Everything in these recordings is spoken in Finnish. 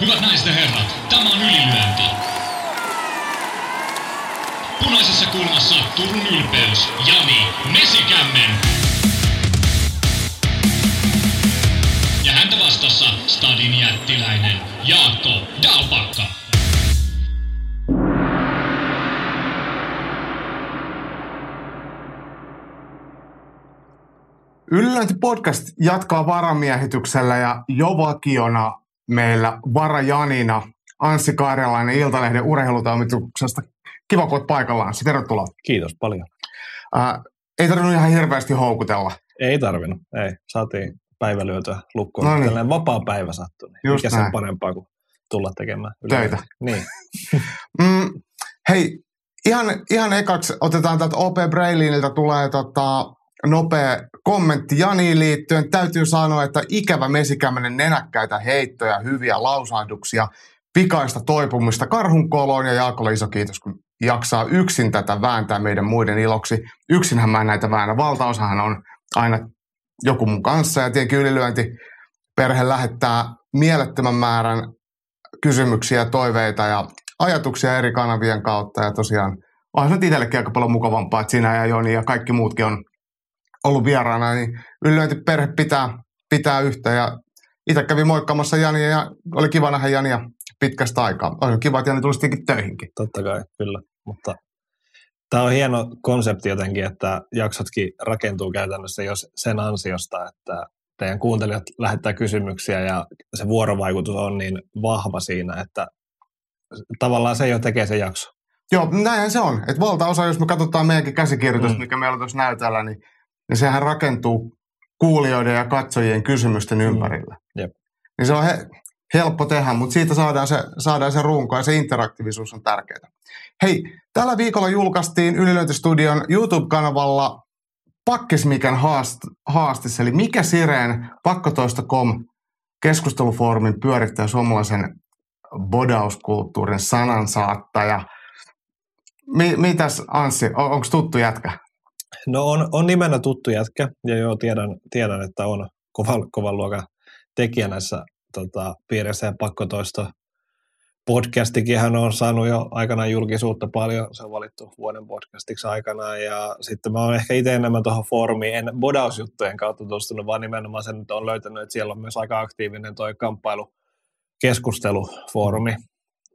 Hyvät naiset ja herrat, tämä on ylilyönti. Punaisessa kulmassa Turun ylpeys, Jani Mesikämmen. Ja häntä vastassa Stadin jättiläinen Jaakko Dalpakka. Ylilöinti podcast jatkaa varamiehityksellä ja jo vakiona meillä varajanina Anssi Karjalainen Iltalehden urheilutoimituksesta. Kiva, kun olet paikalla Anssi. Tervetuloa. Kiitos paljon. Ää, ei tarvinnut ihan hirveästi houkutella. Ei tarvinnut, ei. Saatiin päivä lyötyä lukkoon. No niin. Tällainen vapaa päivä sattui. Niin Just Mikä sen näin. parempaa kuin tulla tekemään Töitä. Niin. Mm, hei, ihan, ihan ekaksi otetaan täältä OP Brailinilta tulee tota, nopea kommentti Janiin liittyen. Täytyy sanoa, että ikävä mesikämmenen nenäkkäitä heittoja, hyviä lausahduksia, pikaista toipumista karhun koloon ja Jaakolle iso kiitos, kun jaksaa yksin tätä vääntää meidän muiden iloksi. Yksinhän mä näitä väännä. Valtaosahan on aina joku mun kanssa ja tietenkin ylilyönti perhe lähettää mielettömän määrän kysymyksiä, toiveita ja ajatuksia eri kanavien kautta. Ja tosiaan onhan se itsellekin aika paljon mukavampaa, että sinä ja Joni ja kaikki muutkin on ollut vieraana, niin ylilöintiperhe pitää, pitää yhtä. Ja itse kävin moikkaamassa Jania ja oli kiva nähdä Jania pitkästä aikaa. Olisi kiva, että Jani tulisi tietenkin töihinkin. Totta kai, kyllä. Mutta tämä on hieno konsepti jotenkin, että jaksotkin rakentuu käytännössä jos sen ansiosta, että teidän kuuntelijat lähettää kysymyksiä ja se vuorovaikutus on niin vahva siinä, että tavallaan se jo tekee se jakso. Joo, näinhän se on. Että valtaosa, jos me katsotaan meidänkin käsikirjoitusta, Mm. mikä meillä on tuossa näytöllä, niin, niin sehän rakentuu kuulijoiden ja katsojien kysymysten ympärillä. Jep. Niin se on he, helppo tehdä, mutta siitä saadaan se, saadaan se runko ja se interaktiivisuus on tärkeää. Hei, tällä viikolla julkaistiin Ylilöintistudion YouTube-kanavalla Pakkismikan haast, haastis, eli Mikä Sireen Pakkotoista.com keskustelufoorumin pyörittäjä suomalaisen bodauskulttuurin sanansaattaja. Mi, mitäs Anssi, on, onko tuttu jätkä? No on, on nimenä tuttu jätkä ja joo, tiedän, tiedän että on kovan, kovan luokan tekijä näissä tota, piirissä ja pakkotoisto podcastikin hän on saanut jo aikanaan julkisuutta paljon, se on valittu vuoden podcastiksi aikanaan ja sitten mä oon ehkä itse enemmän tuohon foorumiin, en bodausjuttujen kautta tutustunut, vaan nimenomaan sen, että on löytänyt, että siellä on myös aika aktiivinen toi kamppailu keskustelufoorumi,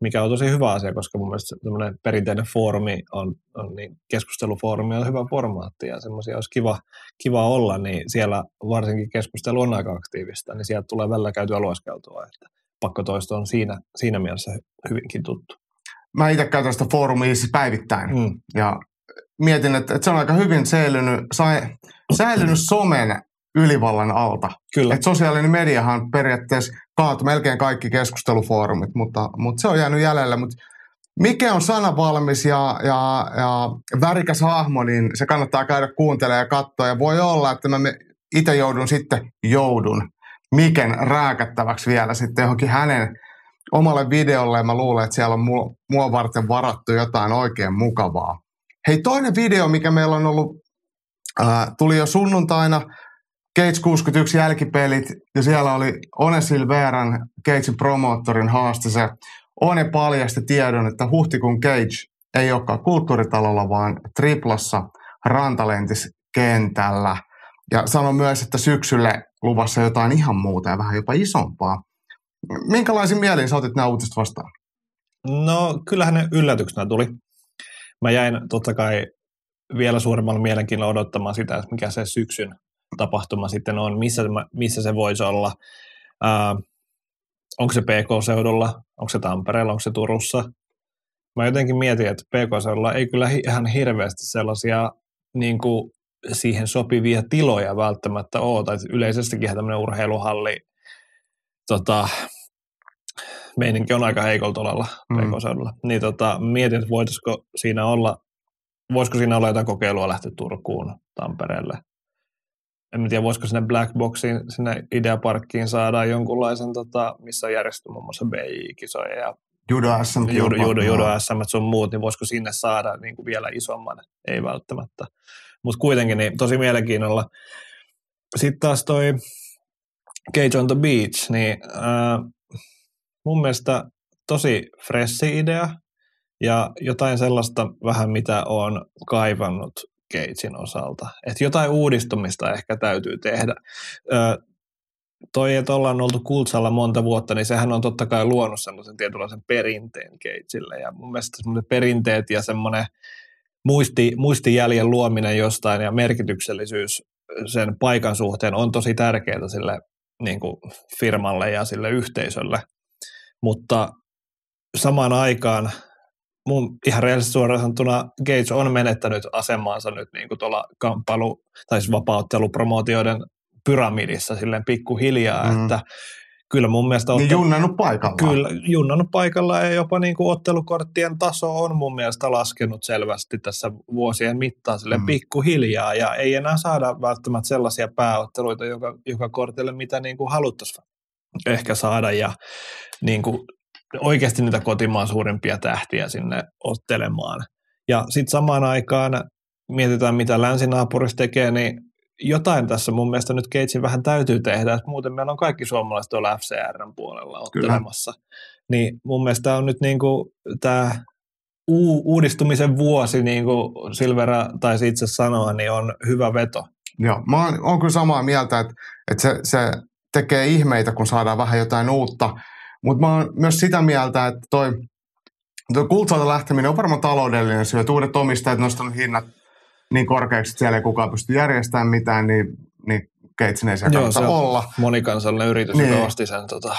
mikä on tosi hyvä asia, koska mun mielestä tämmöinen perinteinen foorumi on, on niin keskustelufoorumi on hyvä formaatti ja semmoisia olisi kiva, kiva olla, niin siellä varsinkin keskustelu on aika aktiivista, niin sieltä tulee välillä käytyä lueskeltua, että pakkotoisto on siinä, siinä mielessä hyvinkin tuttu. Mä itse käytän sitä foorumia siis päivittäin. Mm. Ja mietin, että, että se on aika hyvin säilynyt, sai, säilynyt somen ylivallan alta. Kyllä, Et sosiaalinen mediahan periaatteessa kaatui melkein kaikki keskustelufoorumit, mutta, mutta se on jäänyt jäljelle. Mutta mikä on sanavalmis ja, ja, ja värikäs hahmo, niin se kannattaa käydä kuuntelemaan ja katsoa. Ja voi olla, että mä me- itse joudun sitten, joudun Miken rääkättäväksi vielä sitten johonkin hänen omalle videolle. Ja mä luulen, että siellä on mua, mua varten varattu jotain oikein mukavaa. Hei, toinen video, mikä meillä on ollut, ää, tuli jo sunnuntaina, Cage 61 jälkipelit, ja siellä oli One Silveran Cagein promoottorin haaste. Se One paljasti tiedon, että huhtikuun Cage ei olekaan kulttuuritalolla, vaan triplassa rantalentis kentällä. Ja sanoi myös, että syksylle luvassa jotain ihan muuta ja vähän jopa isompaa. Minkälaisin mielin sä otit nämä uutiset vastaan? no kyllähän ne yllätyksenä tuli. Mä jäin totta kai vielä suuremmalla mielenkiinnolla odottamaan sitä, että mikä se syksyn tapahtuma sitten on, missä, missä se voisi olla. Ää, onko se PK-seudulla, onko se Tampereella, onko se Turussa. Mä jotenkin mietin, että PK-seudulla ei kyllä ihan hirveästi sellaisia niin kuin siihen sopivia tiloja välttämättä ole, tai yleisestikin tämmöinen urheiluhalli tota, meininki on aika heikolla tolalla Mm. PK-seudulla. Niin tota, mietin, että voitaisiko siinä olla, voisiko siinä olla jotain kokeilua lähteä Turkuun, Tampereelle. En tiedä, voisiko sinne Black Boxiin, sinne Ideaparkkiin saada jonkunlaisen, tota, missä on järjestetty muun muassa BI-kisoja ja Judo SM. judo, judo, judo SM sun muut, niin voisiko sinne saada niin kuin vielä isomman? Ei välttämättä. Mutta kuitenkin niin tosi mielenkiinnolla. Sitten taas toi Cage on the Beach, niin ää, mun mielestä tosi fressi idea ja jotain sellaista vähän, mitä on kaivannut Gatesin osalta. Että jotain uudistumista ehkä täytyy tehdä. Ö, toi, että ollaan oltu Kultsalla monta vuotta, niin sehän on totta kai luonut semmoisen tietynlaisen perinteen Gatesille. Ja mun mielestä semmoiset perinteet ja semmoinen muisti, muistijäljen luominen jostain ja merkityksellisyys sen paikan suhteen on tosi tärkeää sille niin kuin firmalle ja sille yhteisölle. Mutta samaan aikaan mun ihan rehellisesti suoraan sanottuna Gates on menettänyt asemaansa nyt niin kuin tuolla kamppailu- tai siis vapauttelupromootioiden pyramidissa silleen pikkuhiljaa, mm. että kyllä mun mielestä... Niin junnannut paikalla. Kyllä, junnannut paikalla ja jopa niin kuin ottelukorttien taso on mun mielestä laskenut selvästi tässä vuosien mittaan sille mm. pikkuhiljaa ja ei enää saada välttämättä sellaisia pääotteluita joka, joka kortille, mitä niin kuin haluttaisiin ehkä saada ja niin kuin oikeasti niitä kotimaan suurimpia tähtiä sinne ottelemaan. Ja sitten samaan aikaan mietitään, mitä länsinaapurissa tekee, niin jotain tässä mun mielestä nyt Keitsin vähän täytyy tehdä, että muuten meillä on kaikki suomalaiset tuolla FCRn puolella ottelemassa. Kyllä. Niin mun mielestä on nyt niin kuin tämä u- uudistumisen vuosi, niin kuin Silvera taisi itse sanoa, niin on hyvä veto. Joo, mä oon, oon kyllä samaa mieltä, että, että se, se tekee ihmeitä, kun saadaan vähän jotain uutta. Mutta mä oon myös sitä mieltä, että toi, toi kultsalta lähteminen on varmaan taloudellinen syy, että uudet omistajat nostanut hinnat niin korkeaksi, että siellä ei kukaan pysty järjestämään mitään, niin, niin Keitsin ei siellä Joo, se olla. monikansallinen yritys, niin. joka osti sen tota,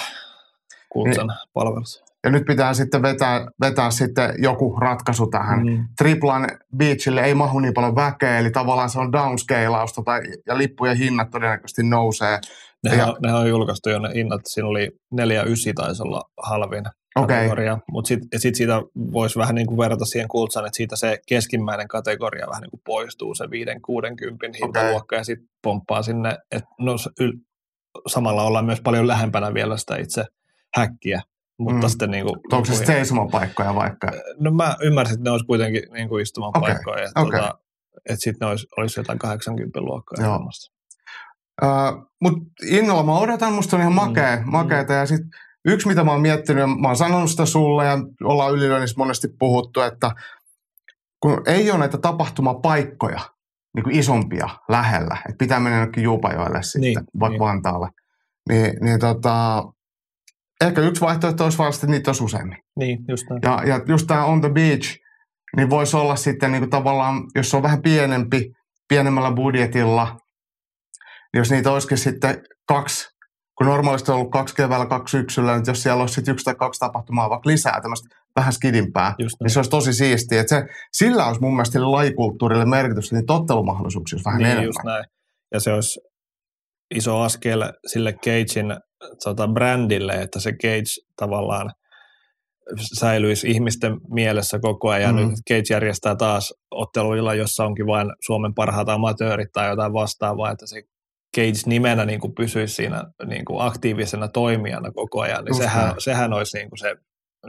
kultsan niin. palvelus. Ja nyt pitää sitten vetää, vetää sitten joku ratkaisu tähän. Mm. Triplan Beachille ei mahu niin paljon väkeä, eli tavallaan se on downscalausta tai, ja lippujen hinnat todennäköisesti nousee. Nehän, ja, nehän on julkaistu jo ne hinnat, siinä oli 4,9 taisi olla halvin okay. kategoria, mutta sitten sit siitä voisi vähän niin kuin verrata siihen kultsaan, että siitä se keskimmäinen kategoria vähän niin kuin poistuu, se 5-60 hintaluokka okay. ja sitten pomppaa sinne, että no, yl- samalla ollaan myös paljon lähempänä vielä sitä itse häkkiä, mutta mm. sitten niin kuin, Onko se seisomapaikkoja vaikka? No mä ymmärsin, että ne olisi kuitenkin niin kuin istumapaikkoja, okay. että, okay. Tota, että sitten ne olisi, olisi jotain 80 luokkaa Joo. Uh, Mutta innolla mä odotan, musta on ihan makea, mm. makeata. Ja sitten yksi, mitä mä oon miettinyt, mä oon sanonut sitä sulle ja ollaan ylilöinnissä monesti puhuttu, että kun ei ole näitä tapahtumapaikkoja, niin kuin isompia lähellä, että pitää mennä jonnekin Juupajoelle sitten, niin, vaikka niin. Vantaalle, niin, niin tota, ehkä yksi vaihtoehto olisi vaan että niitä olisi useammin. Niin, just näin. Ja, ja just tämä on the beach, niin voisi olla sitten niin kuin tavallaan, jos se on vähän pienempi, pienemmällä budjetilla, jos niitä olisikin sitten kaksi, kun normaalisti on ollut kaksi keväällä, kaksi syksyllä, niin jos siellä olisi sitten yksi tai kaksi tapahtumaa vaikka lisää tämmöistä vähän skidimpää, niin se olisi tosi siistiä. Että se, sillä olisi mun mielestä lajikulttuurille merkitystä, niin tottelumahdollisuuksia olisi vähän niin, enemmän. Just näin. Ja se olisi iso askel sille Cagein tota, brändille, että se Cage tavallaan säilyisi ihmisten mielessä koko ajan. Mm. Nyt Cage järjestää taas otteluilla, jossa onkin vain Suomen parhaat amatöörit tai jotain vastaavaa, että se Cage nimenä niin kuin pysyisi siinä niin kuin aktiivisena toimijana koko ajan, niin sehän, sehän olisi niin kuin se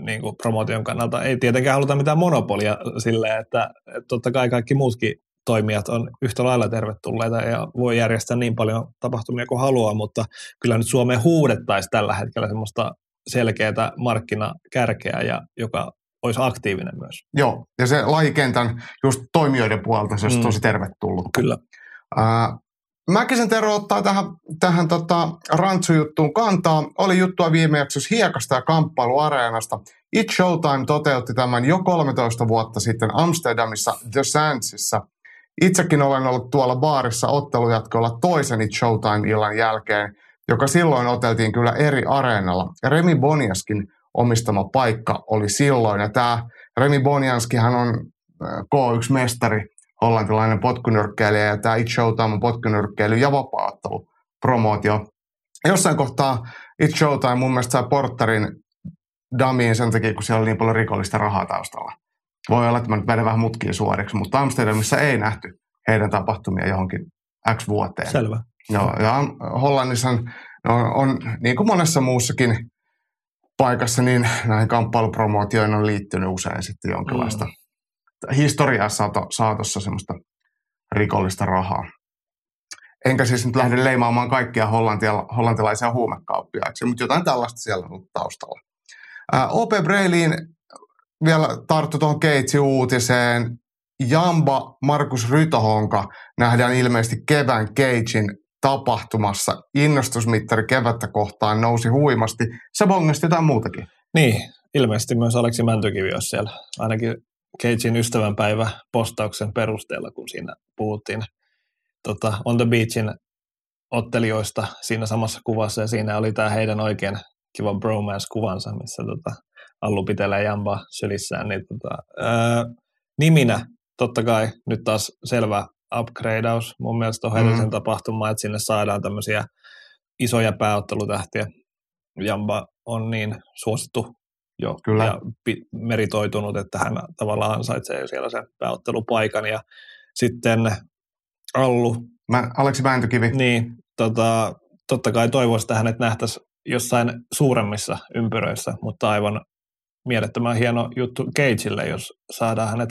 niin kuin promotion kannalta. Ei tietenkään haluta mitään monopolia silleen, että, että totta kai kaikki muutkin toimijat on yhtä lailla tervetulleita ja voi järjestää niin paljon tapahtumia kuin haluaa, mutta kyllä nyt Suomeen huudettaisiin tällä hetkellä semmoista selkeää markkinakärkeä, ja joka olisi aktiivinen myös. Joo, ja se lajikentän just toimijoiden puolelta se olisi mm. tosi tervetullut. Kyllä. Uh, Mäkisen Tero ottaa tähän, tähän tota, rantsujuttuun kantaa. Oli juttua viime jaksossa hiekasta ja kamppailuareenasta. It Showtime toteutti tämän jo 13 vuotta sitten Amsterdamissa The Sandsissa. Itsekin olen ollut tuolla baarissa ottelujatkolla toisen It Showtime-illan jälkeen, joka silloin oteltiin kyllä eri areenalla. Remi Boniaskin omistama paikka oli silloin. Ja tämä Remi Bonianskihan on K1-mestari hollantilainen potkunyrkkeilijä ja tämä It Showtime on potkunyrkkeily ja vapaattelu promootio. Jossain kohtaa It Showtime mun mielestä sai porttarin damiin sen takia, kun siellä oli niin paljon rikollista rahaa taustalla. Voi olla, että mä nyt vedän vähän mutkia suoriksi, mutta Amsterdamissa ei nähty heidän tapahtumia johonkin X vuoteen. Selvä. Joo, ja Hollannissa on, on, on, niin kuin monessa muussakin paikassa, niin näihin kamppailupromootioihin on liittynyt usein sitten jonkinlaista mm historiaa saatossa semmoista rikollista rahaa. Enkä siis nyt lähde leimaamaan kaikkia hollantia, hollantilaisia huumekauppiaiksi, mutta jotain tällaista siellä on taustalla. Äh, OP Breiliin vielä tarttu tuohon Keitsi uutiseen. Jamba Markus Rytohonka nähdään ilmeisesti kevään Keitsin tapahtumassa. Innostusmittari kevättä kohtaan nousi huimasti. Se bongasti jotain muutakin. Niin, ilmeisesti myös Aleksi Mäntykivi olisi siellä. Ainakin Cagein ystävänpäivä postauksen perusteella, kun siinä puhuttiin tota, On the Beachin ottelijoista siinä samassa kuvassa, ja siinä oli tämä heidän oikein kiva bromance-kuvansa, missä tota, Allu pitelee Jamba sylissään. Niin, tota, ää, niminä totta kai nyt taas selvä upgradeaus mun mielestä on mm. tapahtumaan, että sinne saadaan tämmöisiä isoja pääottelutähtiä. Jamba on niin suosittu jo Kyllä. ja meritoitunut, että hän tavallaan ansaitsee jo siellä sen pääottelupaikan. Ja sitten Allu. Mä, Aleksi Vääntökivi. Niin, tota, totta kai toivoisi, että hänet nähtäisiin jossain suuremmissa ympyröissä, mutta aivan mielettömän hieno juttu Cageille, jos saadaan hänet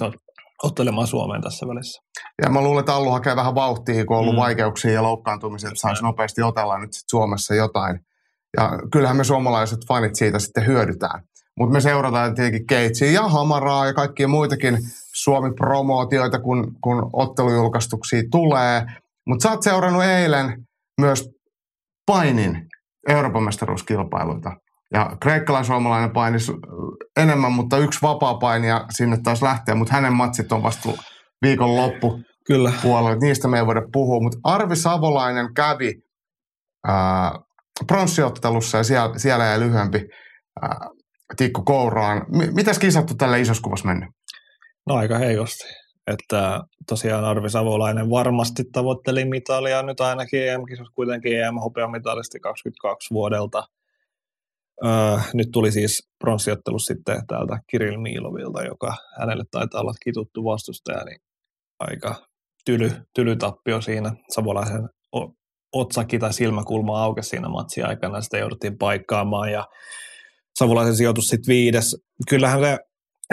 ottelemaan Suomeen tässä välissä. Ja mä luulen, että Allu hakee vähän vauhtia, kun on ollut mm. vaikeuksia ja loukkaantumisia, että saisi nopeasti otella nyt sit Suomessa jotain. Ja kyllähän me suomalaiset fanit siitä sitten hyödytään. Mutta me seurataan tietenkin Keitsiä ja Hamaraa ja kaikkia muitakin Suomi-promootioita, kun, kun ottelujulkaistuksia tulee. Mutta sä oot seurannut eilen myös painin Euroopan mestaruuskilpailuita. Ja kreikkalaisuomalainen paini enemmän, mutta yksi vapaa painija sinne taas lähtee, mutta hänen matsit on vasta viikon loppu Kyllä. puolella. Niistä me ei voida puhua, mutta Arvi Savolainen kävi ää, pronssiottelussa ja siellä, siellä jäi lyhyempi ää, tikku kouraan. M- mitäs kisattu tällä isossa kuvassa mennyt? No aika heikosti. Että tosiaan Arvi Savolainen varmasti tavoitteli mitalia nyt ainakin EM-kisassa kuitenkin EM-hopeamitalisti 22 vuodelta. Öö, nyt tuli siis pronssiottelus sitten täältä Kirill Miilovilta, joka hänelle taitaa olla kituttu vastustaja, niin aika tyly, tyly tappio siinä. Savolaisen otsakki tai silmäkulma aukesi siinä matsi aikana, sitä jouduttiin paikkaamaan ja Savolaisen sijoitus sitten viides. Kyllähän se,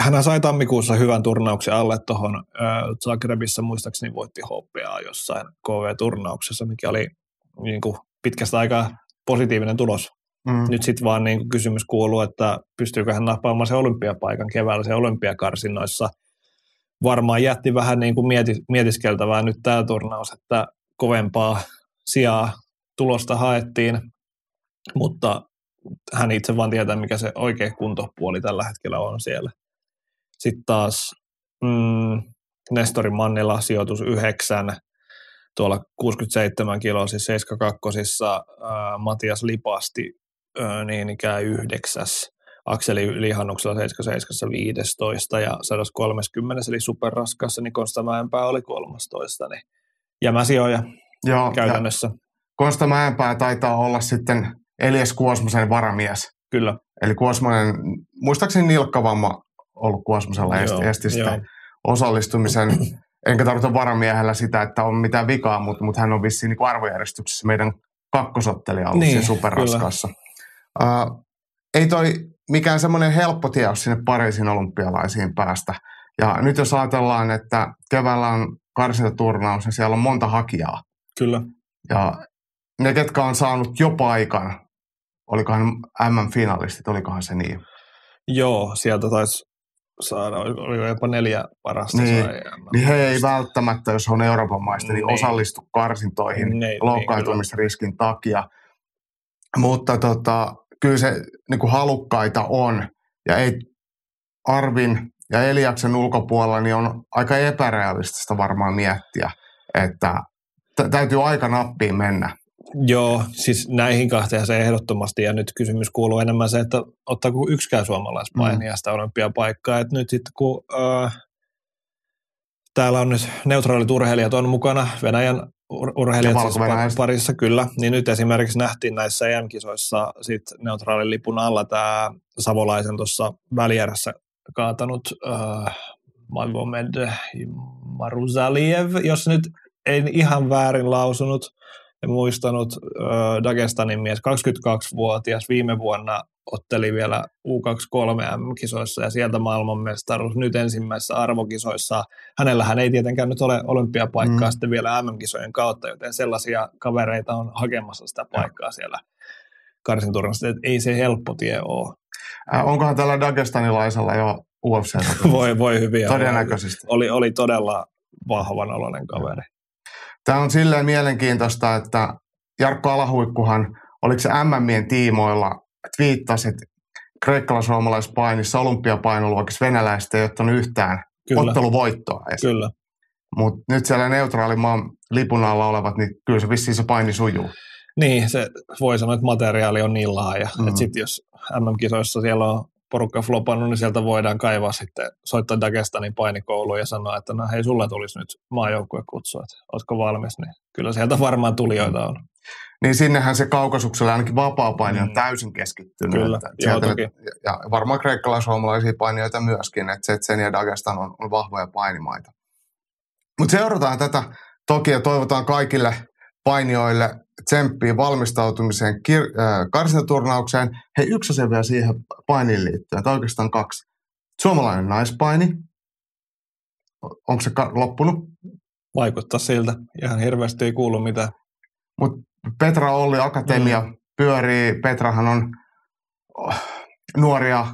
hän sai tammikuussa hyvän turnauksen alle tuohon Zagrebissa, muistaakseni voitti hopeaa jossain KV-turnauksessa, mikä oli niin kuin, pitkästä aikaa positiivinen tulos. Mm. Nyt sitten vaan niin kuin, kysymys kuuluu, että pystyykö hän nappaamaan se olympiapaikan keväällä se olympiakarsinnoissa. Varmaan jätti vähän niin kuin mieti, mietiskeltävää nyt tämä turnaus, että kovempaa sijaa tulosta haettiin, mutta hän itse vaan tietää, mikä se oikea kuntopuoli tällä hetkellä on siellä. Sitten taas mm, Nestori Mannila sijoitus 9, tuolla 67 kiloa, siis 72 ää, Matias Lipasti ää, niin ikään yhdeksäs. Akseli Lihannuksella 77 15 ja 130 eli superraskassa, niin Konsta Mäenpää oli 13. Niin jämäsijoja Joo, käytännössä. Konsta Mäenpää taitaa olla sitten Elias Kuosmosen varamies. Kyllä. Eli Kuosmonen, muistaakseni nilkkavamma ollut Kuosmosella esti, esti sitten osallistumisen. Enkä tarkoita varamiehellä sitä, että on mitään vikaa, mutta, mutta hän on vissiin niin arvojärjestyksessä meidän kakkosottelija ollut niin, superraskaassa. Uh, ei toi mikään semmoinen helppo tie sinne Pariisin olympialaisiin päästä. Ja nyt jos ajatellaan, että keväällä on karsintaturnaus, niin siellä on monta hakijaa. Kyllä. Ja ne, ketkä on saanut jo paikan, olikohan MM-finalistit, olikohan se niin? Joo, sieltä taisi saada, oliko jopa neljä parasta niin, niin he ei välttämättä, jos on Euroopan maista, niin, niin osallistu karsintoihin niin, niin loukkaantumisriskin niin, takia. Mutta tota, kyllä se niin kuin halukkaita on, ja ei Arvin ja Eliaksen ulkopuolella niin on aika epärealistista varmaan miettiä, että täytyy aika nappiin mennä. Joo, siis näihin kahteen se ehdottomasti. Ja nyt kysymys kuuluu enemmän se, että ottaako yksikään suomalaispainija mm. sitä olympiapaikkaa. Että nyt sitten kun äh, täällä on nyt neutraalit urheilijat on mukana, Venäjän ur- urheilijat siis parissa kyllä, niin nyt esimerkiksi nähtiin näissä EM-kisoissa sit neutraalin lipun alla tämä Savolaisen tuossa välijärässä kaatanut äh, Magomed Maruzaliev, jos nyt en ihan väärin lausunut – muistanut äh, Dagestanin mies, 22-vuotias, viime vuonna otteli vielä U23 M-kisoissa ja sieltä maailmanmestaruus nyt ensimmäisessä arvokisoissa. Hänellähän ei tietenkään nyt ole olympiapaikkaa mm. sitten vielä MM-kisojen kautta, joten sellaisia kavereita on hakemassa sitä paikkaa ja. siellä karsinturnassa, että ei se helppo tie ole. Äh, onkohan tällä Dagestanilaisella jo UFC? voi, voi hyvin. Todennäköisesti. Oli, oli todella vahvan oloinen kaveri. Tämä on silleen mielenkiintoista, että Jarkko Alahuikkuhan, oliko se MMien tiimoilla, twiittasi, että kreikkalais-roomalaispainissa olympiapainoluokissa venäläistä ei ottanut yhtään kyllä. otteluvoittoa. Kyllä. Mutta nyt siellä neutraali maan lipun alla olevat, niin kyllä se vissiin se paini sujuu. Niin, se voi sanoa, että materiaali on niin laaja. Mm. Että sitten jos MM-kisoissa siellä on porukka flopannut, niin sieltä voidaan kaivaa sitten, soittaa Dagestanin painikouluun ja sanoa, että no hei, sulle tulisi nyt maajoukkue kutsua, että oletko valmis, niin kyllä sieltä varmaan tulijoita on. Niin sinnehän se kaukasuksella ainakin vapaa-paini on mm. täysin keskittynyt. Kyllä, että joo, toki. ja varmaan kreikkalais-suomalaisia painijoita myöskin, että sen ja Dagestan on, on vahvoja painimaita. Mutta seurataan tätä toki ja toivotaan kaikille painijoille tsemppiä valmistautumiseen kir- äh, karsintaturnaukseen. Hei, yksi asia vielä siihen painiin liittyen, tai oikeastaan kaksi. Suomalainen naispaini, onko se ka- loppunut? Vaikuttaa siltä. Ihan hirveästi ei kuulu mitään. Mutta Petra Olli Akatemia mm. pyörii. Petrahan on oh, nuoria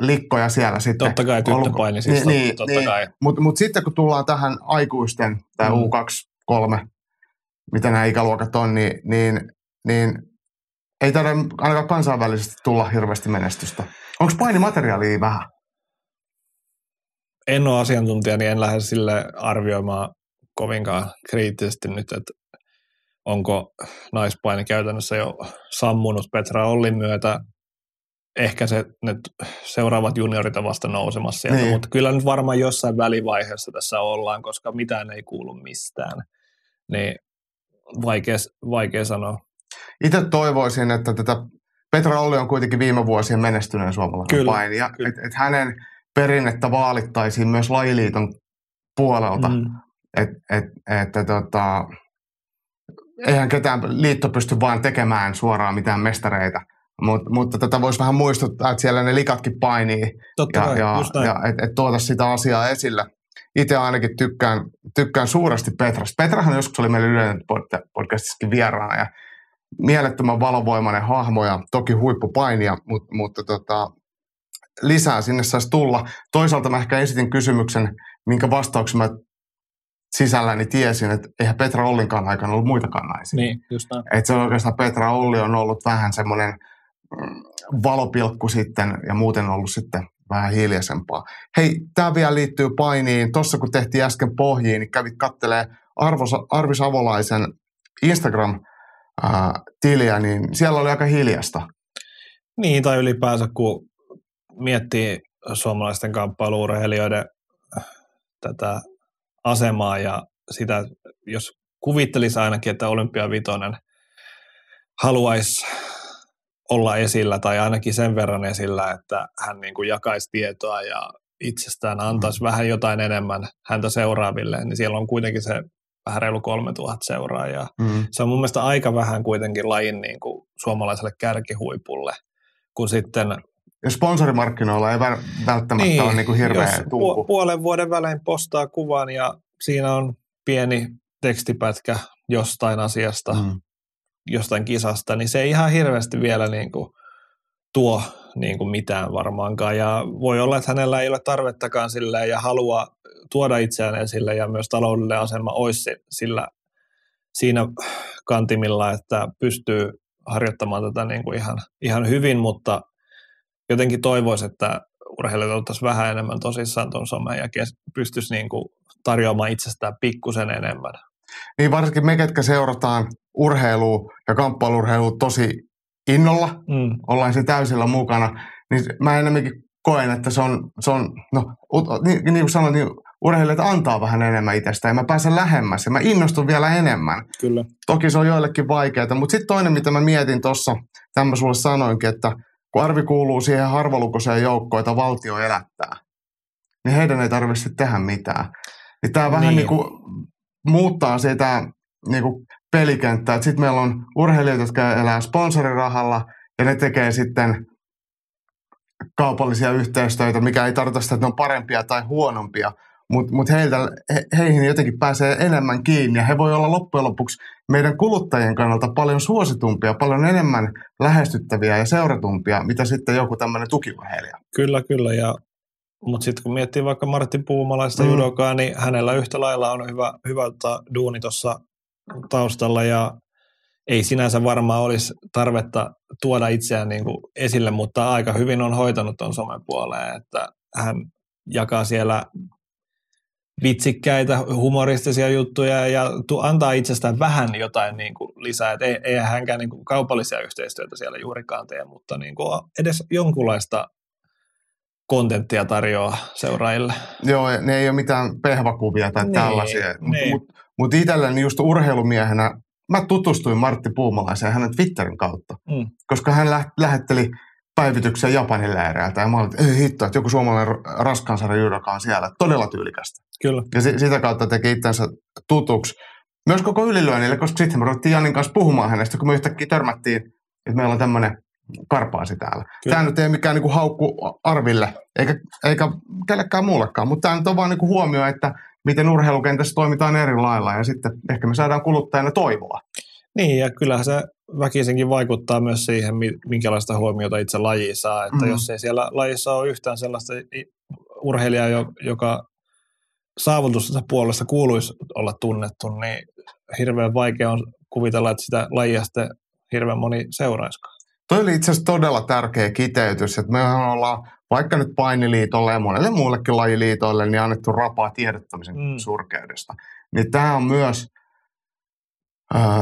likkoja siellä sitten. Totta kai tyttöpaini siis, niin, niin, totta niin, kai. Mutta mut sitten kun tullaan tähän aikuisten, tämä mm. U2, 3, mitä nämä ikäluokat on, niin, niin, niin ei tarvitse ainakaan kansainvälisesti tulla hirveästi menestystä. Onko painimateriaalia vähän? En ole asiantuntija, niin en lähde sille arvioimaan kovinkaan kriittisesti nyt, että onko naispaini käytännössä jo sammunut Petra Ollin myötä. Ehkä se, ne seuraavat juniorit vasta nousemassa sieltä, niin. mutta kyllä nyt varmaan jossain välivaiheessa tässä ollaan, koska mitään ei kuulu mistään. Niin vaikea, vaikea sanoa. Itse toivoisin, että tätä Petra Olli on kuitenkin viime vuosien menestyneen suomalainen kyllä, painija, että et hänen perinnettä vaalittaisiin myös lajiliiton puolelta. Mm. Et, et, että tota, eihän ketään liitto pysty vaan tekemään suoraan mitään mestareita. Mut, mutta tätä voisi vähän muistuttaa, että siellä ne likatkin painii Totta ja, kai, ja, ja että et tuota sitä asiaa esille. Itse ainakin tykkään, tykkään suuresti Petrasta. Petrahan joskus oli meillä Yleinen podcastissakin vieraana ja mielettömän valovoimainen hahmo ja toki huippupainija, mutta, mutta tota, lisää sinne saisi tulla. Toisaalta mä ehkä esitin kysymyksen, minkä vastauksen mä sisälläni tiesin, että eihän Petra Ollinkaan aikana ollut muitakaan naisia. Niin, just näin. Että se oikeastaan Petra Olli on ollut vähän semmoinen mm, valopilkku sitten ja muuten ollut sitten vähän hiljaisempaa. Hei, tämä vielä liittyy painiin. Tuossa kun tehtiin äsken pohjiin, niin kävit kattelee Arvi Savolaisen Instagram-tiliä, niin siellä oli aika hiljasta. Niin, tai ylipäänsä kun miettii suomalaisten kamppailuurheilijoiden tätä asemaa ja sitä, jos kuvittelisi ainakin, että Olympiavitoinen haluaisi olla esillä tai ainakin sen verran esillä, että hän niin kuin jakaisi tietoa ja itsestään antaisi mm. vähän jotain enemmän häntä seuraaville, niin siellä on kuitenkin se vähän reilu 3000 seuraajaa. Mm. Se on mun mielestä aika vähän kuitenkin lajin niin kuin suomalaiselle kärkihuipulle, kun sitten ja sponsorimarkkinoilla ei välttämättä niin, ole niin kuin hirveä jos pu- puolen vuoden välein postaa kuvan ja siinä on pieni tekstipätkä jostain asiasta, mm. Jostain kisasta, niin se ei ihan hirveästi vielä niin kuin tuo niin kuin mitään varmaankaan. Ja voi olla, että hänellä ei ole tarvettakaan sille ja halua tuoda itseään esille ja myös taloudellinen asema olisi sillä siinä kantimilla, että pystyy harjoittamaan tätä niin kuin ihan, ihan hyvin, mutta jotenkin toivoisi, että urheilijat ottaisiin vähän enemmän tosissaan tuon someen ja pystyisi niin kuin tarjoamaan itsestään pikkusen enemmän. Niin varsinkin me, ketkä seurataan urheilua ja kamppailurheilua tosi innolla, mm. ollaan siinä täysillä mukana, niin mä enemmänkin koen, että se on, se on no, niin, niin kuin sanoit, niin urheilijat antaa vähän enemmän itsestä ja mä pääsen lähemmäs ja mä innostun vielä enemmän. Kyllä. Toki se on joillekin vaikeaa, mutta sitten toinen, mitä mä mietin tuossa, tämän mä sulle sanoinkin, että kun arvi kuuluu siihen harvalukuiseen joukkoon, jota valtio elättää, niin heidän ei tarvitse tehdä mitään. Niin tämä vähän niin. niin kuin muuttaa sitä niin kuin pelikenttää. Sitten meillä on urheilijoita, jotka elää sponsorirahalla ja ne tekee sitten kaupallisia yhteistyötä, mikä ei tarkoita sitä, että ne on parempia tai huonompia mutta mut he, heihin jotenkin pääsee enemmän kiinni ja he voi olla loppujen lopuksi meidän kuluttajien kannalta paljon suositumpia, paljon enemmän lähestyttäviä ja seuratumpia, mitä sitten joku tämmöinen tukiurheilija. Kyllä, kyllä. Ja, mutta sitten kun miettii vaikka Martti Puumalaista mm. judokaa, niin hänellä yhtä lailla on hyvä, hyvä duuni tuossa taustalla ja ei sinänsä varmaan olisi tarvetta tuoda itseään niin kuin esille, mutta aika hyvin on hoitanut tuon somen puoleen, että hän jakaa siellä vitsikkäitä, humoristisia juttuja ja tu- antaa itsestään vähän jotain niin kuin lisää. Et ei, ei hänkään niin kuin kaupallisia yhteistyötä siellä juurikaan tee, mutta niin kuin edes jonkunlaista kontenttia tarjoaa seuraajille. Joo, ne ei ole mitään pehvakuvia tai niin, tällaisia. Mutta niin. mut, mut itselleni just urheilumiehenä, mä tutustuin Martti Puumalaiseen hänen Twitterin kautta, mm. koska hän lä- lähetteli päivityksen Japanin leireiltä. Ja mä olin, että hitto, että joku suomalainen raskansarja judoka on siellä. Todella tyylikästä. Kyllä. Ja si- sitä kautta teki itsensä tutuksi. Myös koko ylilyönnille, koska sitten me ruvettiin Janin kanssa puhumaan hänestä, kun me yhtäkkiä törmättiin, että meillä on tämmöinen karpaasi täällä. Kyllä. Tämä nyt ei mikään niinku haukku Arville, eikä, eikä kellekään muullekaan, mutta tämä nyt on vaan niinku huomio, että miten urheilukentässä toimitaan eri lailla ja sitten ehkä me saadaan kuluttajana toivoa. Niin, ja kyllähän se väkisinkin vaikuttaa myös siihen, minkälaista huomiota itse laji saa. Että mm. jos ei siellä lajissa ole yhtään sellaista urheilijaa, joka saavutustensa puolesta kuuluisi olla tunnettu, niin hirveän vaikea on kuvitella, että sitä lajia sitten hirveän moni seuraisikaan. Toi oli itse asiassa todella tärkeä kiteytys, että me ollaan vaikka nyt painiliitolle ja monelle muullekin lajiliitoille niin annettu rapaa tiedottamisen mm. surkeudesta. Niin tämä on myös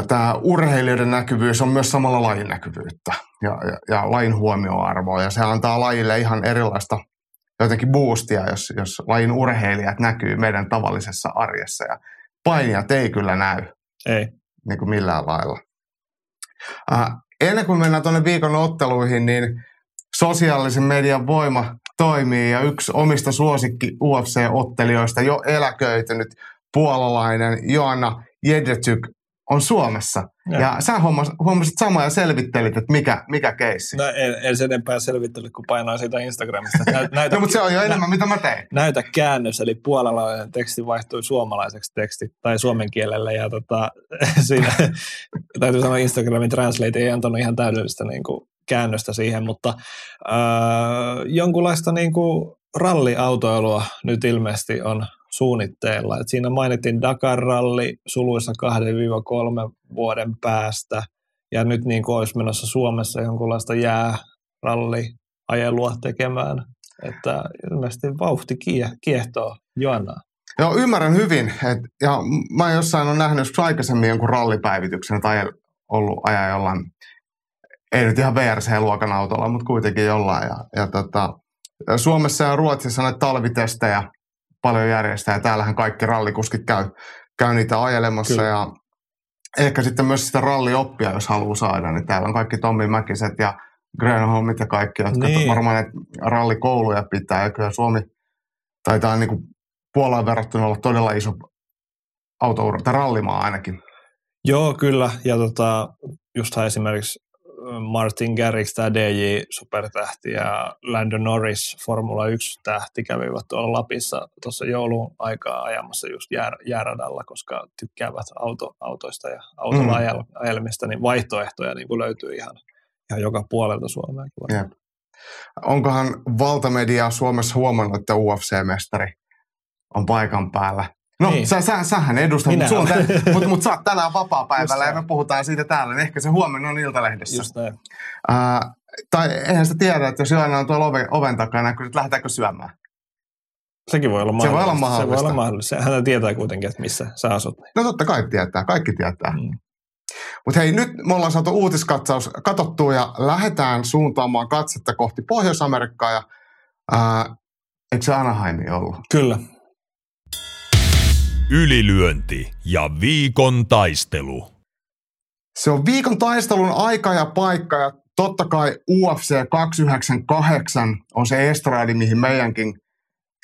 tämä urheilijoiden näkyvyys on myös samalla lajin näkyvyyttä ja, ja, ja lajin huomioarvoa. Ja se antaa lajille ihan erilaista jotenkin boostia, jos, jos lajin urheilijat näkyy meidän tavallisessa arjessa. Ja painijat ei kyllä näy. Ei. Niin kuin millään lailla. Äh, ennen kuin mennään tuonne viikon otteluihin, niin sosiaalisen median voima toimii ja yksi omista suosikki UFC-ottelijoista jo eläköitynyt puolalainen Joanna Jedrzejczyk on Suomessa. Ja, ja sä hommas, huomasit samaa ja selvittelit, että mikä, mikä keissi. No en, en sen enempää selvittele, kun painaa siitä Instagramista. Näytä, no, mutta se on jo enemmän, nä, mitä mä tein. Näytä käännös, eli puolalainen teksti vaihtui suomalaiseksi teksti tai suomen kielelle. Ja tota, siinä, täytyy sanoa, Instagramin Translate ei antanut ihan täydellistä niin kuin, käännöstä siihen, mutta äh, jonkunlaista niin kuin, ralliautoilua nyt ilmeisesti on suunnitteilla. Et siinä mainittiin Dakar-ralli suluissa 2-3 vuoden päästä, ja nyt niin kuin olisi menossa Suomessa jonkunlaista jääralliajelua tekemään. Että ilmeisesti vauhti kie, kiehtoo Joannaa. Joo, ymmärrän hyvin. Et, ja mä jossain on nähnyt joskus aikaisemmin jonkun rallipäivityksen tai ollut ajaa jollain, ei nyt ihan VRC-luokan autolla, mutta kuitenkin jollain. Ja, ja tota, Suomessa ja Ruotsissa näitä talvitestejä paljon järjestää. Ja täällähän kaikki rallikuskit käy, käy niitä ajelemassa Kyllä. ja ehkä sitten myös sitä rallioppia, jos haluaa saada, niin täällä on kaikki Tommi Mäkiset ja Grönholmit ja kaikki, jotka niin. varmaan näitä rallikouluja pitää. Ja kyllä Suomi taitaa niin kuin Puolaan verrattuna olla todella iso autoura, tai rallimaa ainakin. Joo, kyllä. Ja tota, justhan esimerkiksi Martin Garrix, tämä DJ supertähti ja Landon Norris, Formula 1-tähti, kävivät tuolla Lapissa tuossa joulun aikaa ajamassa just jää, jääradalla, koska tykkäävät auto, autoista ja autolla mm. ajelmista, niin vaihtoehtoja niin kuin löytyy ihan, ihan joka puolelta Suomea. Yep. Onkohan valtamedia Suomessa huomannut, että UFC-mestari on paikan päällä? No, niin. sä, sä, sähän edustat, mutta mut, mut sä oot tänään vapaa-päivällä ja me puhutaan siitä täällä, niin ehkä se huomenna on Iltalehdessä. Just näin. Uh, tai eihän sitä tiedä, että jos Joana on tuolla oven, oven takana, niin lähdetäänkö syömään? Sekin voi olla mahdollista. Se voi olla mahdollista. Se voi olla mahdollista. Hän tietää kuitenkin, että missä sä asut. No totta kai tietää, kaikki tietää. Mm. Mutta hei, nyt me ollaan saatu uutiskatsaus katsottua ja lähdetään suuntaamaan katsetta kohti Pohjois-Amerikkaa. Ja, ää, eikö se Anaheimi ollut? Kyllä, Ylilyönti ja viikon taistelu. Se on viikon taistelun aika ja paikka ja totta kai UFC 298 on se estradi, mihin meidänkin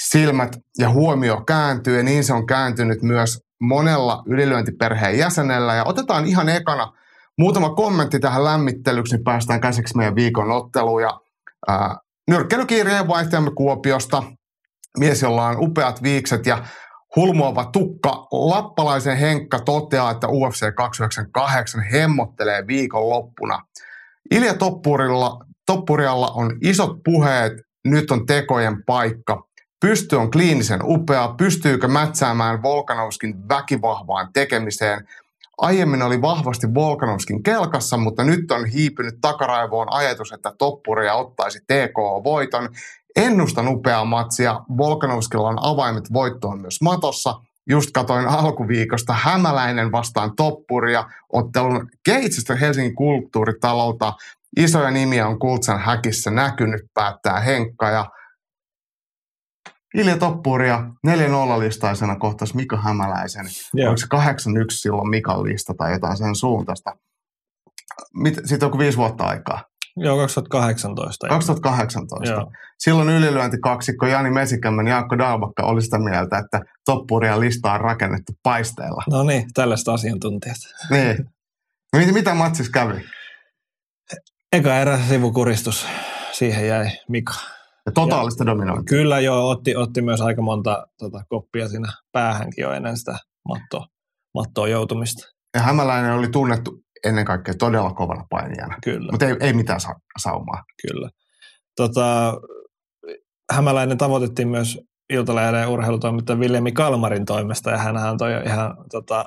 silmät ja huomio kääntyy ja niin se on kääntynyt myös monella ylilyöntiperheen jäsenellä. Ja otetaan ihan ekana muutama kommentti tähän lämmittelyksi, niin päästään käsiksi meidän viikon otteluun. Ja, ää, vaihtajamme Kuopiosta mies, jolla on upeat viikset ja hulmuava tukka. Lappalaisen Henkka toteaa, että UFC 298 hemmottelee viikonloppuna. Ilja Toppurilla, Toppurialla on isot puheet, nyt on tekojen paikka. Pysty on kliinisen upea, pystyykö mätsäämään Volkanovskin väkivahvaan tekemiseen. Aiemmin oli vahvasti Volkanovskin kelkassa, mutta nyt on hiipynyt takaraivoon ajatus, että Toppuria ottaisi TKO-voiton. Ennustan upeaa matsia. Volkanovskilla on avaimet voittoon myös matossa. Just katoin alkuviikosta Hämäläinen vastaan Toppuria ottelun Keitsestä Helsingin kulttuuritalolta. Isoja nimiä on Kultsan häkissä näkynyt, päättää Henkka ja Ilja Toppuria 4-0-listaisena kohtas Mika Hämäläisen. Joo. Onko se 8-1 silloin Mikan lista tai jotain sen suuntaista? Siitä on kuin viisi vuotta aikaa. Joo, 2018. 2018. Joo. Silloin ylilyöntikaksikko Jani Mesikämmän ja Jaakko Dalbakka oli sitä mieltä, että Toppuria lista on rakennettu paisteella. No niin, tällaista asiantuntijat. Niin. Mitä, mitä matsis kävi? Eka erä sivukuristus, siihen jäi Mika. Ja totaalista dominointia. Kyllä joo, otti, otti myös aika monta tota, koppia siinä päähänkin jo ennen sitä mattoa, mattoon joutumista. Ja Hämäläinen oli tunnettu ennen kaikkea todella kovana painijana. Kyllä, Mutta ei, ei mitään sa- saumaa. kyllä. Tota, Hämäläinen tavoitettiin myös Iltalehden urheilutoimittaja Viljami Kalmarin toimesta ja hän antoi ihan, tota,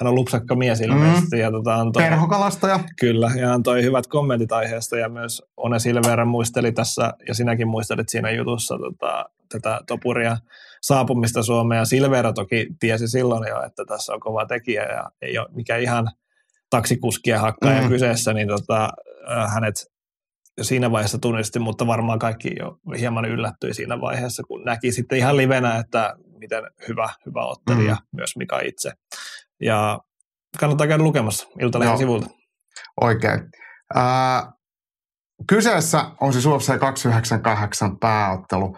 hän on lupsakka mies ilmeisesti mm. ja tota, antoi, Perhokalastaja. Kyllä, ja antoi hyvät kommentit aiheesta ja myös One Silvera muisteli tässä, ja sinäkin muistelit siinä jutussa tota, tätä Topuria saapumista Suomeen, ja Silvera toki tiesi silloin jo, että tässä on kova tekijä ja ei ole mikä ihan taksikuskien hakkaaja Mm. kyseessä, niin tota, äh, hänet siinä vaiheessa tunnisti, mutta varmaan kaikki jo hieman yllättyi siinä vaiheessa, kun näki sitten ihan livenä, että miten hyvä, hyvä ottelija Mm. myös Mika itse. Ja kannattaa käydä lukemassa Iltalehden Joo. sivulta. Oikein. Ää, kyseessä on siis UFC 298 pääottelu.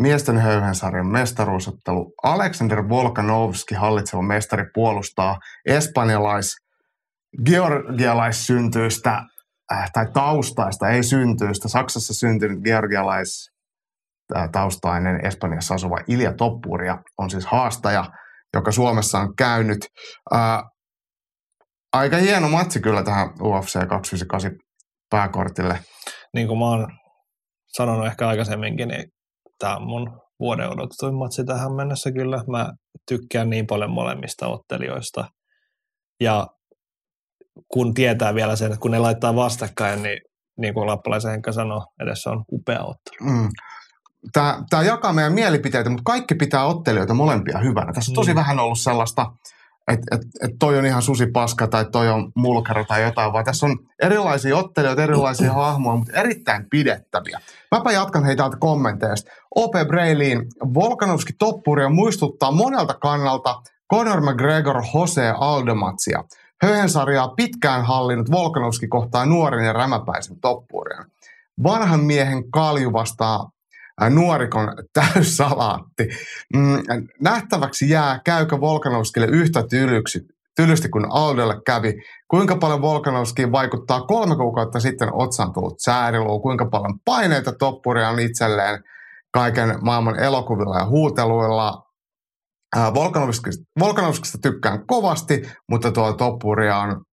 Miesten höyhensarjan mestaruusottelu. Aleksander Volkanovski, hallitseva mestari, puolustaa espanjalais georgialaissyntyistä äh, tai taustaista, ei syntyistä. Saksassa syntynyt georgialais äh, taustainen Espanjassa asuva Ilja Toppuria on siis haastaja, joka Suomessa on käynyt. Ää, aika hieno matsi kyllä tähän UFC 298 pääkortille. Niin kuin mä oon sanonut ehkä aikaisemminkin, niin tämä on mun vuoden odotetuin matsi tähän mennessä kyllä. Mä tykkään niin paljon molemmista ottelijoista. Ja kun tietää vielä sen, että kun ne laittaa vastakkain, niin niin kuin Lappalaisen Henkka sanoi, edessä on upea ottelu. Mm. Tämä, tämä jakaa meidän mielipiteitä, mutta kaikki pitää ottelijoita molempia hyvänä. Tässä on tosi Mm. vähän ollut sellaista, että et, et toi on ihan susipaska tai toi on mulkero tai jotain, vaan tässä on erilaisia ottelijoita, erilaisia hahmoja, mutta erittäin pidettäviä. Mäpä jatkan heitä täältä kommenteista. OP Breiliin, Volkanovski Toppuria muistuttaa monelta kannalta Conor McGregor Jose Aldomatsia. Höyhensarjaa pitkään hallinnut Volkanovski kohtaa nuoren ja rämäpäisen Toppurian. Vanhan miehen kalju vastaa ää, nuorikon täyssalaatti. Mm, nähtäväksi jää, käykö Volkanovskille yhtä tylyksi, tylysti kuin Aldolle kävi. Kuinka paljon Volkanovskiin vaikuttaa kolme kuukautta sitten otsaan tullut sääriluu, kuinka paljon paineita toppuria on itselleen kaiken maailman elokuvilla ja huuteluilla. Ää, Volkanovskista, Volkanovskista tykkään kovasti, mutta tuo toppuria on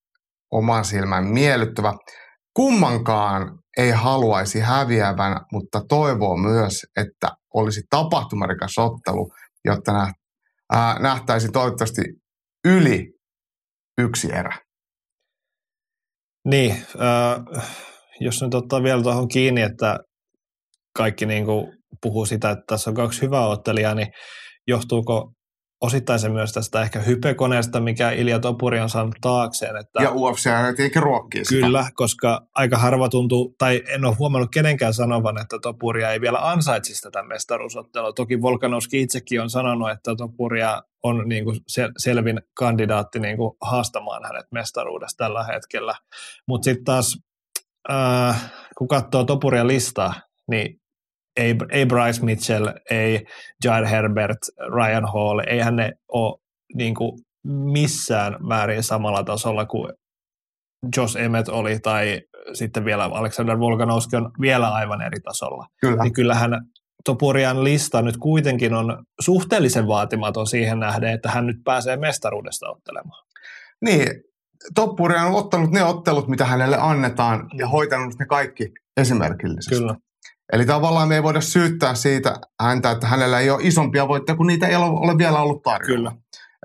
oman silmän miellyttävä. Kummankaan ei haluaisi häviävän, mutta toivoo myös, että olisi tapahtumarikas ottelu, jotta nä- ää, nähtäisiin toivottavasti yli yksi erä. Niin, äh, jos nyt ottaa vielä tuohon kiinni, että kaikki niin kuin puhuu sitä, että tässä on kaksi hyvää ottelijaa, niin johtuuko osittain se myös tästä ehkä hypekoneesta, mikä Ilja Topuri on saanut taakseen. Että Ja UFC tietenkin ruokkii sitä. Kyllä, koska aika harva tuntuu, tai en ole huomannut kenenkään sanovan, että Topuria ei vielä ansaitsisi tätä mestaruusottelua. Toki Volkanovski itsekin on sanonut, että Topuria on niin kuin sel- selvin kandidaatti niin kuin haastamaan hänet mestaruudesta tällä hetkellä. Mutta sitten taas, äh, kun katsoo Topuria listaa, niin ei, ei Bryce Mitchell, ei Jair Herbert, Ryan Hall, eihän ne ole niin kuin missään määrin samalla tasolla kuin Josh Emmett oli, tai sitten vielä Alexander Volkanovski on vielä aivan eri tasolla. Kyllä. Niin kyllähän Topurian lista nyt kuitenkin on suhteellisen vaatimaton siihen nähden, että hän nyt pääsee mestaruudesta ottelemaan. Niin, Toppuri on ottanut ne ottelut, mitä hänelle annetaan ja hoitanut ne kaikki esimerkillisesti. Kyllä. Eli tavallaan me ei voida syyttää siitä häntä, että hänellä ei ole isompia voittoja, kun niitä ei ole, vielä ollut tarjolla. Kyllä.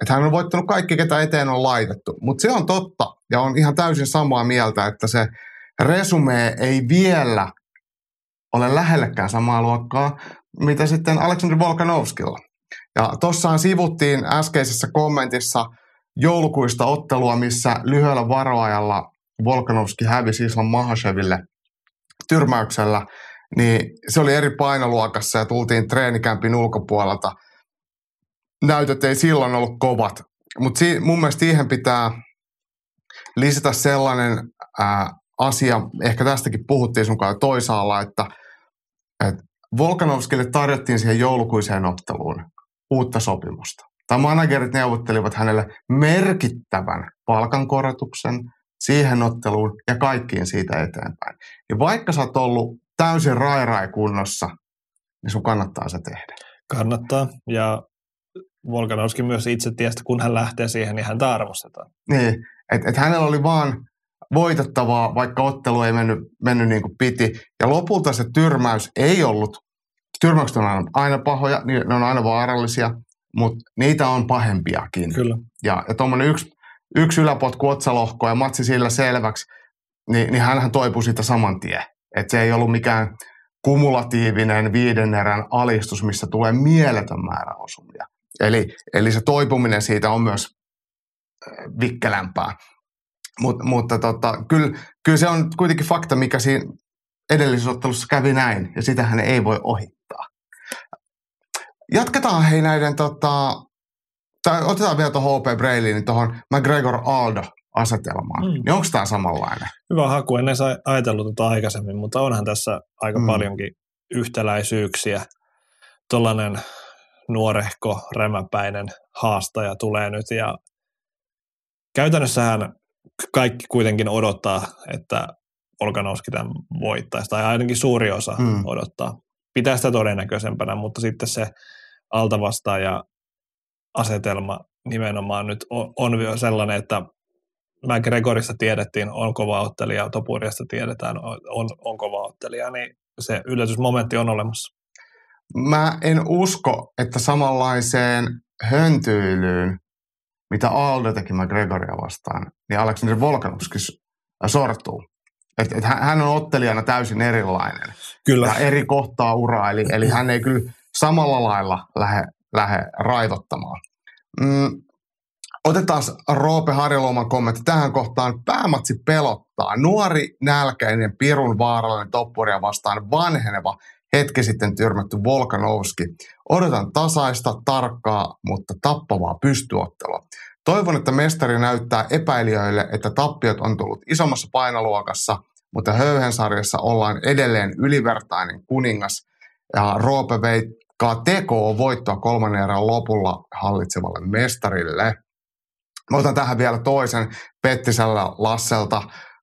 Että hän on voittanut kaikki, ketä eteen on laitettu. Mutta se on totta, ja on ihan täysin samaa mieltä, että se resume ei vielä ole lähellekään samaa luokkaa, mitä sitten Aleksandr Volkanovskilla. Ja tossahan sivuttiin äskeisessä kommentissa joulukuista ottelua, missä lyhyellä varoajalla Volkanovski hävisi Islam Mahasheville tyrmäyksellä, niin se oli eri painoluokassa ja tultiin treenikämpin ulkopuolelta. Näytöt ei silloin ollut kovat, mutta si- mun mielestä siihen pitää lisätä sellainen ää, asia, ehkä tästäkin puhuttiin sun kanssa toisaalla, että, että Volkanovskille tarjottiin siihen joulukuiseen otteluun uutta sopimusta. Tai managerit neuvottelivat hänelle merkittävän palkankorotuksen siihen otteluun ja kaikkiin siitä eteenpäin. Ja vaikka sä oot ollut täysin rairai kunnossa, niin sun kannattaa se tehdä. Kannattaa. Ja Volkanovski myös itse tiesi, kun hän lähtee siihen, niin häntä arvostetaan. Niin, että et hänellä oli vaan voitettavaa, vaikka ottelu ei mennyt, mennyt niin kuin piti. Ja lopulta se tyrmäys ei ollut, tyrmäykset on aina, aina pahoja, ne on aina vaarallisia, mutta niitä on pahempiakin. Kyllä. Ja, ja tuommoinen yksi, yksi yläpotku otsalohko ja matsi sillä selväksi, niin, niin hänhän toipui siitä saman tien. Että se ei ollut mikään kumulatiivinen viiden erän alistus, missä tulee mieletön määrä osumia. Eli, eli se toipuminen siitä on myös vikkelämpää. Mut, mutta tota, kyllä, kyllä se on kuitenkin fakta, mikä siinä edellisessä ottelussa kävi näin, ja sitähän ei voi ohittaa. Jatketaan hei näiden, tota, tai otetaan vielä tuohon HP Brailleyin, tuohon McGregor Aldo asetelmaan. Mm. Niin onko tämä samanlainen? Hyvä haku, en edes ajatellut tuota aikaisemmin, mutta onhan tässä aika mm. paljonkin yhtäläisyyksiä. Tuollainen nuorehko, rämäpäinen haastaja tulee nyt ja käytännössähän kaikki kuitenkin odottaa, että Volkanovski tämän voittaisi, tai ainakin suuri osa mm. odottaa. Pitää sitä todennäköisempänä, mutta sitten se altavastaaja asetelma nimenomaan nyt on, on sellainen, että McGregorista tiedettiin, on kova ottelija, Topuriasta tiedetään, on, on, on kova ottelija, niin se yllätysmomentti on olemassa. Mä en usko, että samanlaiseen höntyilyyn, mitä Aldo teki McGregoria vastaan, niin Aleksander Volkanovski sortuu. Et, et hän on ottelijana täysin erilainen. Kyllä. Ja eri kohtaa uraa, eli, eli hän ei kyllä samalla lailla lähde, lähde raivottamaan. Mm, otetaan Roope Harjaluoman kommentti tähän kohtaan. Päämatsi pelottaa. Nuori, nälkäinen, pirun vaarallinen toppuria vastaan vanheneva, hetki sitten tyrmätty Volkanovski. Odotan tasaista, tarkkaa, mutta tappavaa pystyottelua. Toivon, että mestari näyttää epäilijöille, että tappiot on tullut isommassa painoluokassa, mutta höyhensarjassa ollaan edelleen ylivertainen kuningas. Ja Roope veikkaa tekoa voittoa kolmannen erän lopulla hallitsevalle mestarille. Mä otan tähän vielä toisen Pettisellä Lasselta.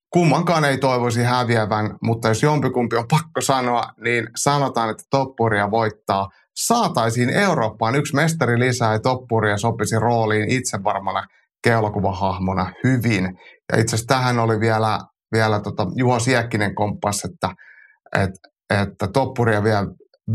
Kummankaan ei toivoisi häviävän, mutta jos jompikumpi on pakko sanoa, niin sanotaan, että toppuria voittaa. Saataisiin Eurooppaan yksi mestari lisää ja toppuria sopisi rooliin itsevarmana keulakuvahahmona hyvin. Ja itse asiassa tähän oli vielä, vielä tota Juho Siekkinen komppas, että, että, että toppuria vielä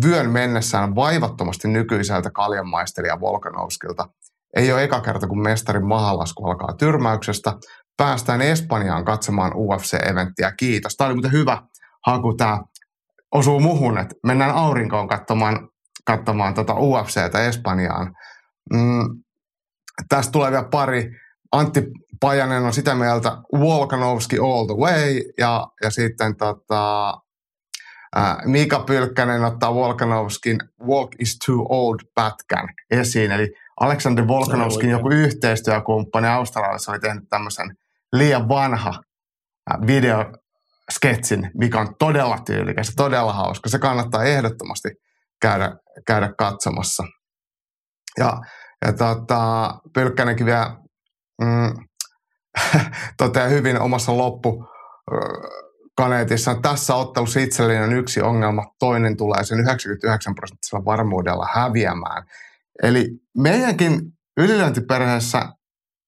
vyön mennessään vaivattomasti nykyiseltä kaljanmaistelija Volkanovskilta. Ei ole eka kerta, kun mestarin mahalasku alkaa tyrmäyksestä. Päästään Espanjaan katsomaan UFC-eventtiä. Kiitos. Tämä oli muuten hyvä haku. Tämä osuu muhun, että mennään aurinkoon katsomaan, katsomaan tota UFCtä Espanjaan. Mm, tästä tulee vielä pari. Antti Pajanen on sitä mieltä Volkanovski all the way ja, ja sitten tota, Mika Pylkkänen ottaa Volkanovskin Walk is too old pätkän esiin. Eli Aleksander Volkanovskin joku yhteistyökumppani Australiassa oli tehnyt tämmöisen liian vanha videosketsin, mikä on todella tyylikäs ja todella hauska. Se kannattaa ehdottomasti käydä, käydä katsomassa. Ja, ja tota, Pylkkänenkin vielä mm, toteaa hyvin omassa loppu kaneetissa. Tässä ottelussa itselleni on yksi ongelma, toinen tulee sen 99 prosenttisella varmuudella häviämään. Eli meidänkin ylilöintiperheessä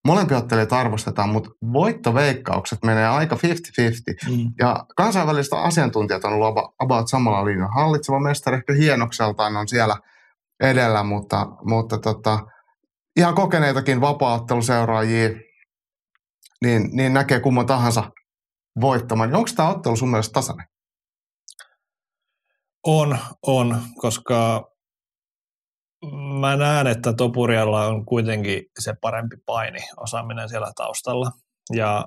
molempia ottelijat arvostetaan, mutta voittoveikkaukset menee aika 50-50. Mm. Ja kansainväliset asiantuntijat on ollut about samalla linjalla. Hallitseva mestari ehkä hienokseltaan on siellä edellä, mutta, mutta tota, ihan kokeneitakin vapaaotteluseuraajia niin, niin näkee kumman tahansa voittamaan. Onko tämä ottelu sun mielestä tasainen? On, on, koska mä näen, että Topurialla on kuitenkin se parempi paini osaaminen siellä taustalla. Ja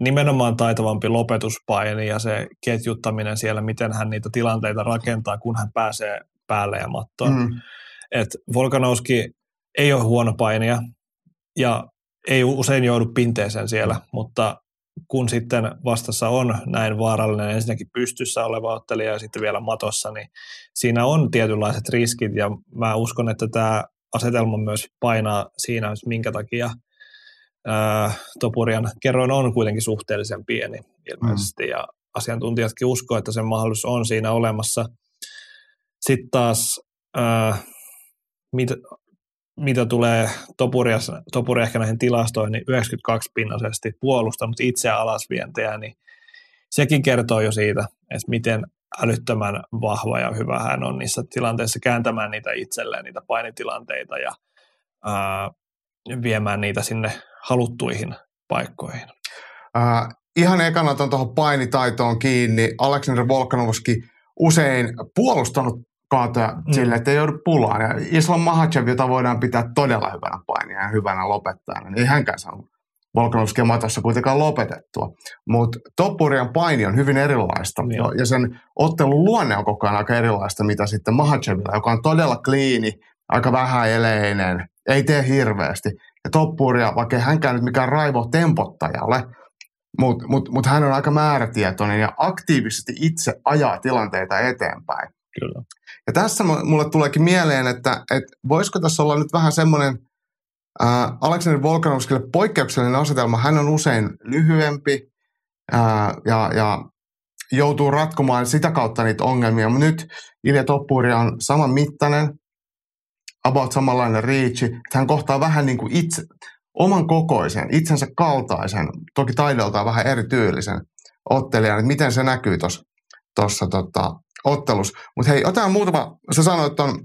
nimenomaan taitavampi lopetuspaini ja se ketjuttaminen siellä, miten hän niitä tilanteita rakentaa, kun hän pääsee päälle ja mattoon. Mm. Et Volkanovski ei ole huono painia ja ei usein joudu pinteeseen siellä, mutta kun sitten vastassa on näin vaarallinen ensinnäkin pystyssä oleva ottelija ja sitten vielä matossa, niin siinä on tietynlaiset riskit ja mä uskon, että tämä asetelma myös painaa siinä, minkä takia ää, Topurian kerroin on kuitenkin suhteellisen pieni ilmeisesti mm. ja asiantuntijatkin uskoo, että se mahdollisuus on siinä olemassa. Sitten taas ää, mit, mitä tulee Topuria, Topuria ehkä näihin tilastoihin, niin 92 pinnaisesti puolustanut itseä alasvientejä, niin sekin kertoo jo siitä, että miten älyttömän vahva ja hyvä hän on niissä tilanteissa kääntämään niitä itselleen, niitä painitilanteita ja ää, viemään niitä sinne haluttuihin paikkoihin. Äh, ihan ekana on tuohon painitaitoon kiinni. Aleksander Volkanovski usein puolustanut kaatoja mm. sille, että ei joudu pulaan. Ja Islam Mahachev, jota voidaan pitää todella hyvänä painia ja hyvänä lopettajana, niin ei hänkään saanut Volkanovskia matossa kuitenkaan lopetettua. Mutta Toppurian paini on hyvin erilaista. Mm. Ja sen ottelun luonne on koko ajan aika erilaista, mitä sitten Mahachevilla, joka on todella kliini, aika vähäeleinen, ei tee hirveästi. Ja Toppuria, vaikka ei hänkään nyt mikään raivo tempottaja ole, mutta mut, mut hän on aika määrätietoinen ja aktiivisesti itse ajaa tilanteita eteenpäin. Kyllä. Ja tässä mulle tuleekin mieleen, että, että voisiko tässä olla nyt vähän semmoinen äh, Aleksander Volkanovskille poikkeuksellinen asetelma. Hän on usein lyhyempi äh, ja, ja joutuu ratkomaan sitä kautta niitä ongelmia. Mutta nyt Ilja Toppuri on saman mittainen, about samanlainen että hän kohtaa vähän niin kuin itse, oman kokoisen, itsensä kaltaisen, toki taidoltaan vähän erityylisen ottelijan, että miten se näkyy tuossa tota, ottelus. Mutta hei, otetaan muutama, sä sanoit tuon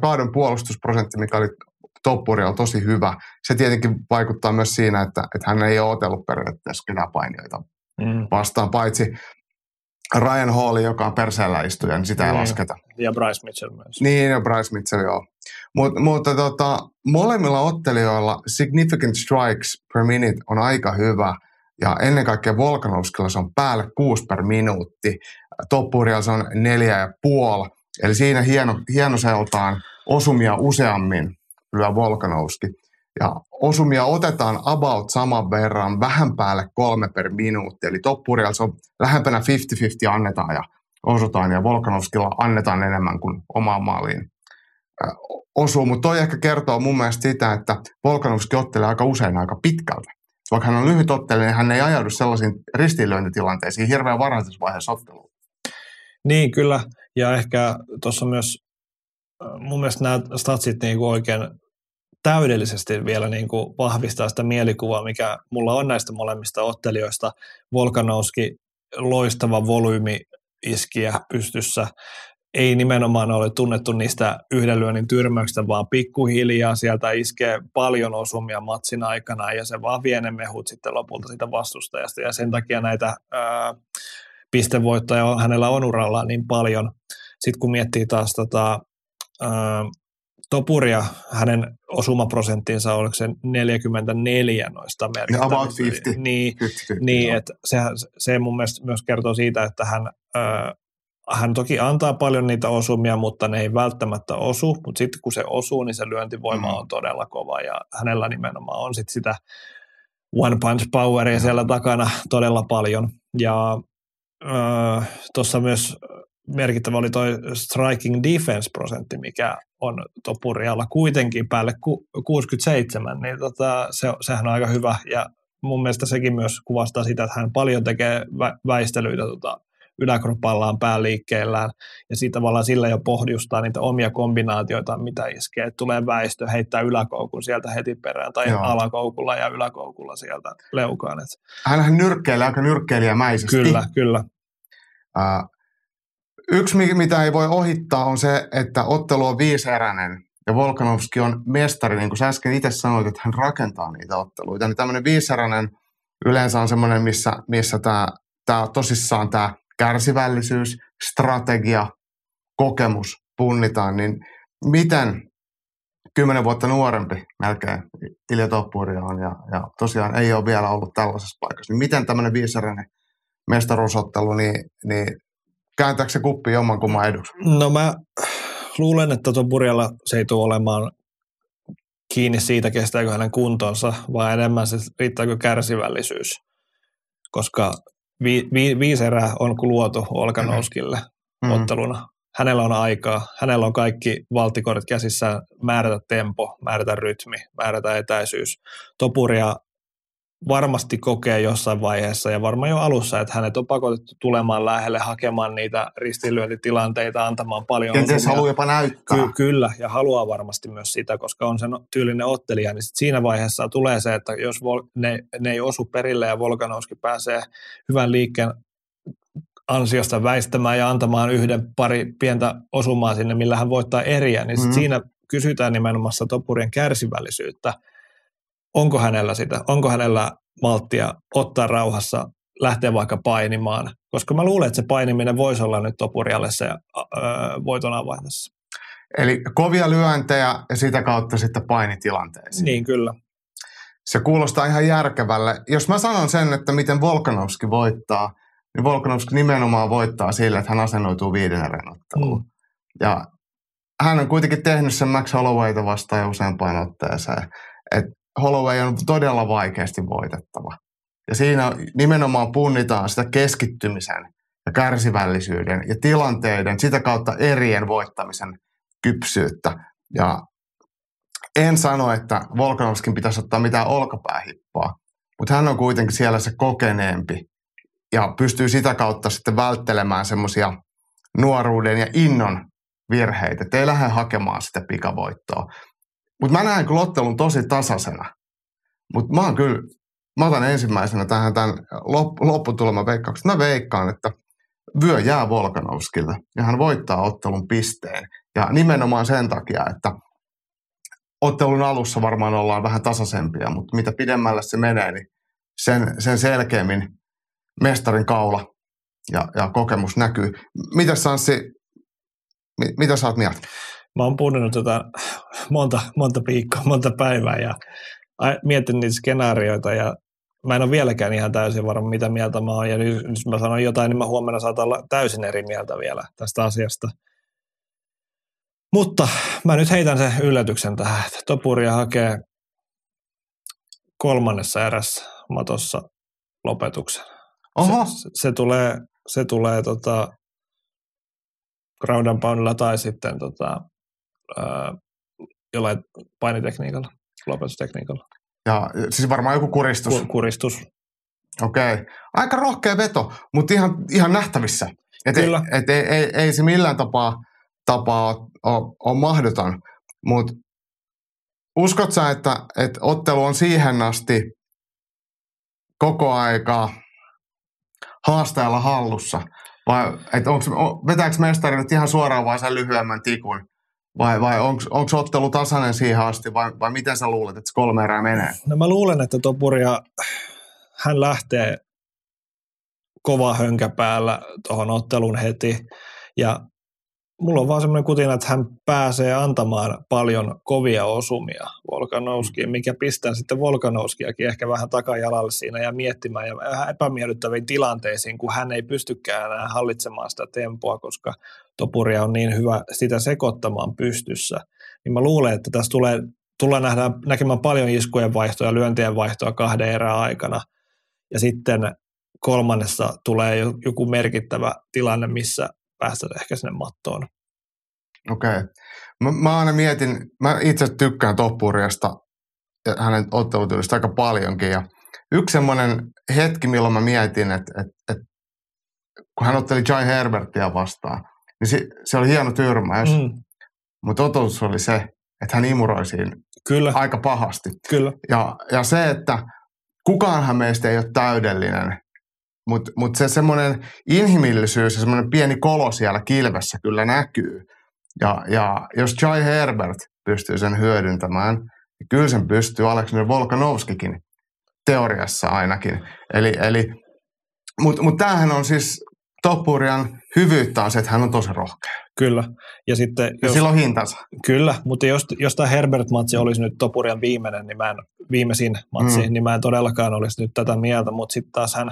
kaadon puolustusprosentti, mikä oli Toppurialla tosi hyvä. Se tietenkin vaikuttaa myös siinä, että, että hän ei ole otellut periaatteessa kyläpainijoita mm. vastaan, paitsi Ryan Hall, joka on perseellä istuja, niin sitä ei mm. lasketa. Ja Bryce Mitchell myös. Niin, ja Bryce Mitchell, joo. Mut, mutta tota, molemmilla ottelijoilla significant strikes per minute on aika hyvä. Ja ennen kaikkea Volkanovskilla se on päälle kuusi per minuutti. Toppurialla se on neljä ja puoli. Eli siinä hieno, hienoseltaan osumia useammin lyö Volkanovski. Ja osumia otetaan about saman verran, vähän päälle kolme per minuutti. Eli Toppurialla se on lähempänä 50-50 annetaan ja osutaan, ja Volkanovskilla annetaan enemmän kuin omaan maaliin osuu. Mutta toi ehkä kertoo mun mielestä sitä, että Volkanovski ottelee aika usein aika pitkältä. Vaikka hän on lyhyt ottelija, niin hän ei ajaudu sellaisiin ristiinlyöntitilanteisiin hirveän varhaisessa vaiheessa otteluun. Niin, kyllä. Ja ehkä tuossa myös mun mielestä nämä statsit niin kuin oikein täydellisesti vielä niin kuin vahvistaa sitä mielikuvaa, mikä mulla on näistä molemmista ottelijoista. Volkanovski, loistava volyymi iskiä pystyssä. Ei nimenomaan ole tunnettu niistä yhden lyönnin tyrmäyksistä, vaan pikkuhiljaa sieltä iskee paljon osumia matsin aikana ja se vaan vie ne mehut sitten lopulta sitä vastustajasta. Ja sen takia näitä ää, pistevoittoja hänellä on uralla niin paljon. Sitten kun miettii taas tota, ää, Topuria, hänen osumaprosenttinsa oliko se 44 noista merkittävistä. About 50. Niin, 50, niin että se, se mun mielestä myös kertoo siitä, että hän, ää, hän toki antaa paljon niitä osumia, mutta ne ei välttämättä osu, mutta sitten kun se osuu, niin se lyöntivoima mm. on todella kova ja hänellä nimenomaan on sitten sitä one punch poweria siellä takana todella paljon. Ja tuossa myös merkittävä oli toi striking defense-prosentti, mikä on Topurialla kuitenkin päälle ku, 67, niin tota, se, sehän on aika hyvä. Ja mun mielestä sekin myös kuvastaa sitä, että hän paljon tekee vä- väistelyitä tota, yläkropallaan pääliikkeellään ja siitä tavallaan sillä jo pohjustaa niitä omia kombinaatioita, mitä iskee. Et tulee väistö, heittää yläkoukun sieltä heti perään tai Joo. alakoukulla ja yläkoukulla sieltä leukaan. Et. Hänhän nyrkkeilee aika nyrkkeilijämäisesti. Kyllä, kyllä. Uh, yksi, mitä ei voi ohittaa, on se, että ottelu on viiseräinen ja Volkanovski on mestari, niin kuin sä äsken itse sanoit, että hän rakentaa niitä otteluita. Niin tämmöinen viiseräinen yleensä on semmoinen, missä, missä tämä, tämä tosissaan tämä kärsivällisyys, strategia, kokemus punnitaan, niin miten kymmenen vuotta nuorempi melkein Ilja Toppuria on ja, ja tosiaan ei ole vielä ollut tällaisessa paikassa, niin miten tämmöinen viisareinen mestaruusottelu, niin, niin kääntääkö se kuppi jommankumman eduksi? No mä luulen, että Topurialla se ei tule olemaan kiinni siitä, kestääkö hänen kuntonsa, vaan enemmän se riittääkö kärsivällisyys. Koska vi, vi, viisi erää on luotu Olkanouskille mm-hmm. otteluna. Hänellä on aikaa, hänellä on kaikki valtikorit käsissään määrätä tempo, määrätä rytmi, määrätä etäisyys. Topuria varmasti kokee jossain vaiheessa ja varmaan jo alussa, että hänet on pakotettu tulemaan lähelle, hakemaan niitä ristilyöntitilanteita, antamaan paljon. Kenties haluaa jopa näyttää. Ky- kyllä, ja haluaa varmasti myös sitä, koska on sen tyylinen ottelija, niin sit siinä vaiheessa tulee se, että jos vol- ne, ne ei osu perille ja Volkanovski pääsee hyvän liikkeen ansiosta väistämään ja antamaan yhden pari pientä osumaa sinne, millä hän voittaa eriä, niin mm-hmm. siinä kysytään nimenomaan Topurien kärsivällisyyttä – onko hänellä sitä, onko hänellä malttia ottaa rauhassa, lähteä vaikka painimaan, koska mä luulen, että se painiminen voisi olla nyt Topurialle se öö, voiton avaintässä. Eli kovia lyöntejä ja sitä kautta sitten painitilanteisiin. Niin, kyllä. Se kuulostaa ihan järkevälle. Jos mä sanon sen, että miten Volkanovski voittaa, niin Volkanovski nimenomaan voittaa sillä, että hän asennoituu viiden renotteluun. Mm. Ja hän on kuitenkin tehnyt sen Max Hollowayta vastaan jo useampaan otteeseen. Et Holloway on todella vaikeasti voitettava. Ja siinä nimenomaan punnitaan sitä keskittymisen ja kärsivällisyyden ja tilanteiden, sitä kautta erien voittamisen kypsyyttä. Ja en sano, että Volkanovskin pitäisi ottaa mitään olkapäähippoa, mutta hän on kuitenkin siellä se kokeneempi ja pystyy sitä kautta sitten välttelemään semmoisia nuoruuden ja innon virheitä, että ei lähde hakemaan sitä pikavoittoa. Mutta mä näen kyllä ottelun tosi tasaisena. Mutta mä oon kyllä, mä otan ensimmäisenä tähän tämän lopputuleman veikkauksen. Mä veikkaan, että vyö jää Volkanovskille ja hän voittaa ottelun pisteen. Ja nimenomaan sen takia, että ottelun alussa varmaan ollaan vähän tasaisempia, mutta mitä pidemmälle se menee, niin sen, sen selkeämmin mestarin kaula ja, ja kokemus näkyy. Mitä Sanssi, mitä sä oot mieltä? Mä oon puhunut tätä monta, monta viikkoa, monta päivää ja mietin niitä skenaarioita ja mä en ole vieläkään ihan täysin varma, mitä mieltä mä oon. Ja nyt, jos mä sanon jotain, niin mä huomenna saatan olla täysin eri mieltä vielä tästä asiasta. Mutta mä nyt heitän sen yllätyksen tähän, että Topuria hakee kolmannessa erässä matossa lopetuksen. Oho. Se, se, tulee, se tulee tota, ground and poundilla tai sitten tota, ää, jollain painitekniikalla lopetustekniikalla. Ja siis varmaan joku kuristus. Kur, kuristus. Okei. Okay. Aika rohkea veto, mutta ihan, ihan nähtävissä. Et Kyllä. Ei, et ei, ei, ei, se millään tapaa, tapaa ole, mahdoton. Mutta uskot sä, että, että ottelu on siihen asti koko aikaa haasteella hallussa? Vai että onko, vetääkö mestari nyt ihan suoraan vaan sen lyhyemmän tikun vai, vai onko ottelu tasainen siihen asti vai, vai miten sä luulet, että se kolme erää menee? No mä luulen, että Topuria, hän lähtee kova hönkä päällä tuohon ottelun heti ja mulla on vaan semmoinen kutina, että hän pääsee antamaan paljon kovia osumia Volkanouskiin, mikä pistää sitten Volkanouskiakin ehkä vähän takajalalle siinä ja miettimään ja vähän epämiellyttäviin tilanteisiin, kun hän ei pystykään enää hallitsemaan sitä tempoa, koska topuria on niin hyvä sitä sekoittamaan pystyssä. Niin mä luulen, että tässä tulee, tullaan nähdä, näkemään paljon iskujen vaihtoja, lyöntien vaihtoa kahden erää aikana. Ja sitten kolmannessa tulee joku merkittävä tilanne, missä päästä ehkä sinne mattoon. Okei. Okay. Mä, mä aina mietin, mä itse tykkään Toppuriasta ja hänen ottelutyylistä aika paljonkin ja yksi semmoinen hetki, milloin mä mietin, että, että, että kun hän otteli Jai Herbertia vastaan, niin se, se oli hieno tyrmäys. Mm. Mutta totuus oli se, että hän imuroi siinä Kyllä. aika pahasti. Kyllä. Ja, ja se, että kukaanhan meistä ei ole täydellinen, mutta mut se semmoinen inhimillisyys ja semmoinen pieni kolo siellä kilvessä kyllä näkyy. Ja, ja jos Jai Herbert pystyy sen hyödyntämään, niin kyllä sen pystyy Aleksander Volkanovskikin teoriassa ainakin. Eli, eli, mutta mut tämähän on siis Toppurian hyvyyttä on se, että hän on tosi rohkea. Kyllä. Ja sitten, jos, ja sillä on hintansa. Kyllä, mutta jos, jos tämä Herbert-matsi olisi nyt Topurian viimeinen, niin mä en, viimeisin matsi, mm. niin mä en todellakaan olisi nyt tätä mieltä, mutta sitten taas hän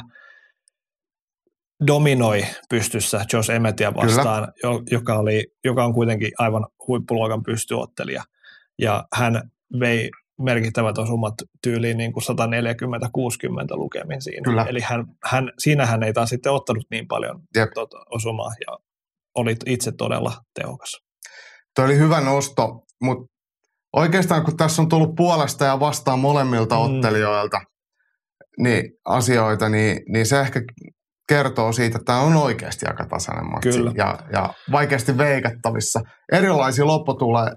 dominoi pystyssä Josh Emmetia vastaan, jo, joka, oli, joka on kuitenkin aivan huippuluokan pystyottelija. Ja hän vei merkittävät osumat tyyliin niin kuin 140-60 lukemin siinä. Kyllä. Eli hän, hän, siinä hän ei taas sitten ottanut niin paljon tuota, osumaa ja oli itse todella tehokas. Tuo oli hyvä nosto, mutta oikeastaan kun tässä on tullut puolesta ja vastaan molemmilta mm. ottelijoilta niin asioita, niin, niin se ehkä kertoo siitä, että tämä on oikeasti aika tasainen matsi Kyllä. Ja, ja vaikeasti veikattavissa. Erilaisia lopputule,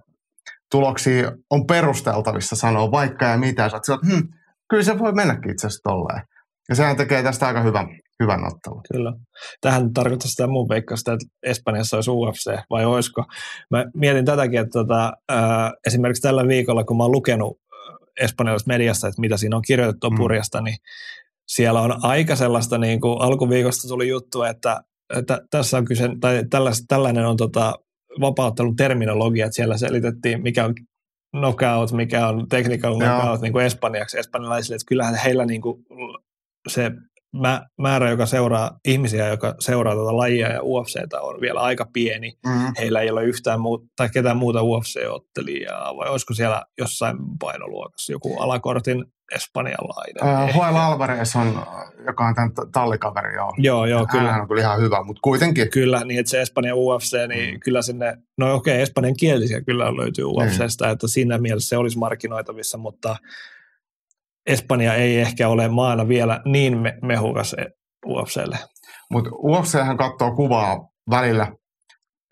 tuloksia on perusteltavissa sanoa vaikka ja mitä. Sä oot, hm, kyllä se voi mennäkin itse asiassa tolleen. Ja sehän tekee tästä aika hyvän, hyvän ottelun. Kyllä. Tähän tarkoittaa sitä mun veikkausta, että Espanjassa olisi UFC, vai olisiko? Mä mietin tätäkin, että tota, äh, esimerkiksi tällä viikolla, kun mä oon lukenut espanjalaisesta mediassa, että mitä siinä on kirjoitettu mm. purjasta, niin siellä on aika sellaista, niin kuin alkuviikosta tuli juttu, että, että tässä on kyse, tai tällainen on tota, vapauttelun terminologia, että siellä selitettiin, mikä on knockout, mikä on technical knockout niin kuin espanjaksi, espanjalaisille, että kyllähän heillä niin kuin se määrä, joka seuraa ihmisiä, joka seuraa tätä lajia ja UFCtä on vielä aika pieni. Mm-hmm. Heillä ei ole yhtään muuta, tai ketään muuta UFC-ottelijaa, vai olisiko siellä jossain painoluokassa joku alakortin espanjalainen? Uh, Joel Alvarez on, joka on tämän tallikaveri, joo. Joo, joo, kyllä. Hän on kyllä ihan hyvä, mutta kuitenkin. Kyllä, niin että se Espanjan UFC, niin mm. kyllä sinne, no okei, okay, espanjan kielisiä kyllä löytyy UFCstä, mm. että siinä mielessä se olisi markkinoitavissa, mutta Espanja ei ehkä ole maana vielä niin me- mehukas UFClle. Mutta UFChän katsoo kuvaa välillä.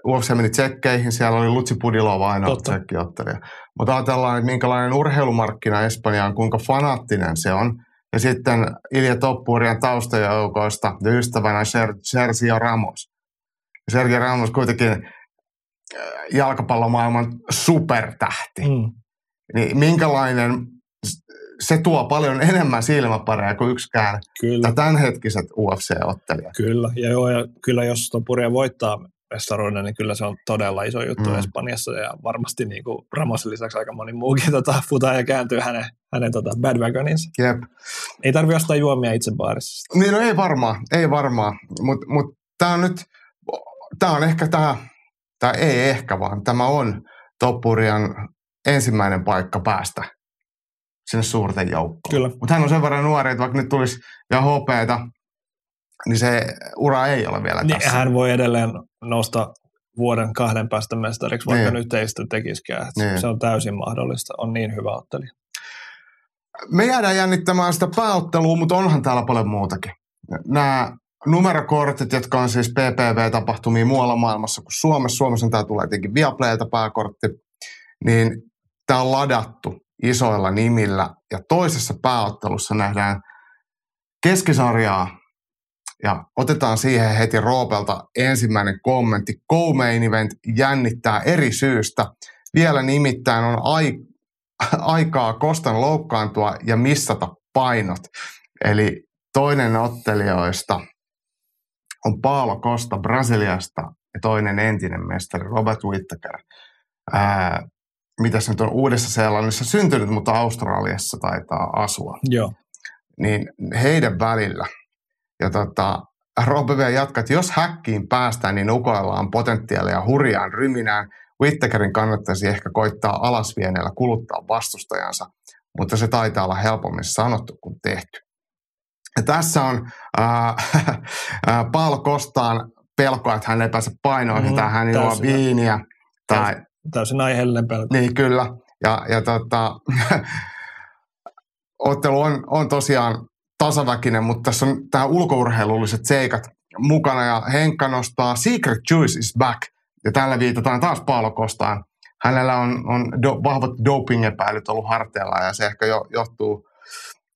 UFC meni tsekkeihin, siellä oli Lutsi Pudilova ainoa tsekkiottelija. Mutta ajatellaan, että minkälainen urheilumarkkina Espanja on, kuinka fanaattinen se on. Ja sitten Ilja Toppurian taustajoukoista ja ystävänä Ser- Sergio Ramos. Sergio Ramos kuitenkin äh, jalkapallomaailman supertähti. Mm. Niin minkälainen se tuo paljon enemmän silmäpareja kuin yksikään kyllä. tämänhetkiset UFC-ottelijat. Kyllä, ja, joo, ja kyllä jos Topuria voittaa mestaruuden, niin kyllä se on todella iso juttu mm. Espanjassa ja varmasti niin kuin Ramosin lisäksi aika moni muukin tota, futaa ja kääntyy hänen, hänen tota, bandwagoninsa. Jep. Ei tarvi ostaa juomia itse baarissa. Niin no ei varmaan, ei varmaan, mutta mut, tämä on nyt, tämä on ehkä tämä, tämä ei ehkä vaan, tämä on Toppurian ensimmäinen paikka päästä sinne suurten joukkoon. Kyllä. Mutta hän on sen verran nuori, että vaikka nyt tulisi ja hopeeta, niin se ura ei ole vielä niin, tässä. Hän voi edelleen nousta vuoden kahden päästä mestariksi, vaikka niin. nyt ei sitä tekisikään. Niin. Se on täysin mahdollista. On niin hyvä ottelija. Me jäädään jännittämään sitä pääottelua, mutta onhan täällä paljon muutakin. Nämä numerokortit, jotka on siis PPV-tapahtumia muualla maailmassa kuin Suomessa. Suomessa tämä tulee tietenkin Viaplaylta pääkortti. Niin tämä on ladattu isoilla nimillä. Ja toisessa pääottelussa nähdään keskisarjaa ja otetaan siihen heti Roopelta ensimmäinen kommentti. Co-main event jännittää eri syystä. Vielä nimittäin on ai- aikaa Kostan loukkaantua ja missata painot. Eli toinen ottelijoista on Paolo Costa Brasiliasta ja toinen entinen mestari Robert Whittaker. Ää, mitä se nyt on Uudessa Seelannissa syntynyt, mutta Australiassa taitaa asua. Joo. Niin heidän välillä. Ja tota, Robbe vielä jatkaa, että jos häkkiin päästään, niin ukoillaan potentiaalia hurjaan ryminään. Whittakerin kannattaisi ehkä koittaa alasvieneellä kuluttaa vastustajansa, mutta se taitaa olla helpommin sanottu kuin tehty. Ja tässä on äh, äh, Paul Kostaan pelkoa, että hän ei pääse painoihin mm, tai hän juo viiniä. Tai, täysin aiheellinen pelko. Niin, kyllä. Ja, ja tota, ottelu on, on tosiaan tasaväkinen, mutta tässä on tähän ulkourheilulliset seikat mukana ja Henkka nostaa Secret Juice is back. Ja tällä viitataan taas Paolo Kostaan. Hänellä on, on do, vahvat doping-epäilyt ollut harteilla ja se ehkä jo, johtuu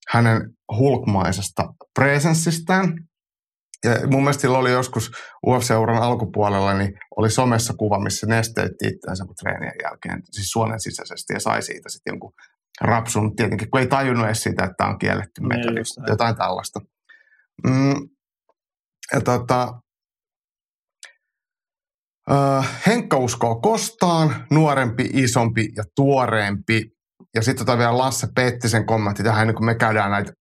hänen hulkmaisesta presenssistään. Ja mun mielestä sillä oli joskus UFC-uran alkupuolella, niin oli somessa kuva, missä nesteytti itseänsä kun treenien jälkeen, siis suonen sisäisesti ja sai siitä sitten jonkun rapsun, tietenkin kun ei tajunnut edes sitä, että on kielletty Niin, näin. jotain tällaista. Mm, ja tota, äh, Henkka uskoo Kostaan, nuorempi, isompi ja tuoreempi. Ja sitten otetaan vielä Lasse Pettisen kommentti tähän, ennen kuin me käydään näitä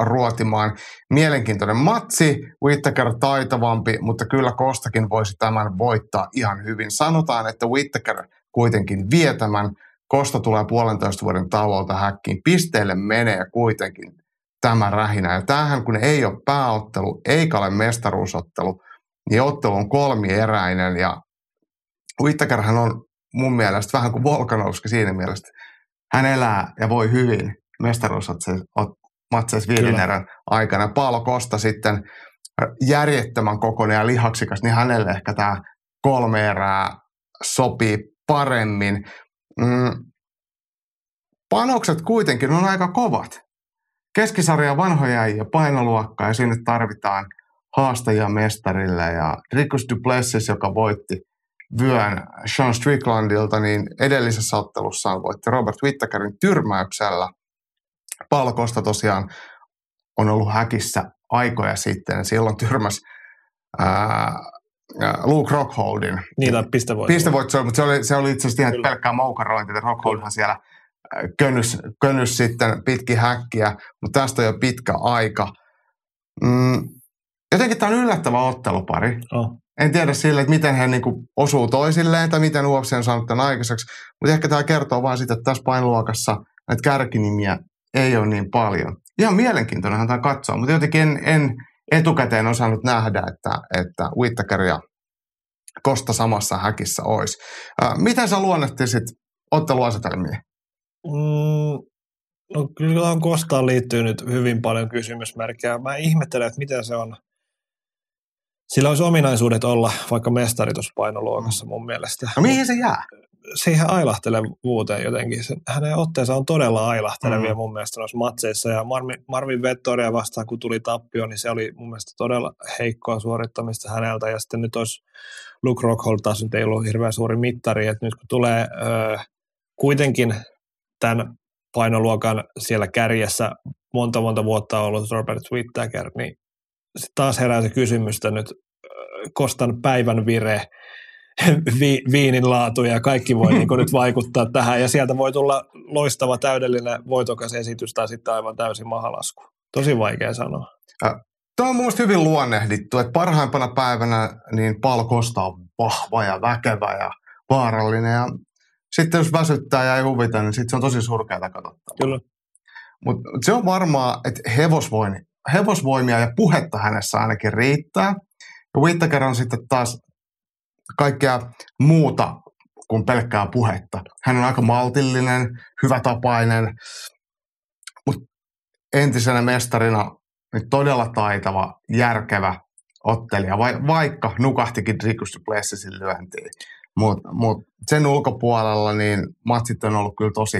ruotimaan. Mielenkiintoinen matsi, Whittaker taitavampi, mutta kyllä Kostakin voisi tämän voittaa ihan hyvin. Sanotaan, että Whittaker kuitenkin vie tämän. Kosta tulee puolentoista vuoden tauolta häkkiin. Pisteelle menee kuitenkin tämä rähinä. Ja tämähän kun ei ole pääottelu eikä ole mestaruusottelu, niin ottelu on kolmieräinen ja Whittakerhän on mun mielestä vähän kuin Volkanovski siinä mielessä. Hän elää ja voi hyvin mestaruusmatseissa viiden erän aikana. Paolo Kosta sitten järjettömän kokoinen ja lihaksikas, niin hänelle ehkä tämä kolme erää sopii paremmin. Mm. Panokset kuitenkin on aika kovat. Keskisarja vanhoja ja painoluokkaa ja sinne tarvitaan haastajia mestarille ja Rikus Duplessis, joka voitti vyön Sean Stricklandilta, niin edellisessä ottelussaan voitti Robert Whittakerin tyrmäyksellä. Paolo Costa tosiaan on ollut häkissä aikoja sitten. Silloin tyrmäs ää, Luke Rockholdin. Niitä pistevoittoja. Pistevoitto, mutta se oli, se oli itse asiassa ihan Kyllä. pelkkää moukarointia. että Rockholdhan siellä könnys, könnys sitten pitkin häkkiä, mutta tästä on jo pitkä aika. Mm, jotenkin tämä on yllättävä ottelupari. Oh. En tiedä sille, että miten he niinku osuu toisilleen tai miten UFC on saanut tämän aikaiseksi. Mutta ehkä tämä kertoo vain sitä, että tässä painoluokassa näitä kärkinimiä ei ole niin paljon. Ihan mielenkiintoinenhan tämä katsoa, mutta jotenkin en, en etukäteen osannut nähdä, että, että Whittaker ja Kosta samassa häkissä olisi. Äh, miten sä luonnehtisit otteluasetelmia? Mm, no kyllä on Kostaan liittyy nyt hyvin paljon kysymysmerkkejä. Mä ihmettelen, että miten se on. Sillä olisi ominaisuudet olla vaikka mestari tuossa painoluokassa mun mielestä. No mihin se jää? Siihen ailahtelevuuteen jotenkin. Se, hänen otteensa on todella ailahtelevia Mm. mun mielestä noissa matseissa. Ja Marvin, Marvin Vettoria vastaan, kun tuli tappio, niin se oli mun mielestä todella heikkoa suorittamista häneltä. Ja sitten nyt olisi Luke Rockhold taas nyt ei ollut hirveän suuri mittari. Että nyt kun tulee ö, kuitenkin tämän painoluokan siellä kärjessä monta monta vuotta ollut Robert Whittaker, niin taas herää se kysymys, että nyt Kostan päivän vire, vi, viinin laatu ja kaikki voi niin nyt vaikuttaa tähän. Ja sieltä voi tulla loistava täydellinen voitokas esitys tai sitten aivan täysin mahalasku. Tosi vaikea sanoa. Tuo on mun mielestä hyvin luonnehdittu, että parhaimpana päivänä niin Paul Costa on vahva ja väkevä ja vaarallinen. Ja sitten jos väsyttää ja ei huvita, niin sitten se on tosi surkeata katsottavaa. Kyllä. Mutta se on varmaa, että hevosvoimia, hevosvoimia ja puhetta hänessä ainakin riittää. Ja Whittaker on sitten taas kaikkea muuta kuin pelkkää puhetta. Hän on aika maltillinen, hyvätapainen, mutta entisenä mestarina niin todella taitava, järkevä ottelija, vai, vaikka nukahtikin Rikus Duplessisin lyöntiin. Mutta mut sen ulkopuolella niin matsit on ollut kyllä tosi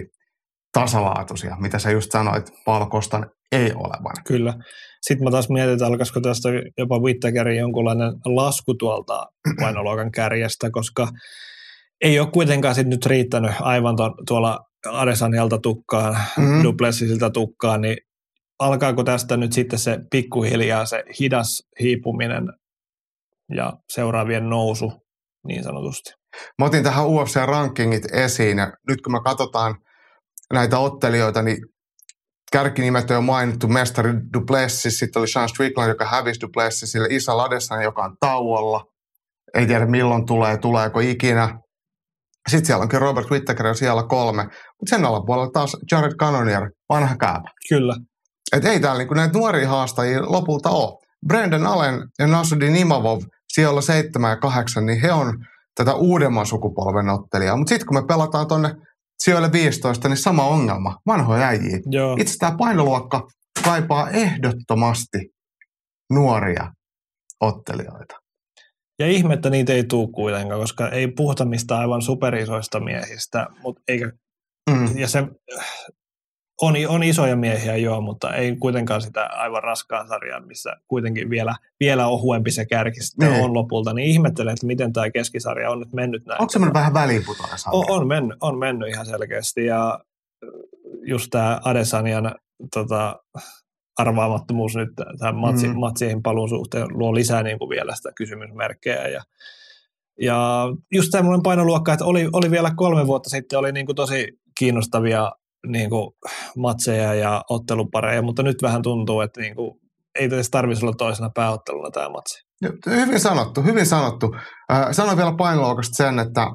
tasalaatuisia, mitä sä just sanoit Paolo Kostan ei olevan. Kyllä. Sitten mä taas mietin, että alkaisiko tästä jopa Whittakerin jonkunlainen lasku tuolta painoluokan kärjestä, koska ei ole kuitenkaan sit nyt riittänyt aivan ton, tuolla Adesanjalta tukkaan, Mhm. mm. Duplessisiltä tukkaan, niin alkaako tästä nyt sitten se pikkuhiljaa se hidas hiipuminen ja seuraavien nousu niin sanotusti. Mä otin tähän UFC-rankingit esiin ja nyt kun me katsotaan näitä ottelijoita, niin kärkinimet on mainittu, mestari Duplessis, sitten oli Sean Strickland, joka hävisi Duplessisille, Isa Ladesan, joka on tauolla, ei tiedä milloin tulee, tuleeko ikinä. Sitten siellä onkin Robert Whittaker siellä kolme, mutta sen alapuolella taas Jared Cannonier, vanha kääpä. Kyllä, Et ei täällä niinku näitä nuoria haastajia lopulta ole. Brendan Allen ja Nasudin Imavov siellä 7 ja 8, niin he on tätä uudemman sukupolven ottelijaa. Mutta sitten kun me pelataan tonne sijoille 15, niin sama ongelma. Vanhoja äijiä. joo, Itse tämä painoluokka kaipaa ehdottomasti nuoria ottelijoita. Ja ihme, että niitä ei tule kuitenkaan, koska ei puhuta mistä aivan superisoista miehistä, mutta eikä, Mm. ja se on, on isoja miehiä joo, mutta ei kuitenkaan sitä aivan raskaan sarjaa, missä kuitenkin vielä, vielä ohuempi se kärki sitten Niin. on lopulta, niin ihmettelen, että miten tämä keskisarja on nyt mennyt näin. Onko se mennyt vähän väliinputoinen sarja? on, on, mennyt, on mennyt ihan selkeästi ja just tämä Adesanian tota, arvaamattomuus nyt tämän matsi, Mm. mm. matsien paluun suhteen luo lisää niin kuin vielä sitä kysymysmerkkejä ja ja just tämmöinen painoluokka, että oli, oli vielä kolme vuotta sitten, oli niin kuin tosi kiinnostavia niin kuin matseja ja ottelupareja, mutta nyt vähän tuntuu, että niin kuin, ei edes tarvitsisi olla toisena pääotteluna tämä matsi. Hyvin sanottu, hyvin sanottu. Äh, sanoin vielä painoluokasta sen, että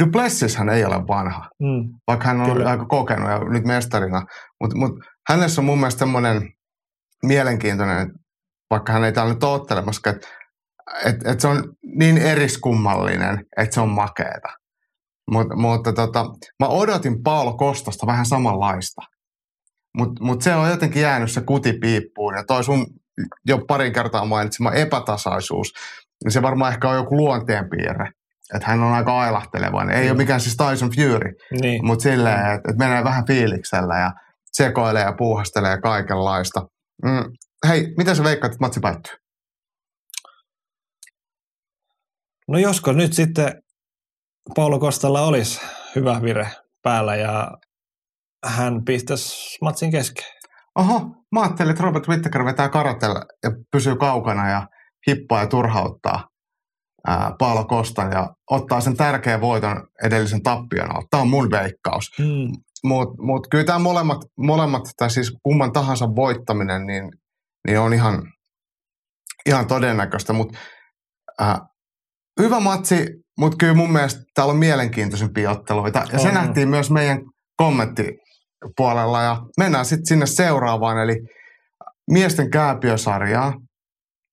Duplessishän ei ole vanha, Mm. vaikka hän on Kyllä. aika kokenut ja nyt mestarina. Mutta mut, hänessä on mun mielestä semmoinen mielenkiintoinen, vaikka hän ei täällä nyt ottelemassa, että et, et se on niin eriskummallinen, että se on makeeta. Mut, mutta tota, mä odotin Paolo Kostosta vähän samanlaista. Mutta mut se on jotenkin jäänyt se kuti piippuun ja toi sun jo parin kertaa mainitsema epätasaisuus, niin se varmaan ehkä on joku luonteenpiirre. Että hän on aika ailahtelevainen. Ei Mm. ole mikään siis Tyson Fury, Niin. mutta silleen, että, että menee vähän fiiliksellä ja sekoilee ja puuhastelee kaikenlaista. Mm. Hei, miten sä veikkaat, että matsi päättyy? No josko nyt sitten Paulo Kostalla olisi hyvä vire päällä ja hän pistäisi matsin kesken. Oho, mä ajattelin, että Robert Whittaker vetää karatella ja pysyy kaukana ja hippaa ja turhauttaa ää, Paolo Kostan ja ottaa sen tärkeän voiton edellisen tappion alta. Tämä on mun veikkaus. Mm. Mutta mut kyllä tämä molemmat, molemmat, tai siis kumman tahansa voittaminen, niin, niin on ihan, ihan todennäköistä. Mutta hyvä matsi, mutta kyllä mun mielestä täällä on mielenkiintoisempia otteluita. Ja se nähtiin myös meidän kommenttipuolella. Ja mennään sitten sinne seuraavaan, eli miesten kääpiösarjaa.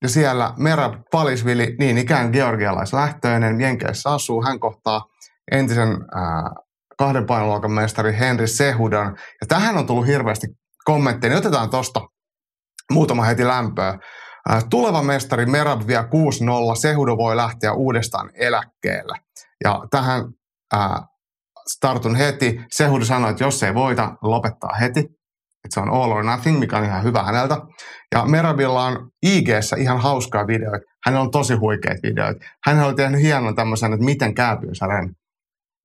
Ja siellä Merab Palisvili, niin ikään georgialaislähtöinen, Jenkeissä asuu. Hän kohtaa entisen ää, kahden painoluokan mestari Henry Sehudan. Ja tähän on tullut hirveästi kommentteja. Niin otetaan tuosta muutama heti lämpöä. Ää, Tuleva mestari Merab vie 6-0. Sehudo voi lähteä uudestaan eläkkeelle. Ja tähän ää, startun heti. Sehudo sanoi, että jos ei voita, lopettaa heti. Että se on all or nothing, mikä on ihan hyvä häneltä. Ja Merabilla on ig ihan hauskaa videoita. Hänellä on tosi huikeita videoita. Hän oli tehnyt hienon tämmöisen, että miten kääpyysarjan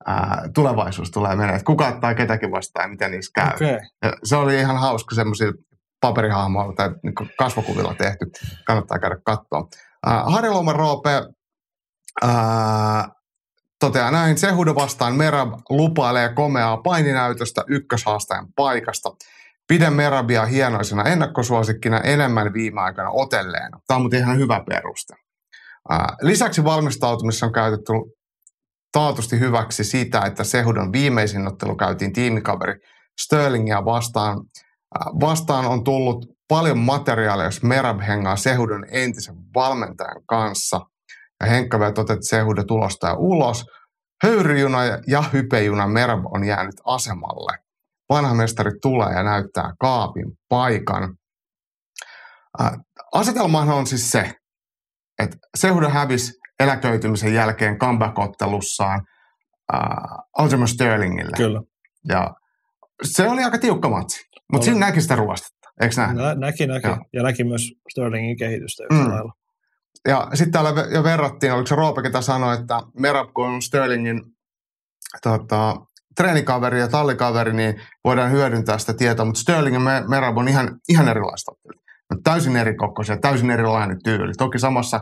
ää, tulevaisuus tulee menemään. Että kuka ottaa ketäkin vastaan ja miten niissä käy. Okay. Ja se oli ihan hauska semmoisilla paperihahmoilla tai niin kasvokuvilla tehty. Kannattaa käydä katsoa. Äh, Harri Roope toteaa näin. Sehudo vastaan Merab lupailee komeaa paininäytöstä ykköshaastajan paikasta. Pidän Merabia hienoisena ennakkosuosikkina enemmän viime aikana otelleena. Tämä on muuten ihan hyvä peruste. Lisäksi valmistautumisessa on käytetty taatusti hyväksi sitä, että Sehudon viimeisin ottelu käytiin tiimikaveri Sterlingia vastaan. Vastaan on tullut paljon materiaalia, jos Merab hengaa Sehudon entisen valmentajan kanssa. Ja Henkka vielä totesi, että Sehudo tulostaa ulos. Höyryjuna ja hypejuna Merab on jäänyt asemalle. Vanha mestari tulee ja näyttää kaapin paikan. Asetelmahan on siis se, että Sehudo hävisi eläköitymisen jälkeen comeback-ottelussaan äh, Sterlingille. Kyllä. Ja se oli aika tiukka matsi, mutta siinä näki sitä ruostetta, eikö näin? Nä, näki, näki. Joo. Ja näki myös Sterlingin kehitystä yhtä Mm. lailla. Ja sitten täällä jo verrattiin, oliko se Roope, ketä sanoi, että Merab, kun on Sterlingin tota, treenikaveri ja tallikaveri, niin voidaan hyödyntää sitä tietoa, mutta Sterling ja Me- Merab on ihan, ihan erilaista. No, täysin eri kokoisia, täysin erilainen tyyli. Toki samassa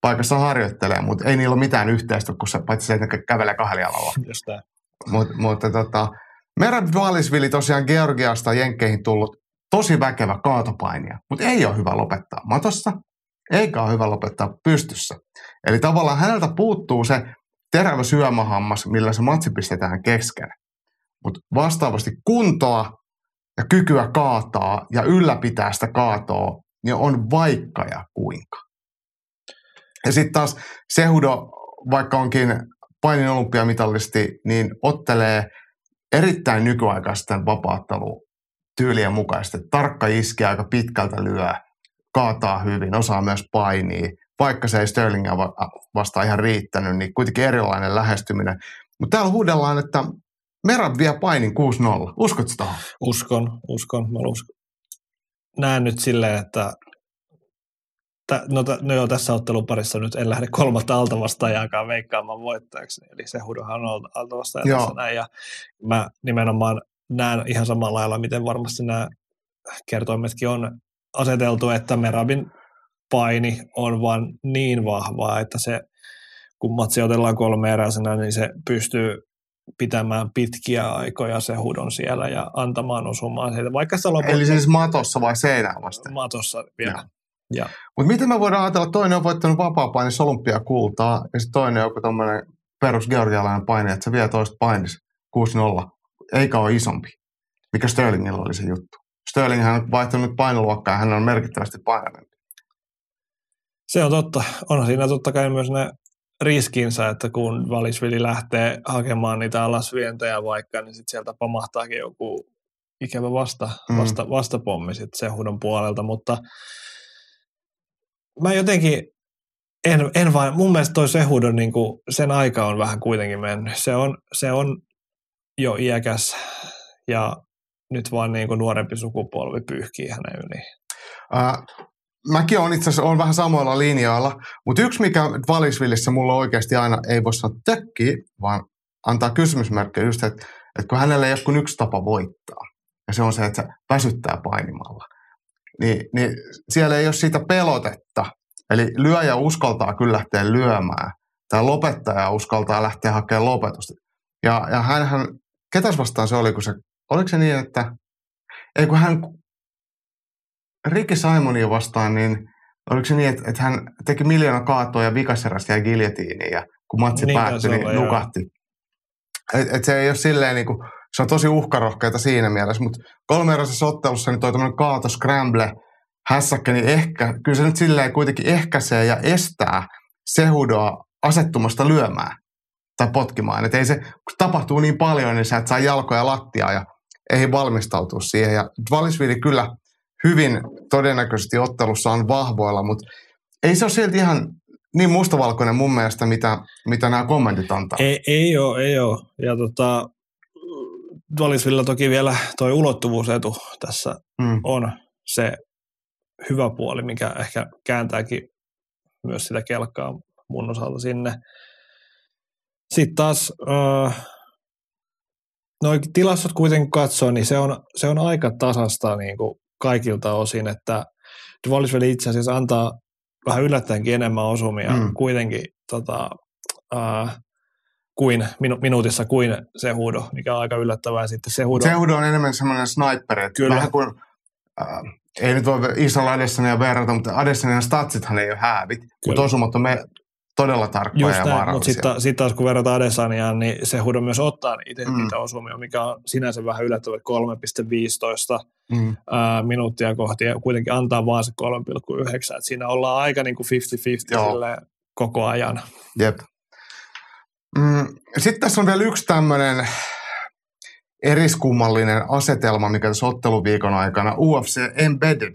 paikassa harjoittelee, mutta ei niillä ole mitään yhteistä, kun se, paitsi se, että kävelee kahdella jalalla. Tää. Mut, mutta tota, Merab Valisvili tosiaan Georgiasta Jenkkeihin tullut tosi väkevä kaatopainija, mutta ei ole hyvä lopettaa matossa, eikä ole hyvä lopettaa pystyssä. Eli tavallaan häneltä puuttuu se terävä syömähammas, millä se matsi pistetään kesken. Mutta vastaavasti kuntoa ja kykyä kaataa ja ylläpitää sitä kaatoa, niin on vaikka ja kuinka. Ja sitten taas Sehudo, vaikka onkin painin olympiamitallisti, niin ottelee erittäin nykyaikaisten vapaatteluun tyylien mukaisesti. Tarkka iski aika pitkältä lyö, kaataa hyvin, osaa myös painia. Vaikka se ei Sterlingia vastaan ihan riittänyt, niin kuitenkin erilainen lähestyminen. Mutta täällä huudellaan, että Merab vie painin 6-0. Uskotko sitä? Uskon, uskon. Mä uskon. Näen nyt silleen, että Tä, no, no joo, tässä otteluparissa nyt en lähde kolmatta altavastaajaankaan veikkaamaan voittajaksi, eli se hudohan on altavastaaja tässä näin, ja mä nimenomaan näen ihan samalla lailla, miten varmasti nämä kertoimetkin on aseteltu, että Merabin paini on vaan niin vahvaa, että se, kun matsi otellaan kolme eräisenä, niin se pystyy pitämään pitkiä aikoja se hudon siellä ja antamaan osumaan siitä. Vaikka se loput... Eli siis matossa vai seinään vasta? Matossa vielä. Ja. Mutta miten me voidaan ajatella, että toinen on voittanut vapaa-painissa olympiakultaa ja sitten toinen on joku tämmöinen perus georgialainen paini, että se vie toista painis 6-0, eikä ole isompi. Mikä Sterlingillä oli se juttu? Sterling hän on vaihtanut painoluokkaa ja hän on merkittävästi painavempi. Se on totta. On siinä totta kai myös ne riskinsä, että kun Valisvili lähtee hakemaan niitä alasvientejä vaikka, niin sitten sieltä pamahtaakin joku ikävä vasta, mm. vasta, vastapommi sitten Sehudon puolelta, mutta mä jotenkin en, en vain, mun mielestä toi Sehudon, niin kuin, sen aika on vähän kuitenkin mennyt. Se on, se on jo iäkäs ja nyt vaan niin kuin nuorempi sukupolvi pyyhkii hänen yli. Uh, mäkin olen itse asiassa on vähän samoilla linjoilla, mutta yksi mikä Valisvillissä mulla oikeasti aina ei voi sanoa tökki, vaan antaa kysymysmerkkejä just, että, että kun hänellä ei ole kuin yksi tapa voittaa, ja se on se, että se väsyttää painimalla, niin, niin siellä ei ole siitä pelotetta. Eli lyöjä uskaltaa kyllä lähteä lyömään, tai lopettaja uskaltaa lähteä hakemaan lopetusta. Ja, ja hänhän, ketäs vastaan se oli, kun se, oliko se niin, että ei kun hän Ricky Simonia vastaan, niin oliko se niin, että, että hän teki miljoona kaatoa ja vikaserästä jäi giljotiiniin ja kun matsi niin, päättyi, niin nukahti. Et, et se ei ole silleen niin kuin, se on tosi uhkarohkeita siinä mielessä, mutta kolmeeräisessä ottelussa niin toi tämmöinen kaato scramble hässäkkä, niin ehkä, kyllä se nyt silleen kuitenkin ehkäisee ja estää Sehudoa asettumasta lyömään tai potkimaan. Että ei se, kun tapahtuu niin paljon, niin sä et saa jalkoja lattiaa ja ei valmistautua siihen. Ja Valisvili kyllä hyvin todennäköisesti ottelussa on vahvoilla, mutta ei se ole silti ihan niin mustavalkoinen mun mielestä, mitä, mitä nämä kommentit antaa. Ei, ei ole, ei ole. Ja tota, Valisvilla toki vielä toi ulottuvuusetu tässä mm. on se hyvä puoli, mikä ehkä kääntääkin myös sitä kelkkaa mun osalta sinne. Sitten taas äh, noin tilastot kuitenkin katsoo, niin se on, se on aika tasasta niin kuin kaikilta osin, että Dvallisveli itse asiassa antaa vähän yllättäenkin enemmän osumia mm. kuitenkin tota, äh, kuin minu, minuutissa kuin se huudo, mikä on aika yllättävää. Sitten se huudo, se huudo on enemmän semmoinen sniper, että Kyllä. vähän kuin, äh, ei nyt voi isolla Adesania verrata, mutta Adesanian statsithan ei ole häävit, mutta osumat on me, todella tarkkoja Just ja näin, Mutta sitten sit taas kun verrataan Adesaniaan, niin se huudo myös ottaa itse mm. niitä osumia, mikä on sinänsä vähän yllättävä 3,15 mm. ää, minuuttia kohti ja kuitenkin antaa vaan se 3,9. Et siinä ollaan aika niin kuin 50-50 koko ajan. Jep. Mm, Sitten tässä on vielä yksi tämmöinen eriskummallinen asetelma, mikä tässä otteluviikon aikana UFC Embedded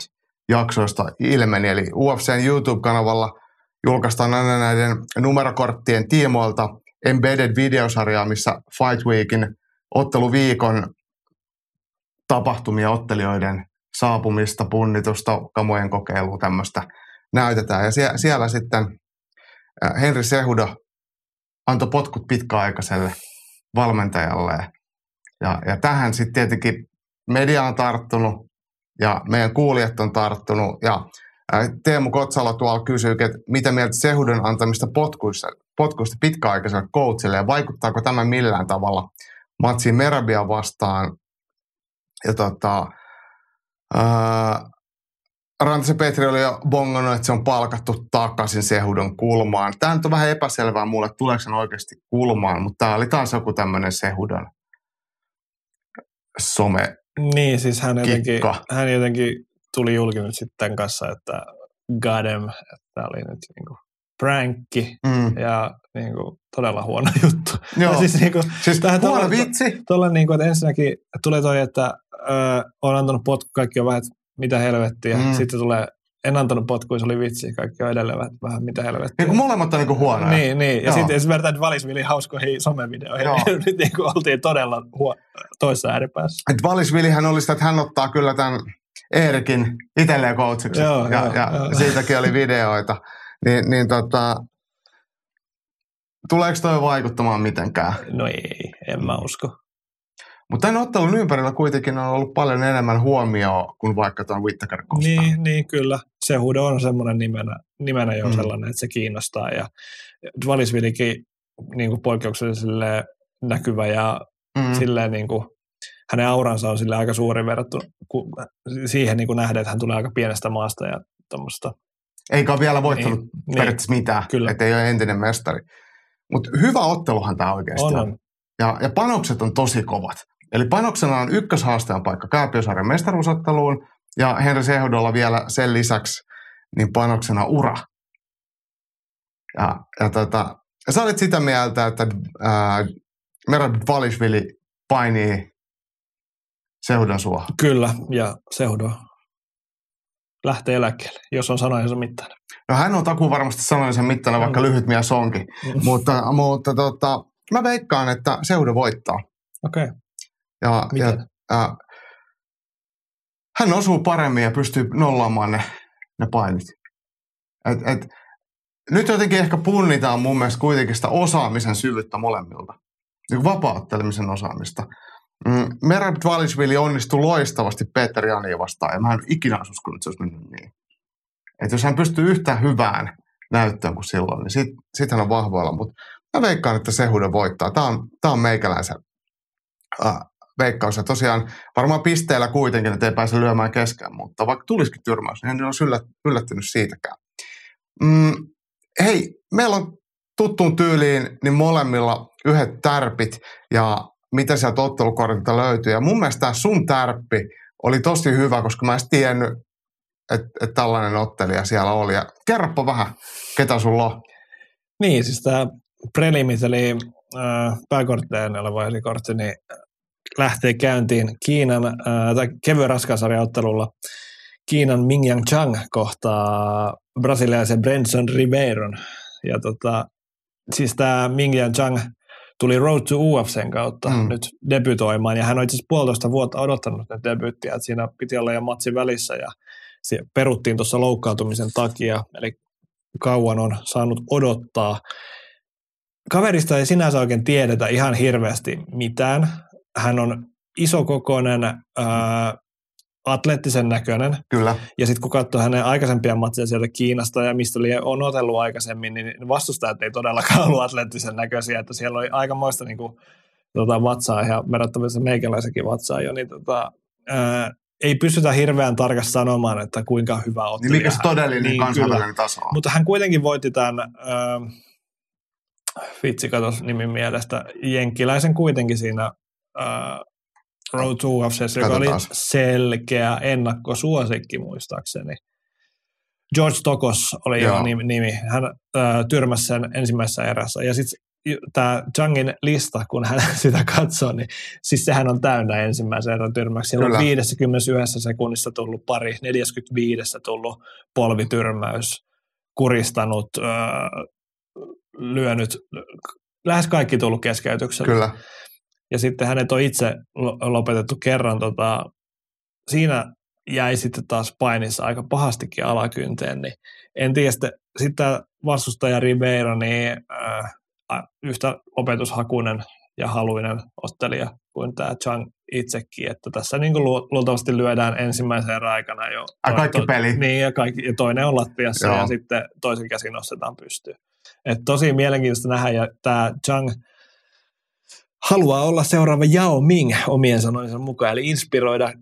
jaksoista ilmeni. Eli UFCn YouTube-kanavalla julkaistaan aina näiden numerokorttien tiimoilta Embedded-videosarjaa, missä Fight Weekin otteluviikon tapahtumia, ottelijoiden saapumista, punnitusta, kamojen kokeilua, tämmöistä näytetään. Ja siellä, siellä sitten Henri Sehuda antoi potkut pitkäaikaiselle valmentajalle. Ja, ja tähän sitten tietenkin media on tarttunut ja meidän kuulijat on tarttunut. Ja Teemu Kotsala tuolla kysyy, että mitä mieltä Sehudon antamista potkuista, potkuista pitkäaikaiselle coachille ja vaikuttaako tämä millään tavalla matsiin Merabia vastaan ja tota, ää, Rantisen Petri oli jo bongannut, että se on palkattu takaisin Sehudon kulmaan. Tämä nyt on vähän epäselvää mulle, että tuleeko se oikeasti kulmaan, mutta tämä oli taas joku tämmöinen Sehudon some Niin, siis hän jotenkin, hän jotenkin tuli julki nyt sitten tämän kanssa, että Gadem, että tämä oli nyt niin kuin prankki Mm. ja niin kuin, todella huono juttu. Joo. Ja siis, niin kuin, Siis Tähän huono tuolla- vitsi. tuolla niin kuin, että ensinnäkin tulee toi, että ö, on antanut potku, kaikki on vähän, että mitä helvettiä. Mm. Sitten tulee, en antanut potkua, se oli vitsi, kaikki on edelleen vähän, vähän mitä helvettiä. Niin molemmat on niin kuin huonoja. Niin, niin. Ja sitten jos vertaan Valisvili hauskoihin somevideoihin, niin nyt niin kuin oltiin todella huo- toisessa ääripäässä. Et Valisvilihän oli sitä, että hän ottaa kyllä tämän Eerikin itselleen coachiksi. Joo, ja, joo, ja joo. siitäkin oli videoita. Niin, niin tota, tuleeko toi vaikuttamaan mitenkään? No ei, en mä usko. Mutta tämän ottelun ympärillä kuitenkin on ollut paljon enemmän huomioon kuin vaikka tuon Whittaker. Niin, niin, kyllä. Se huudo on semmoinen nimenä, nimenä jo Mm. sellainen, että se kiinnostaa. Ja Valisvilikin niin kuin poikkeuksellisen näkyvä ja Mm. silleen niin kuin, hänen auransa on sille aika suuri verrattuna siihen niin kuin nähdään, että hän tulee aika pienestä maasta ja tuommoista. Eikä ole vielä voittanut Niin, niin, periaatteessa mitään, Kyllä. että ei ole entinen mestari. Mutta hyvä otteluhan tämä oikeasti on. on. Ja, ja panokset on tosi kovat. Eli panoksena on ykköshaastajan paikka Kääpiösaaren mestaruusotteluun ja Henri Sehdolla vielä sen lisäksi niin panoksena ura. Ja, ja, tota, ja sä olit sitä mieltä, että ää, Merab Valishvili painii Sehdon sua. Kyllä, ja Seudo lähtee eläkkeelle, jos on sanojensa mittainen. No hän on takuu varmasti sanoin sen mittainen, vaikka lyhyt mies onkin. Mm. mutta mutta tota, mä veikkaan, että Seudo voittaa. Okei, okay. Ja, ja, miten? ja, hän osuu paremmin ja pystyy nollaamaan ne, ne painit. Et, et, nyt jotenkin ehkä punnitaan mun mielestä kuitenkin sitä osaamisen syvyyttä molemmilta. Niin vapauttelemisen osaamista. Mm, Merab Dvalishvili onnistui loistavasti Peter Jania vastaan, ja mä en ikinä olisi uskonut, että se olisi mennyt niin. Että jos hän pystyy yhtä hyvään näyttöön kuin silloin, niin sit, sit hän on vahvoilla. Mutta mä veikkaan, että Sehude voittaa. Tämä on, tää on meikäläisen äh, veikkaus. Ja tosiaan varmaan pisteellä kuitenkin, että ei pääse lyömään keskään, mutta vaikka tulisikin tyrmäys, niin en yllät, yllättynyt siitäkään. Mm, hei, meillä on tuttuun tyyliin niin molemmilla yhdet tärpit ja mitä sieltä ottelukortilta löytyy. Ja mun mielestä tämä sun tärppi oli tosi hyvä, koska mä en tiennyt, että et tällainen ottelija siellä oli. Ja kerropa vähän, ketä sulla on. Niin, siis tämä prelimit, eli äh, pääkortteen oleva helikortti, niin lähtee käyntiin Kiinan, äh, tai kevyen raskaasarjaottelulla Kiinan Mingyang Chang kohtaa brasilialaisen Brenson Ribeiron. Ja tota, siis tämä Mingyang Chang tuli Road to UFCn kautta Mm. nyt debytoimaan, ja hän on itse asiassa puolitoista vuotta odottanut nyt debyyttiä, että siinä piti olla jo matsi välissä, ja se peruttiin tuossa loukkaantumisen takia, eli kauan on saanut odottaa. Kaverista ei sinänsä oikein tiedetä ihan hirveästi mitään. Hän on isokokoinen, ää, atleettisen näköinen, Kyllä. ja sitten kun katsoo hänen aikaisempia matseja sieltä Kiinasta ja mistä lie- on otellut aikaisemmin, niin vastustajat ei todellakaan ollut atleettisen näköisiä, että siellä oli aikamoista niin kuin, tota, vatsaa ja verrattavissa meikäläisenkin vatsaa jo, niin tota, ää, ei pystytä hirveän tarkasti sanomaan, että kuinka hyvä Niin ottelija mikä se todellinen niin, niin, kansainvälinen taso on? mutta hän kuitenkin voitti tämän, äh, vitsi katos nimin mielestä, Jenkkiläisen kuitenkin siinä äh, Road to UFC, joka oli selkeä ennakkosuosikki muistaakseni. George Tokos oli Joo. jo nimi, nimi. Hän äh, tyrmäsi sen ensimmäisessä erässä. Ja sitten tämä Changin lista, kun hän sitä katsoo, niin siis sehän on täynnä ensimmäisen erän tyrmäksi. Siellä on Kyllä. 51 sekunnissa tullut pari, 45 tullut polvityrmäys, kuristanut, äh, lyönyt, lähes kaikki tullut keskeytyksellä. Kyllä. Ja sitten hänet on itse lo- lopetettu kerran. Tota, siinä jäi sitten taas painissa aika pahastikin alakynteen. Niin en tiedä, sitten, sitten vastustaja Ribeiro, niin äh, yhtä opetushakuinen ja haluinen ottelija kuin tämä Chang itsekin, että tässä niin kuin lu- luultavasti lyödään ensimmäisen erän aikana jo. Ai, kaikki peli. Niin, ja, kaikki, ja toinen on lattiassa Joo. ja sitten toisen käsin nostetaan pystyyn. Et tosi mielenkiintoista nähdä, ja tämä Chang haluaa olla seuraava Yao Ming omien sanojensa mukaan, eli inspiroida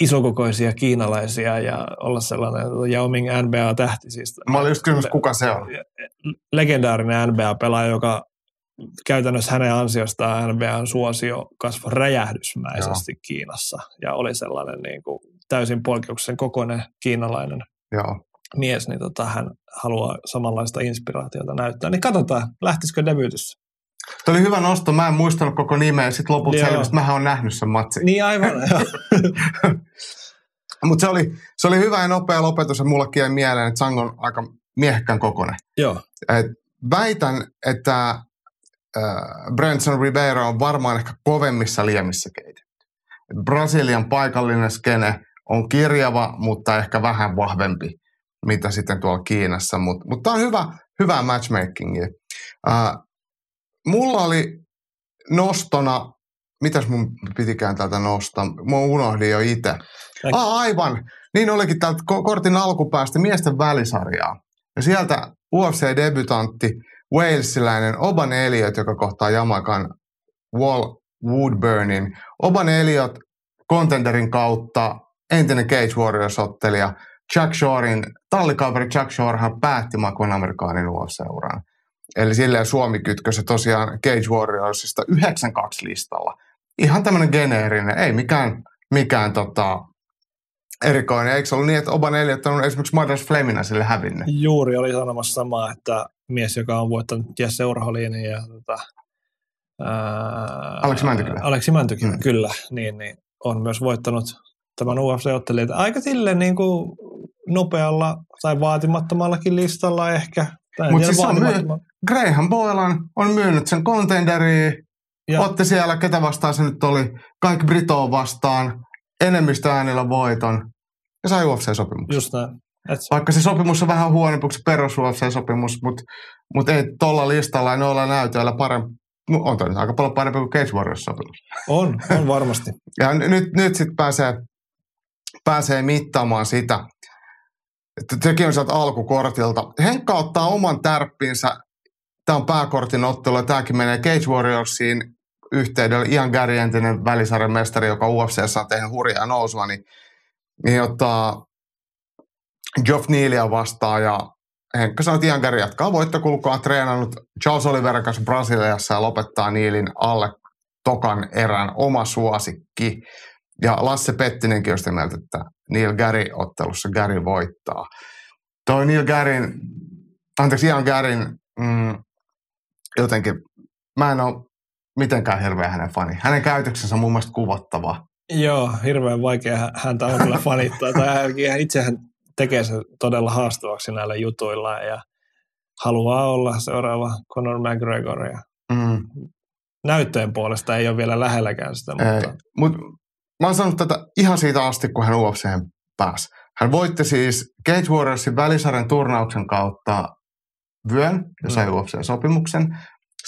isokokoisia kiinalaisia ja olla sellainen Yao Ming NBA-tähti. Siis Mä olin just kysymys, kuka se on. legendaarinen NBA-pelaaja, joka käytännössä hänen ansiostaan NBAn suosio kasvoi räjähdysmäisesti Joo. Kiinassa ja oli sellainen niin kuin täysin poikkeuksellisen kokoinen kiinalainen. Joo. mies, niin tota, hän haluaa samanlaista inspiraatiota näyttää. Niin katsotaan, lähtisikö debyytissä. Tuo oli hyvä nosto. Mä en muistanut koko nimeä. Sitten lopulta Joo. selvisi, mähän on nähnyt sen matsin. Niin aivan. Mutta se oli, se oli hyvä ja nopea lopetus ja mullekin jäi mieleen, että Sang on aika miehekkään kokonen. joo. Et väitän, että äh, Branson Ribeiro on varmaan ehkä kovemmissa liemissä keitetty. Et Brasilian paikallinen skene on kirjava, mutta ehkä vähän vahvempi, mitä sitten tuolla Kiinassa. Mutta mut tämä on hyvä, hyvää matchmakingia. Äh, mulla oli nostona, mitäs mun pitikään täältä nostaa? Mä unohdin jo itse. Ah, aivan. Niin olikin täältä ko- kortin alkupäästä miesten välisarjaa. Ja sieltä UFC-debutantti, Walesiläinen Oban Elliot, joka kohtaa Jamakan Wall Woodburnin. Oban Elliot contenderin kautta entinen Cage Warriors-ottelija Chuck Shorein, tallikaveri Chuck Shorehan päätti Makon Amerikaanin UFC-uran. Eli silleen Suomi kytkös tosiaan Cage Warriorsista 9-2 listalla. Ihan tämmöinen geneerinen, ei mikään, mikään tota, erikoinen. Eikö se ollut niin, että Oban Elliot on esimerkiksi Mothers Flemina sille hävinnyt? Juuri oli sanomassa samaa, että mies, joka on voittanut Jesse Urholinin ja tota, ää, Aleksi Mäntykylä. Aleksi Mäntykylä, Mm. kyllä, niin, niin, on myös voittanut tämän UFC-ottelijan. Aika silleen niin kuin nopealla tai vaatimattomallakin listalla ehkä. Tai en Mut tiedä, siis se on. Graham Boylan on myynyt sen contenderiin, Ja- otti siellä, ketä vastaan se nyt oli, kaikki Britoa vastaan, enemmistö äänillä voiton ja sai UFC-sopimuksen. Just näin. Et, Vaikka se sopimus on vähän huonompi kuin se perus UFC-sopimus, mutta mut ei tuolla listalla ja noilla näytöillä parempi. On toi aika paljon parempi kuin Cage Warriors-sopimus. on, on varmasti. Ja n- nyt, nyt sitten pääsee, pääsee mittaamaan sitä, että sekin on sieltä alkukortilta. Henkka ottaa oman tärppinsä. Tämä on pääkortin ottelu tämäkin menee Cage Warriorsiin yhteydellä. Ian Gary, entinen välisarjan mestari, joka UFCssä on tehnyt hurjaa nousua, niin, niin ottaa Geoff Nealia vastaan ja Henkka sanoi, että Ian Gary jatkaa voittokulkua, treenannut Charles Oliverin kanssa Brasiliassa ja lopettaa Nealin alle tokan erän oma suosikki. Ja Lasse Pettinenkin on sitä mieltä, että Neil Gary-ottelussa Gary voittaa. Toi Neil Garyn, anteeksi Ian Garyn, mm, jotenkin, mä en ole mitenkään hirveä hänen fani. Hänen käytöksensä on mun mielestä kuvottavaa. Joo, hirveän vaikea hä- häntä on kyllä fanittaa. tai hän itsehän tekee sen todella haastavaksi näillä jutuilla ja haluaa olla seuraava Conor McGregor. Ja Mm. näyttöjen puolesta ei ole vielä lähelläkään sitä, Ei. mutta Mut mä oon sanonut tätä ihan siitä asti, kun hän UFC:hen pääsi. Hän voitti siis Cage Warriorsin välisarjan turnauksen kautta vyön ja sai Mm. UFC-sopimuksen.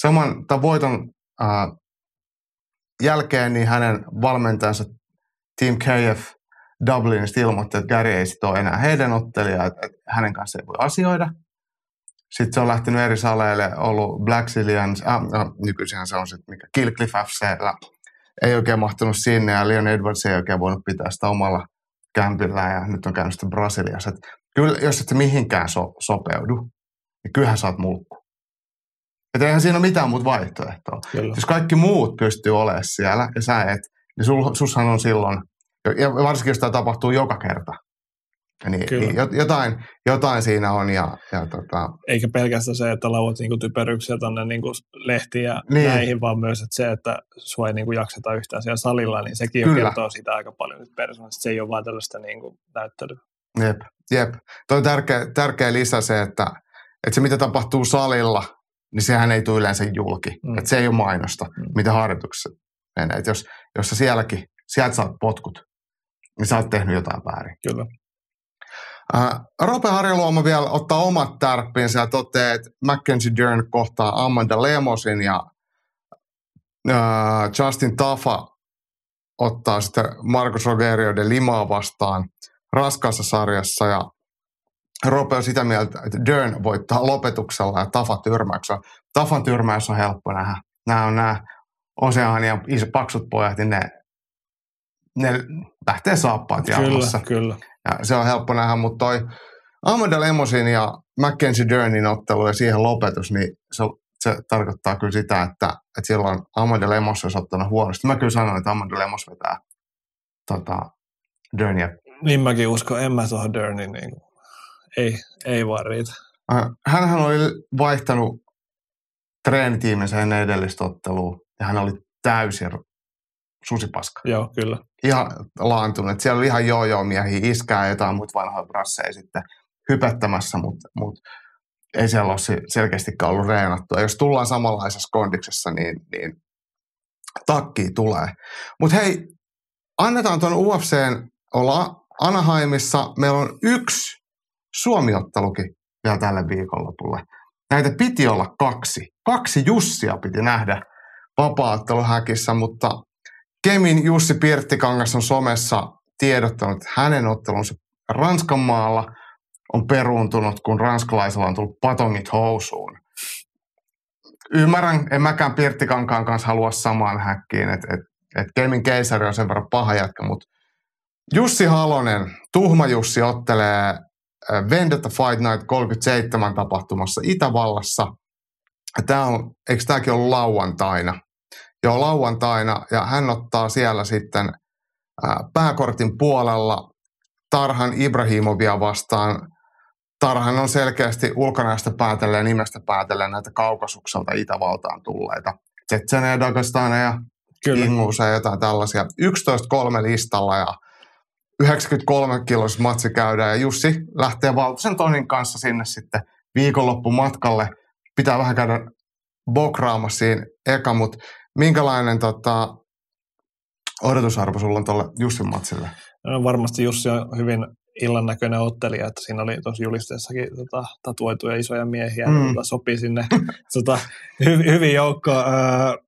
Saman tämän voiton äh, jälkeen niin hänen valmentajansa Team KF Dublinista ilmoitti, että Gary ei sit ole enää heidän ottelijaa, että, hänen kanssaan ei voi asioida. Sitten se on lähtenyt eri saleille, ollut Black Zillions, äh, no, nykyisinhän se on sitten mikä Killcliff FCllä, ei oikein mahtunut sinne ja Leon Edwards ei oikein voinut pitää sitä omalla kämpillä ja nyt on käynyt sitten Brasiliassa. Et kyllä, jos et mihinkään so, sopeudu, niin kyllähän sä oot mulkku. Et eihän siinä ole mitään muuta vaihtoehtoa. kyllä. Jos kaikki muut pystyy olemaan siellä ja sä et, niin sul, sushan on silloin, ja varsinkin jos tämä tapahtuu joka kerta, niin, Kyllä. niin jot- jotain, jotain siinä on ja, ja tota, Eikä pelkästään se, että lauat niinku typeryksiä tuonne niinku lehtiin ja Niin. näihin, vaan myös että se, että sua ei niinku jakseta yhtään siellä salilla, niin sekin jo Kyllä. kertoo siitä aika paljon nyt persoonasta. Se ei ole vaan tällaista niinku näyttelyä. Jep, jep. Tuo on tärkeä, tärkeä lisä se, että, että se mitä tapahtuu salilla, niin sehän ei tule yleensä julki. Mm. Että se ei ole mainosta, mm. Mitä harjoituksessa menee. Että jos, jos sä sielläkin, sieltä saat potkut, niin sä oot tehnyt jotain väärin. Kyllä. Äh, Rope Harjaluoma vielä ottaa omat tärppinsä ja toteaa, että Mackenzie Dern kohtaa Amanda Lemosin ja äh, Justin Tafa ottaa sitten Marcos Rogerio de Limaa vastaan raskaassa sarjassa ja Rope on sitä mieltä, että Dern voittaa lopetuksella ja Tafa tyrmäyksellä. Tafan tyrmäys on helppo nähdä. Nämä on nämä Oseanian iso paksut pojat, niin ne, ne lähtee saappaat jalkassa. Kyllä, kyllä. Ja se on helppo nähdä, mutta toi Amanda Lemosin ja Mackenzie Dernin ottelu ja siihen lopetus, niin se, se tarkoittaa kyllä sitä, että, että silloin Amanda Lemos olisi ottanut huonosti. Mä kyllä sanoin, että Amanda Lemos vetää tota, Dernia. Niin mäkin uskon, en mä tuohon Dernin niin ei, ei vaan riitä. Äh, Hänhän oli vaihtanut treenitiiminsä ennen edellistä ottelua ja hän oli täysin susipaska. Joo, kyllä. Ihan laantunut. Siellä oli ihan joo miehiä iskää jotain muita vanhoja brasseja sitten hypettämässä, mutta mut ei siellä ole se- selkeästikään ollut reenattua. Jos tullaan samanlaisessa kondiksessa, niin, niin takki tulee. Mutta hei, annetaan tuon UFCn olla Anaheimissa. Meillä on yksi Suomiottelukin vielä tälle viikonlopulle. Näitä piti olla kaksi. Kaksi Jussia piti nähdä vapaaotteluhäkissä, mutta Kemin Jussi Pirttikangas on somessa tiedottanut, että hänen ottelunsa Ranskan maalla on peruuntunut, kun ranskalaisella on tullut patongit housuun. Ymmärrän, en mäkään Pirttikankaan kanssa halua samaan häkkiin, että et, et Kemin keisari on sen verran paha jätkä, mutta Jussi Halonen, Tuhma Jussi ottelee Vendetta Fight Night 37 tapahtumassa Itävallassa. Tämä on, eikö tämäkin ollut lauantaina? Joo, lauantaina, ja hän ottaa siellä sitten äh, pääkortin puolella Tarhan Ibrahimovia vastaan. Tarhan on selkeästi ulkonäöstä päätellen ja nimestä päätellen näitä kaukasukselta Itävaltaan tulleita. Tsetsenejä, Dagestaneja, ja Kyllä. Inguusa ja jotain tällaisia. 11-3 listalla ja 93 kilos matsi käydään ja Jussi lähtee Valtosen Tonin kanssa sinne sitten viikonloppumatkalle. Pitää vähän käydä bokraamassa siinä eka, mutta minkälainen tota, odotusarvo sulla on tuolle Jussin matsille? No, varmasti Jussi on hyvin illan näköinen ottelija, että siinä oli tuossa julisteessakin tota, tatuoituja isoja miehiä, Mm. tota, sopii sinne tota, hy, hyvin joukko. Öö,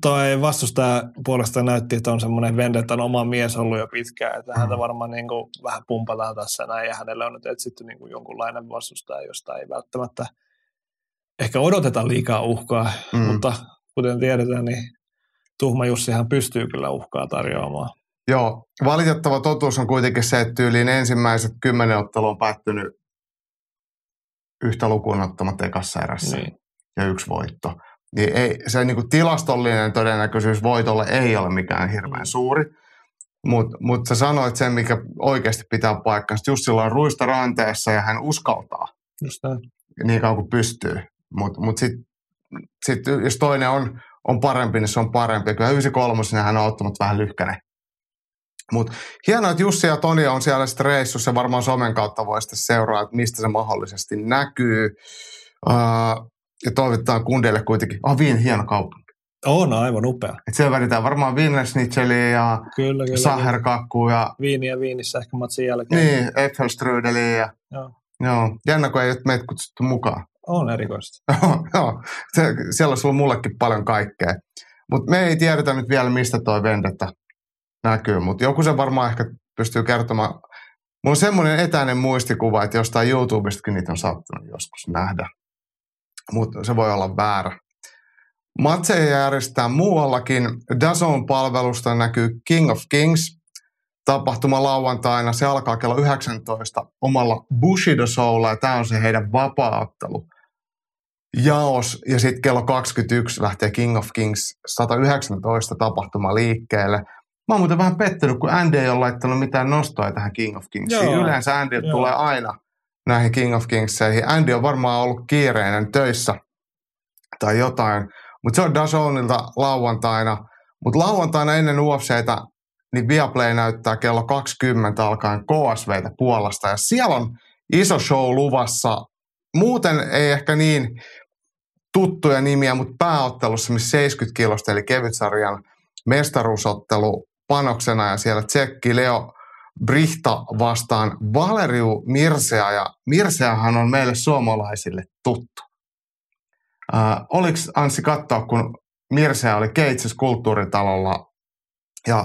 toi vastustaja puolestaan näytti, että on semmoinen Vendettan oma mies ollut jo pitkään, että häntä Mm. varmaan niin kuin, vähän pumpataan tässä näin, ja hänelle on nyt etsitty niin kuin jonkunlainen vastustaja, josta ei välttämättä ehkä odoteta liikaa uhkaa, mm. mutta kuten tiedetään, niin Tuhma Jussihan pystyy kyllä uhkaa tarjoamaan. Joo, valitettava totuus on kuitenkin se, että tyyliin ensimmäiset kymmenen ottelua on päättynyt yhtä lukuun ottamatta ekassa erässä Niin. ja yksi voitto. Niin ei, se niin kuin tilastollinen todennäköisyys voitolle ei ole mikään hirveän suuri. Mutta mut sä sanoit sen, mikä oikeasti pitää paikkansa. Jussilla on ruista ranteessa ja hän uskaltaa Just näin. niin kauan kuin pystyy. Mutta mut sitten sit, jos toinen on, on parempi, niin se on parempi. Kyllä 93 hän on ottanut vähän lyhkänen. Mutta hienoa, että Jussi ja Toni on siellä sitten reissussa varmaan somen kautta voi sitten seuraa, että mistä se mahdollisesti näkyy. Uh, ja toivotetaan kundeille kuitenkin. Ah, Viin hieno kaupunki. On aivan upea. Et siellä vedetään varmaan Wienersnitzeliä ja Kyllä, kyllä. saherkakkua ja Viiniä viinissä ehkä matsin jälkeen. niin, Äpfelstrudeliä. Ja, Joo. joo. Jännä, kun ei ole meitä kutsuttu mukaan. On erikoista. Joo. Se, siellä olisi ollut mullekin paljon kaikkea. Mutta me ei tiedetä nyt vielä, mistä toi Vendetta näkyy, mutta joku se varmaan ehkä pystyy kertomaan. Mulla on semmoinen etäinen muistikuva, että jostain YouTubestakin niitä on saattanut joskus nähdä. Mutta se voi olla väärä. Matseja järjestetään muuallakin. Dazon palvelusta näkyy King of Kings tapahtuma lauantaina. Se alkaa kello 19 omalla Bushido Showlla ja tämä on se heidän vapaaottelu jaos ja sitten kello 21 lähtee King of Kings 119 tapahtuma liikkeelle. Mä oon muuten vähän pettynyt, kun Andy ei ole laittanut mitään nostoa tähän King of Kingsiin. Joo. Yleensä Andy tulee aina näihin King of Kingseihin. Andy on varmaan ollut kiireinen töissä tai jotain, mutta se on Dazonilta lauantaina. Mutta lauantaina ennen UFCtä niin Viaplay näyttää kello 20 alkaen KSVtä Puolasta ja siellä on iso show luvassa. Muuten ei ehkä niin tuttuja nimiä, mutta pääottelussa, missä 70 kilosta, eli kevytsarjan mestaruusottelu panoksena ja siellä tsekki Leo Brihta vastaan Valeriu Mirsea ja Mirseahan on meille suomalaisille tuttu. Äh, oliko Anssi katsoa, kun Mirsea oli Keitsis kulttuuritalolla ja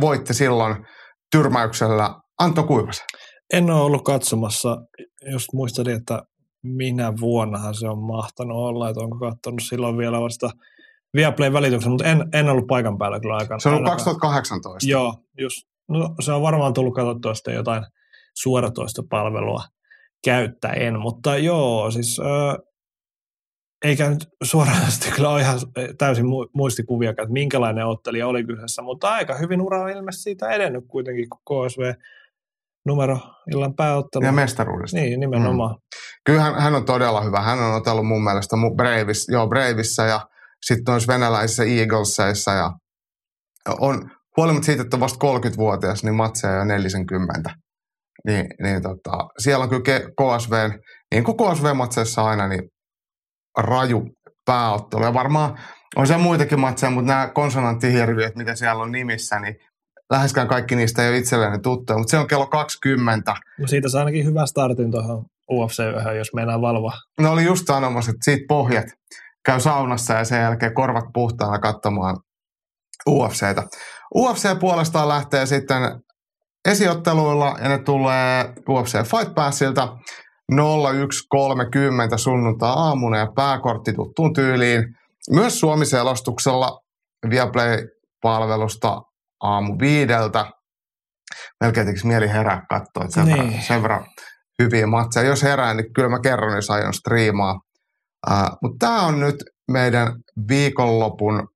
voitti silloin tyrmäyksellä Anto Kuivasen. En ole ollut katsomassa, jos muistelin, että minä vuonnahan se on mahtanut olla, että onko katsonut silloin vielä vasta Viaplay välityksen, mutta en, en ollut paikan päällä kyllä aikana. Se on ollut ainakaan. 2018. Joo, just. No, se on varmaan tullut katsottua sitten jotain suoratoistopalvelua käyttäen, mutta joo, siis ö, eikä nyt suoranaisesti kyllä ole ihan täysin mu- muistikuvia, että minkälainen ottelija oli kyseessä, mutta aika hyvin ura on ilmeisesti siitä edennyt kuitenkin, kun KSV numero illan pääottelu. Ja mestaruudesta. Niin, nimenomaan. Mm. Kyllä hän, hän, on todella hyvä. Hän on otellut mun mielestä Bravis, joo, Bravissä ja sitten noissa venäläisissä Eaglesissa ja on, huolimatta siitä, että on vasta 30-vuotias, niin matseja jo 40. Niin, niin tota, siellä on kyllä KSV, niin kuin KSV-matseissa aina, niin raju pääottelu. Ja varmaan on se muitakin matseja, mutta nämä konsonanttihirviöt, mitä siellä on nimissä, niin läheskään kaikki niistä ei ole itselleni tuttuja, mutta se on kello 20. No siitä saa ainakin hyvä startin tuohon ufc jos meinaa valvoa. No oli just sanomassa, että siitä pohjat käy saunassa ja sen jälkeen korvat puhtaana katsomaan UFCtä. UFC puolestaan lähtee sitten esiotteluilla ja ne tulee UFC Fight Passilta 01.30 sunnuntai-aamuna ja pääkortti tuttuun tyyliin. Myös Suomi-selostuksella Viaplay-palvelusta aamu viideltä. Melkein tekisi mieli herää katsoa, että sen, niin. verran, sen verran hyviä matseja. Jos herää, niin kyllä mä kerron, jos aion striimaa. Uh, Mutta tämä on nyt meidän viikonlopun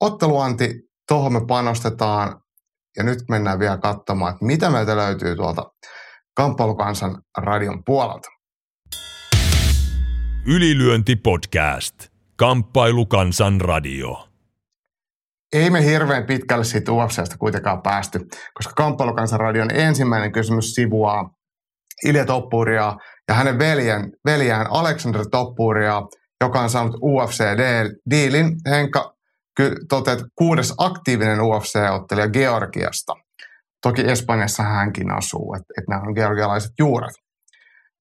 otteluanti. Tuohon me panostetaan. Ja nyt mennään vielä katsomaan, että mitä meiltä löytyy tuolta Kamppailukansan radion puolelta. Ylilyönti podcast. Kamppailukansan radio ei me hirveän pitkälle siitä UFCstä kuitenkaan päästy, koska Kamppailukansanradion ensimmäinen kysymys sivuaa Ilja Toppuria ja hänen veljen, veljään Alexander Toppuria, joka on saanut UFC-diilin. Henkka toteat kuudes aktiivinen UFC-ottelija Georgiasta. Toki Espanjassa hänkin asuu, että et nämä on georgialaiset juuret.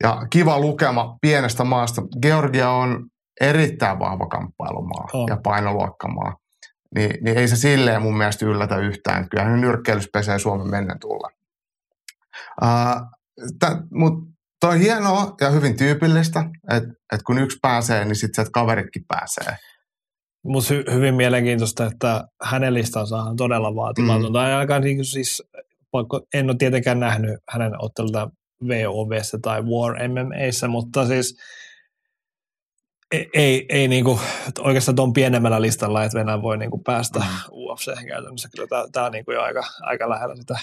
Ja kiva lukema pienestä maasta. Georgia on erittäin vahva kamppailumaa oh. ja painoluokkamaa niin, niin ei se silleen mun mielestä yllätä yhtään. Kyllähän nyrkkeilys pesee Suomen menneen tulla. Uh, Mutta toi on hienoa ja hyvin tyypillistä, että et kun yksi pääsee, niin sitten se kaveritkin pääsee. Musta hy- hyvin mielenkiintoista, että hänen listansa on todella vaatimatonta. Mm. Ainakaan niin siis, en ole tietenkään nähnyt hänen ottelulta VOVssä tai War MMAssä, mutta siis ei, ei, ei niinku, oikeastaan tuon pienemmällä listalla, että Venäjä voi niinku päästä mm. UFC käytännössä. Kyllä tämä, tämä on niinku jo aika, aika lähellä sitä.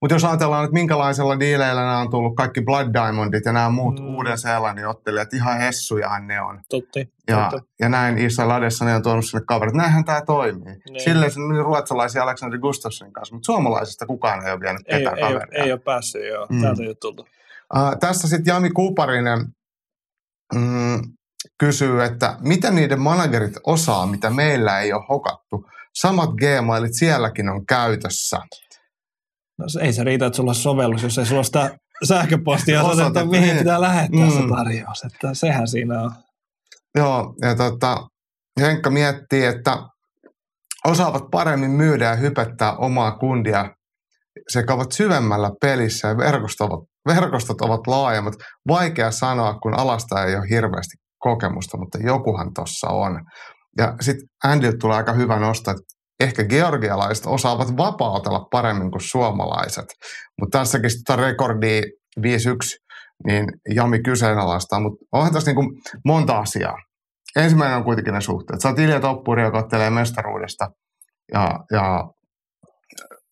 Mutta jos ajatellaan, että minkälaisella diileillä nämä on tullut kaikki Blood Diamondit ja nämä muut mm. uuden seelannin ottelijat, ihan hessujahan ne on. Totti, ja, totti. ja näin Issa Ladessa ne on tuonut sinne kaverit. Näinhän tämä toimii. Niin. Silleen se meni ruotsalaisia Alexander Gustafssonin kanssa, mutta suomalaisista kukaan ei ole vienyt ketään ei, kaveria. Ei, ei ole päässyt, joo. Mm. Täältä ei ole tultu. Uh, tässä sitten Jami Kuparinen mm, kysyy, että mitä niiden managerit osaa, mitä meillä ei ole hokattu. Samat Gmailit sielläkin on käytössä. No ei se riitä, että sulla on sovellus, jos ei sulla sitä sähköpostia osoitetta, mihin niin. pitää lähettää mm. se tarjous. Että sehän siinä on. Joo, ja tota, Henkka miettii, että osaavat paremmin myydä ja hypettää omaa kundia sekä ovat syvemmällä pelissä ja verkostot ovat, verkostot ovat laajemmat. Vaikea sanoa, kun alasta ei ole hirveästi kokemusta, mutta jokuhan tuossa on. Ja sitten Andy tulee aika hyvä nosto, että ehkä georgialaiset osaavat vapautella paremmin kuin suomalaiset. Mutta tässäkin sitten rekordi 5-1, niin Jami kyseenalaistaa. Mutta onhan tässä niinku monta asiaa. Ensimmäinen on kuitenkin ne suhteet. Sä oot Ilja Toppuri, joka ottelee mestaruudesta. Ja, ja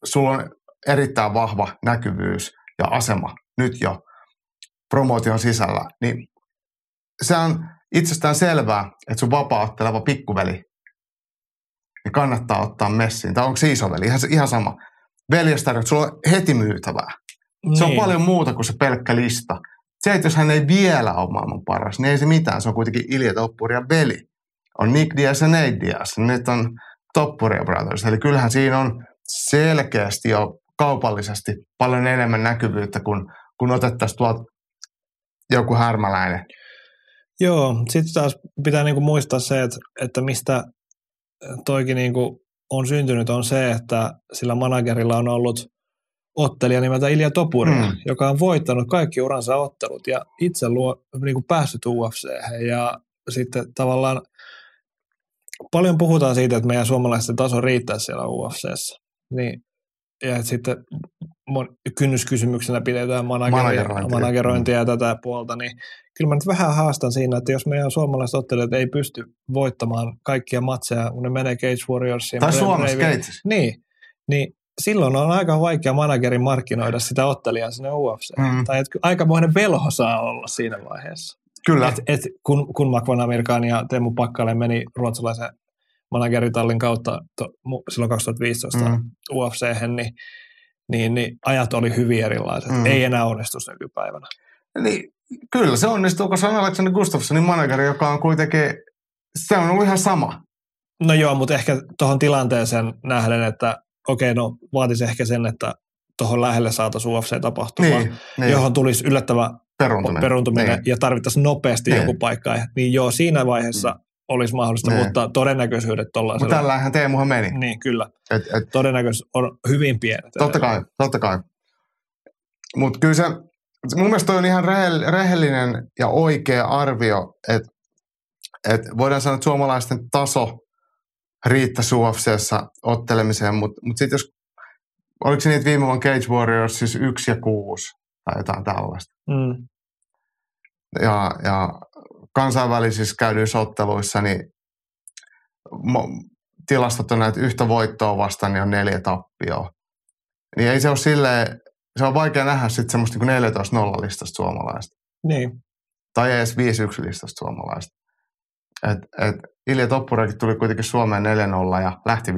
sulla on erittäin vahva näkyvyys ja asema nyt jo promotion sisällä. Niin se on itsestään selvää, että sun vapaatteleva pikkuveli niin kannattaa ottaa messiin. Tai onko se isoveli? Ihan, ihan sama. Veljestä sulla on heti myytävää. Niin. Se on niin. paljon muuta kuin se pelkkä lista. Se, että jos hän ei vielä ole maailman paras, niin ei se mitään. Se on kuitenkin Ilja Toppuri ja veli. On Nick Diaz ja Nate Diaz. Nyt on Toppuri ja Brothers. Eli kyllähän siinä on selkeästi jo kaupallisesti paljon enemmän näkyvyyttä kuin kun otettaisiin tuolta joku härmäläinen Joo, sitten taas pitää niinku muistaa se, että, että mistä toikin niinku on syntynyt, on se, että sillä managerilla on ollut ottelija nimeltä Ilja Topuri, mm. joka on voittanut kaikki uransa ottelut ja itse luo, niinku päässyt UFC. Ja sitten tavallaan paljon puhutaan siitä, että meidän suomalaisten taso riittää siellä UFCssä. Niin, ja sitten kynnyskysymyksenä pidetään managerointia, managerointia ja tätä puolta, niin kyllä mä nyt vähän haastan siinä, että jos meidän suomalaiset ottelijat ei pysty voittamaan kaikkia matseja, kun ne menee Cage Warriorsiin. Tai Suomessa Cage. Niin, niin silloin on aika vaikea managerin markkinoida sitä ottelijaa sinne UFC. Mm. Tai et aikamoinen velho saa olla siinä vaiheessa. Kyllä. Et, et kun, kun Makvan Amerikan ja Teemu Pakkale meni ruotsalaisen manageritallin kautta to, silloin 2015 Mm. ufc niin, niin, niin ajat oli hyvin erilaiset. Mm. Mm. Ei enää onnistu nykypäivänä. Niin, kyllä se onnistuu, koska se on Alexander Gustafssonin manageri, joka on kuitenkin, se on ollut ihan sama. No joo, mutta ehkä tuohon tilanteeseen nähden, että okei, no vaatisi ehkä sen, että tuohon lähelle saataisiin UFC-tapahtuma, Niin, niin, johon tulisi yllättävä Peruntuminen. peruntuminen Niin. ja tarvittaisiin nopeasti Niin. joku paikka. Niin joo, siinä vaiheessa mm. olisi mahdollista, Niin. mutta todennäköisyydet Mutta tuollaisella. tällähän Teemuhan meni. Niin, kyllä. Et, et, Todennäköisyys on hyvin pienet. totta kai, totta kai. Mutta kyllä se, mun mielestä on ihan rehell, rehellinen ja oikea arvio, että et voidaan sanoa, että suomalaisten taso riittäisi UFCssä ottelemiseen, mutta mut sitten jos, oliko se niitä viime vuonna Cage Warriors siis yksi ja kuusi tai jotain tällaista. Mm. ja, ja kansainvälisissä käydyissä otteluissa, niin mo- tilastot on näitä yhtä voittoa vastaan, niin on neljä tappioa. Niin ei se ole silleen, se on vaikea nähdä sitten semmoista niin 14 listasta suomalaista. Niin. Tai edes 5-1 listasta suomalaista. Et, et Ilja Toppurakin tuli kuitenkin Suomeen 4-0 ja lähti 5-0.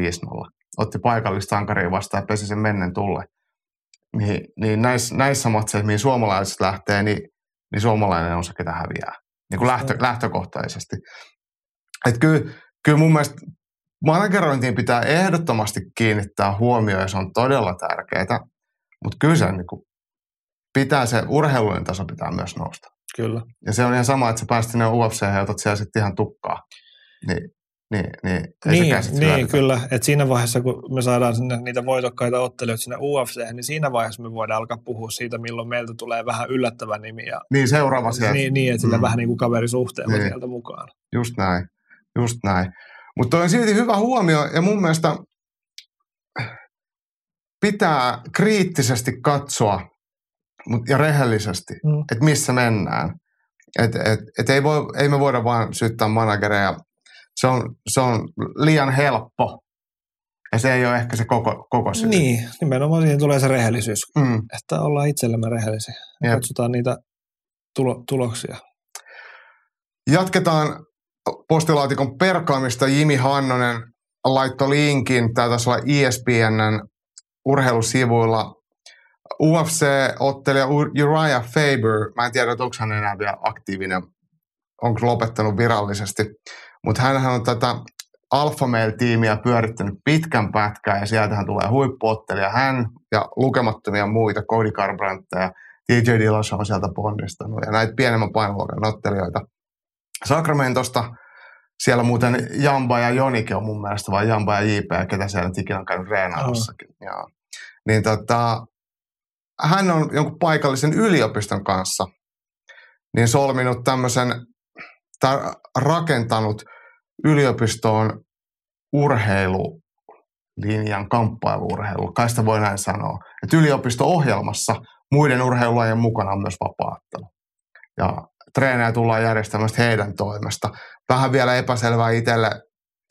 Otti paikallista sankaria vastaan ja pesi sen mennen tulle. Niin, niin näissä, näissä matseissa, mihin suomalaiset lähtee, niin, niin suomalainen on se, ketä häviää. Niin kuin lähtö, lähtökohtaisesti. Et kyllä, kyllä mun mielestä managerointiin pitää ehdottomasti kiinnittää huomioon ja se on todella tärkeää. Mutta kyllä se niin kuin, pitää se urheilujen taso pitää myös nousta. Kyllä. Ja se on ihan sama, että sä pääsit sinne UFC ja otat siellä sitten ihan tukkaa. Niin, niin, niin ei Niin, niin hyödytä. kyllä. Et siinä vaiheessa, kun me saadaan sinne niitä voitokkaita ottelijoita sinne UFC, niin siinä vaiheessa me voidaan alkaa puhua siitä, milloin meiltä tulee vähän yllättävä nimi. Ja, Niin seuraava sieltä. niin, niin, että sillä Mm. mm. vähän niin kuin kaverisuhteella niin. sieltä mukaan. Just näin. Just näin. Mutta on silti hyvä huomio ja mun mielestä pitää kriittisesti katsoa ja rehellisesti, Mm. että missä mennään. Et, et, et ei, voi, ei me voida vaan syyttää managereja. Se on, se on liian helppo. Ja se ei ole ehkä se koko, koko syy. Niin, nimenomaan siihen tulee se rehellisyys, Mm, että ollaan itsellemme rehellisiä. Ja Jep. katsotaan niitä tulo, tuloksia. Jatketaan postilaatikon perkaamista. Jimi Hannonen laittoi linkin. Tämä taisi olla ESPNn urheilusivuilla. UFC-ottelija Uriah Faber, mä en tiedä, että onko hän enää vielä aktiivinen, onko lopettanut virallisesti, mutta hän on tätä Alpha Male-tiimiä pyörittänyt pitkän pätkän ja sieltähän tulee huippuottelija. Hän ja lukemattomia muita, Cody Garbrandt ja DJ Dillashaw on sieltä ponnistanut ja näitä pienemmän painoluokan ottelijoita. Sacramentosta siellä muuten Jamba ja Jonikin on mun mielestä, vai Jamba ja JP, ketä siellä nyt ikinä on käynyt reenaamassa,kin. Ja, niin tota, hän on jonkun paikallisen yliopiston kanssa niin solminut tämmöisen, tai rakentanut yliopistoon urheilulinjan kamppailuurheilu, kai sitä voi näin sanoa. Että yliopisto-ohjelmassa muiden urheilulajien mukana on myös vapaattelu. Ja treenejä tullaan järjestämään heidän toimesta. Vähän vielä epäselvää itselle,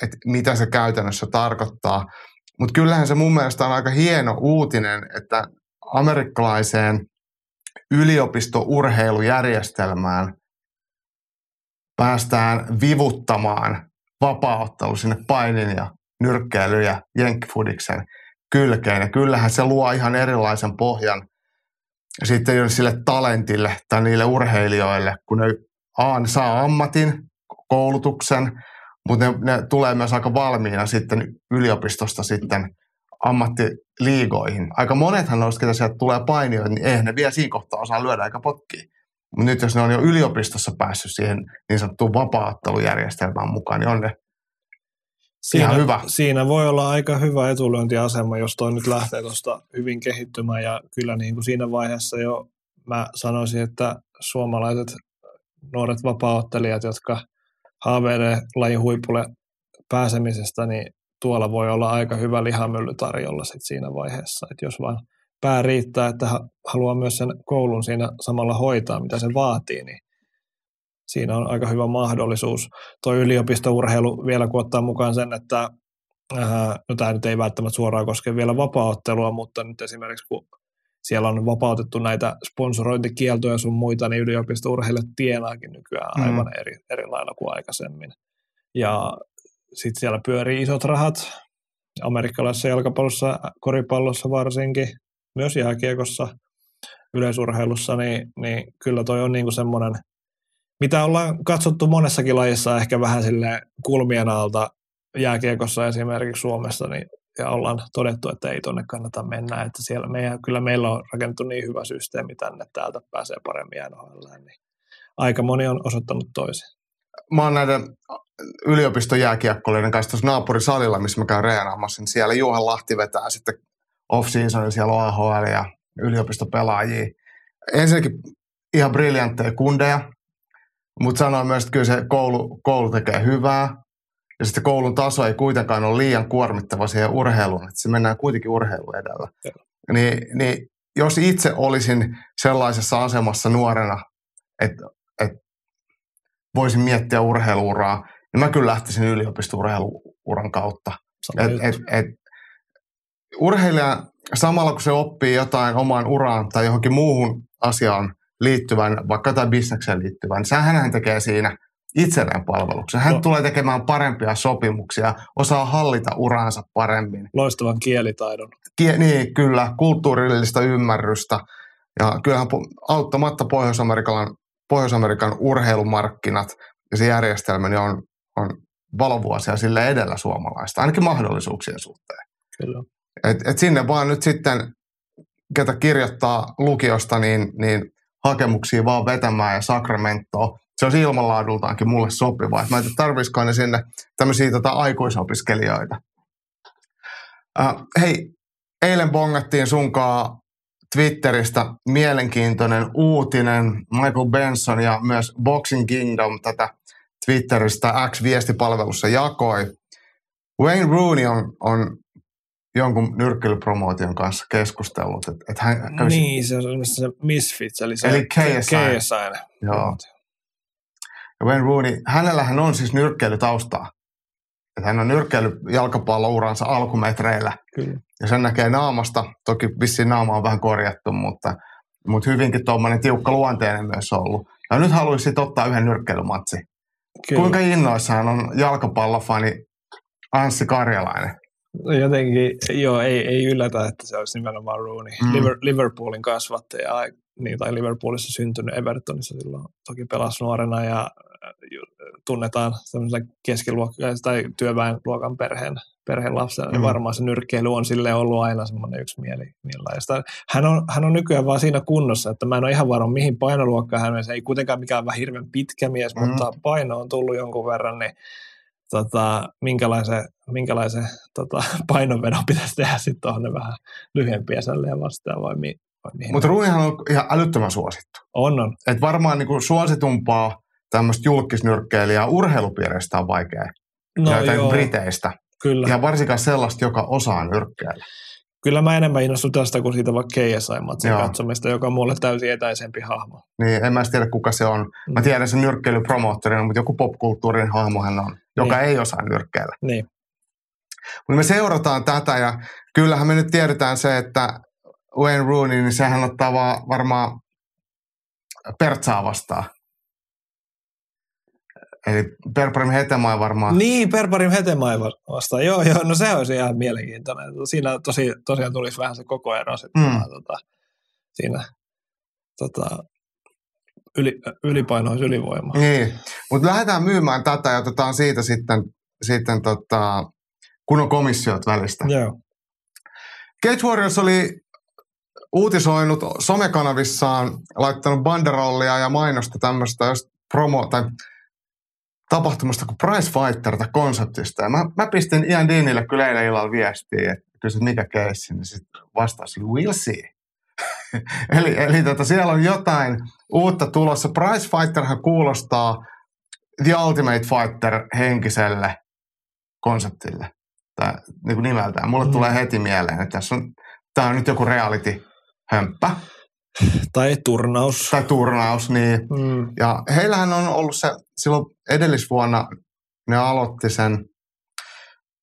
että mitä se käytännössä tarkoittaa. Mutta kyllähän se mun mielestä on aika hieno uutinen, että amerikkalaiseen yliopistourheilujärjestelmään päästään vivuttamaan vapaaottelu sinne painin ja nyrkkeily ja jenkkifudiksen kylkeen. Ja kyllähän se luo ihan erilaisen pohjan sitten jo sille talentille tai niille urheilijoille, kun ne A, ne saa ammatin, koulutuksen, mutta ne, ne tulee myös aika valmiina sitten yliopistosta sitten ammattiliigoihin. Aika monethan noista, ketä sieltä tulee painijoita, niin eihän ne vielä siinä kohtaa osaa lyödä eikä potkia. Mutta nyt jos ne on jo yliopistossa päässyt siihen niin sanottuun vapaattelujärjestelmään mukaan, niin on ne Siinä, Ihan hyvä. siinä voi olla aika hyvä etulyöntiasema, jos toi nyt lähtee tuosta hyvin kehittymään ja kyllä niin kuin siinä vaiheessa jo mä sanoisin, että suomalaiset nuoret vapaaottelijat, jotka haaveilee lajin huipulle pääsemisestä, niin tuolla voi olla aika hyvä lihamylly tarjolla sit siinä vaiheessa, että jos vaan pää riittää, että ha- haluaa myös sen koulun siinä samalla hoitaa, mitä se vaatii, niin siinä on aika hyvä mahdollisuus. Tuo yliopistourheilu vielä kun ottaa mukaan sen, että äh, no tämä nyt ei välttämättä suoraan koske vielä vapaaottelua, mutta nyt esimerkiksi kun siellä on vapautettu näitä sponsorointikieltoja sun muita, niin yliopistourheilijat tienaakin nykyään aivan mm. eri, eri lailla kuin aikaisemmin. Ja sitten siellä pyörii isot rahat, amerikkalaisessa jalkapallossa, koripallossa varsinkin, myös jääkiekossa, yleisurheilussa, niin, niin kyllä toi on niinku semmoinen, mitä ollaan katsottu monessakin lajissa ehkä vähän sille kulmien alta jääkiekossa esimerkiksi Suomessa, niin ja ollaan todettu, että ei tuonne kannata mennä, että siellä meidän, kyllä meillä on rakennettu niin hyvä systeemi tänne, täältä pääsee paremmin NHL, niin aika moni on osoittanut toisin. Mä oon näiden yliopiston jääkiekkoilijoiden kanssa tuossa naapurisalilla, missä mä käyn reenaamassa, niin siellä Juhan Lahti vetää sitten off-seasonin siellä on AHL ja yliopistopelaajia. Ensinnäkin ihan briljantteja kundeja, mutta sanoin myös, että kyllä se koulu, koulu tekee hyvää. Ja sitten koulun taso ei kuitenkaan ole liian kuormittava siihen urheiluun, että se mennään kuitenkin urheilu edellä. Niin, niin jos itse olisin sellaisessa asemassa nuorena, että, että voisin miettiä urheiluuraa, niin mä kyllä lähtisin yliopistourheiluuran kautta. Et, et, et, urheilija samalla kun se oppii jotain omaan uraan tai johonkin muuhun asiaan liittyvän, vaikka jotain bisnekseen liittyvän, niin hän tekee siinä itselleen palveluksen. Hän no. tulee tekemään parempia sopimuksia, osaa hallita uraansa paremmin. Loistavan kielitaidon. Kie- niin, kyllä, kulttuurillista ymmärrystä. Ja kyllähän auttamatta Pohjois-Amerikan, Pohjois-Amerikan urheilumarkkinat ja se järjestelmä niin on, on valovuosia sille edellä suomalaista, ainakin mahdollisuuksien suhteen. Kyllä. Et, et sinne vaan nyt sitten, ketä kirjoittaa lukiosta, niin, niin hakemuksia vaan vetämään ja Sacramentoa. Se on ilmanlaadultaankin mulle sopiva. Et mä en tarvitsisiko ne sinne tämmöisiä tota, aikuisopiskelijoita. Äh, hei, eilen bongattiin sunkaa Twitteristä mielenkiintoinen uutinen. Michael Benson ja myös Boxing Kingdom tätä Twitteristä X-viestipalvelussa jakoi. Wayne Rooney on, on jonkun nyrkkeilypromootion kanssa keskustellut. Että, että hän kävisi... Niin, se on se Misfits, eli se eli KSI. KSI. Joo. Ja Wayne Rooney, hänellähän on siis nyrkkeilytaustaa. Että hän on nyrkkeily jalkapallouransa alkumetreillä. Kyllä. Ja sen näkee naamasta. Toki vissiin naama on vähän korjattu, mutta, mutta hyvinkin tuommoinen tiukka luonteinen myös ollut. Ja nyt haluaisit ottaa yhden nyrkkeilymatsi. Kyllä. Kuinka innoissaan on jalkapallofani Anssi Karjalainen? Jotenkin, joo, ei, ei yllätä, että se olisi nimenomaan Rooney. Mm. Liverpoolin kasvattaja, niin, tai Liverpoolissa syntynyt Evertonissa silloin toki pelasi nuorena ja tunnetaan keskiluokkaan tai työväenluokan perheen, perheen lapsena, niin mm. niin varmaan se nyrkkeily on sille ollut aina semmoinen yksi mieli. Hän on, hän on nykyään vaan siinä kunnossa, että mä en ole ihan varma, mihin painoluokkaan hän. Se ei kuitenkaan mikään vähän hirveän pitkä mies, mm. mutta paino on tullut jonkun verran, niin tota, minkälaisen, minkälaisen tota, painonvedon pitäisi tehdä sitten tuohon vähän lyhyempiä sälleen vastaan vai, mi, mihin? Mutta ruuihan on ihan älyttömän suosittu. On, on. Et varmaan niinku suositumpaa tämmöistä julkisnyrkkeilijää urheilupiireistä on vaikea no joo, Briteistä. Kyllä. Ja varsinkaan sellaista, joka osaa nyrkkeillä. Kyllä mä enemmän innostun tästä kuin siitä vaikka KSI-matsin katsomista, joka on mulle täysin etäisempi hahmo. Niin, en mä tiedä kuka se on. Mä mm. tiedän sen nyrkkeilypromoottorina, mutta joku popkulttuurin hahmo hän on joka niin. ei osaa nyrkkeillä. Niin. Mutta me seurataan tätä ja kyllähän me nyt tiedetään se, että Wayne Rooney, niin sehän ottaa vaan varmaan Pertsaa vastaan. Eli Perparim Hetemai varmaan. Niin, Perparim Hetemai vastaan. Joo, joo, no se olisi ihan mielenkiintoinen. Siinä tosi, tosiaan tulisi vähän se koko ero sitten. Mm. Tota, siinä tota, yli, ylipaino olisi ylivoima. Niin, mutta lähdetään myymään tätä ja otetaan siitä sitten, sitten tota, kunnon komissiot välistä. Joo. Cage Warriors oli uutisoinut somekanavissaan, laittanut banderollia ja mainosta tämmöistä promo- tai tapahtumasta kuin Price Fighter tai konseptista. Ja mä, mä pistin Ian Deanille kyllä eilen illalla viestiä, että kysyt mikä keissi, niin sitten vastaus oli we'll see. eli eli tota, siellä on jotain uutta tulossa. Price Fighterhan kuulostaa The Ultimate Fighter henkiselle konseptille. Tai niin kuin nimeltään. Mulle mm. tulee heti mieleen, että tässä on, tämä on nyt joku reality-hömppä. Tai turnaus. Tai turnaus, niin. Mm. Ja heillähän on ollut se, silloin edellisvuonna ne aloitti sen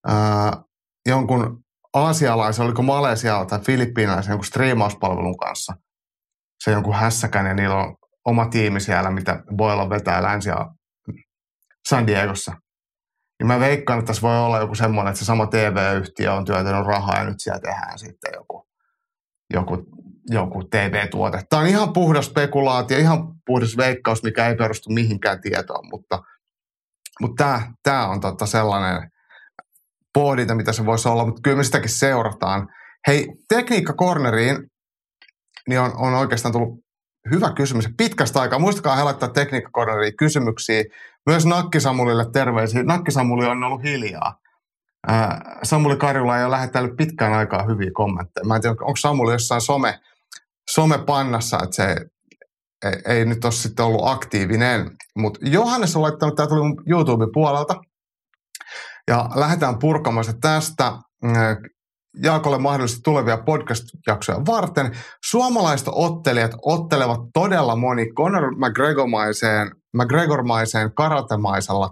ää, jonkun aasialaisen, oliko Malesia tai Filippiinaisen jonkun striimauspalvelun kanssa. Se jonkun hässäkän ja niillä on oma tiimi siellä, mitä voi olla vetää länsi ja San Diegossa. Niin mä veikkaan, että tässä voi olla joku semmoinen, että se sama TV-yhtiö on työtänyt rahaa ja nyt siellä tehdään sitten joku, joku, joku TV-tuote. Tämä on ihan puhdas spekulaatio, ihan puhdas veikkaus, mikä ei perustu mihinkään tietoon, mutta, mutta tämä, tämä on totta sellainen pohdinta, mitä se voisi olla, mutta kyllä me sitäkin seurataan. Hei, Tekniikka Corneriin niin on, on oikeastaan tullut hyvä kysymys. Pitkästä aikaa. Muistakaa he laittaa Tekniikka Corneriin kysymyksiä. Myös Nakki Samulille terveisiä. Nakki Samuli on ollut hiljaa. Samuli Karjula ei ole lähettänyt pitkään aikaa hyviä kommentteja. Mä en tiedä, onko Samuli jossain some, somepannassa, että se ei, ei nyt ole sitten ollut aktiivinen. Mutta Johannes on laittanut, tämä tuli YouTube-puolelta, ja lähdetään purkamaan se tästä. Jaakolle mahdollisesti tulevia podcast-jaksoja varten. Suomalaiset ottelijat ottelevat todella moni Conor McGregor-maiseen, McGregor-maiseen karatemaisella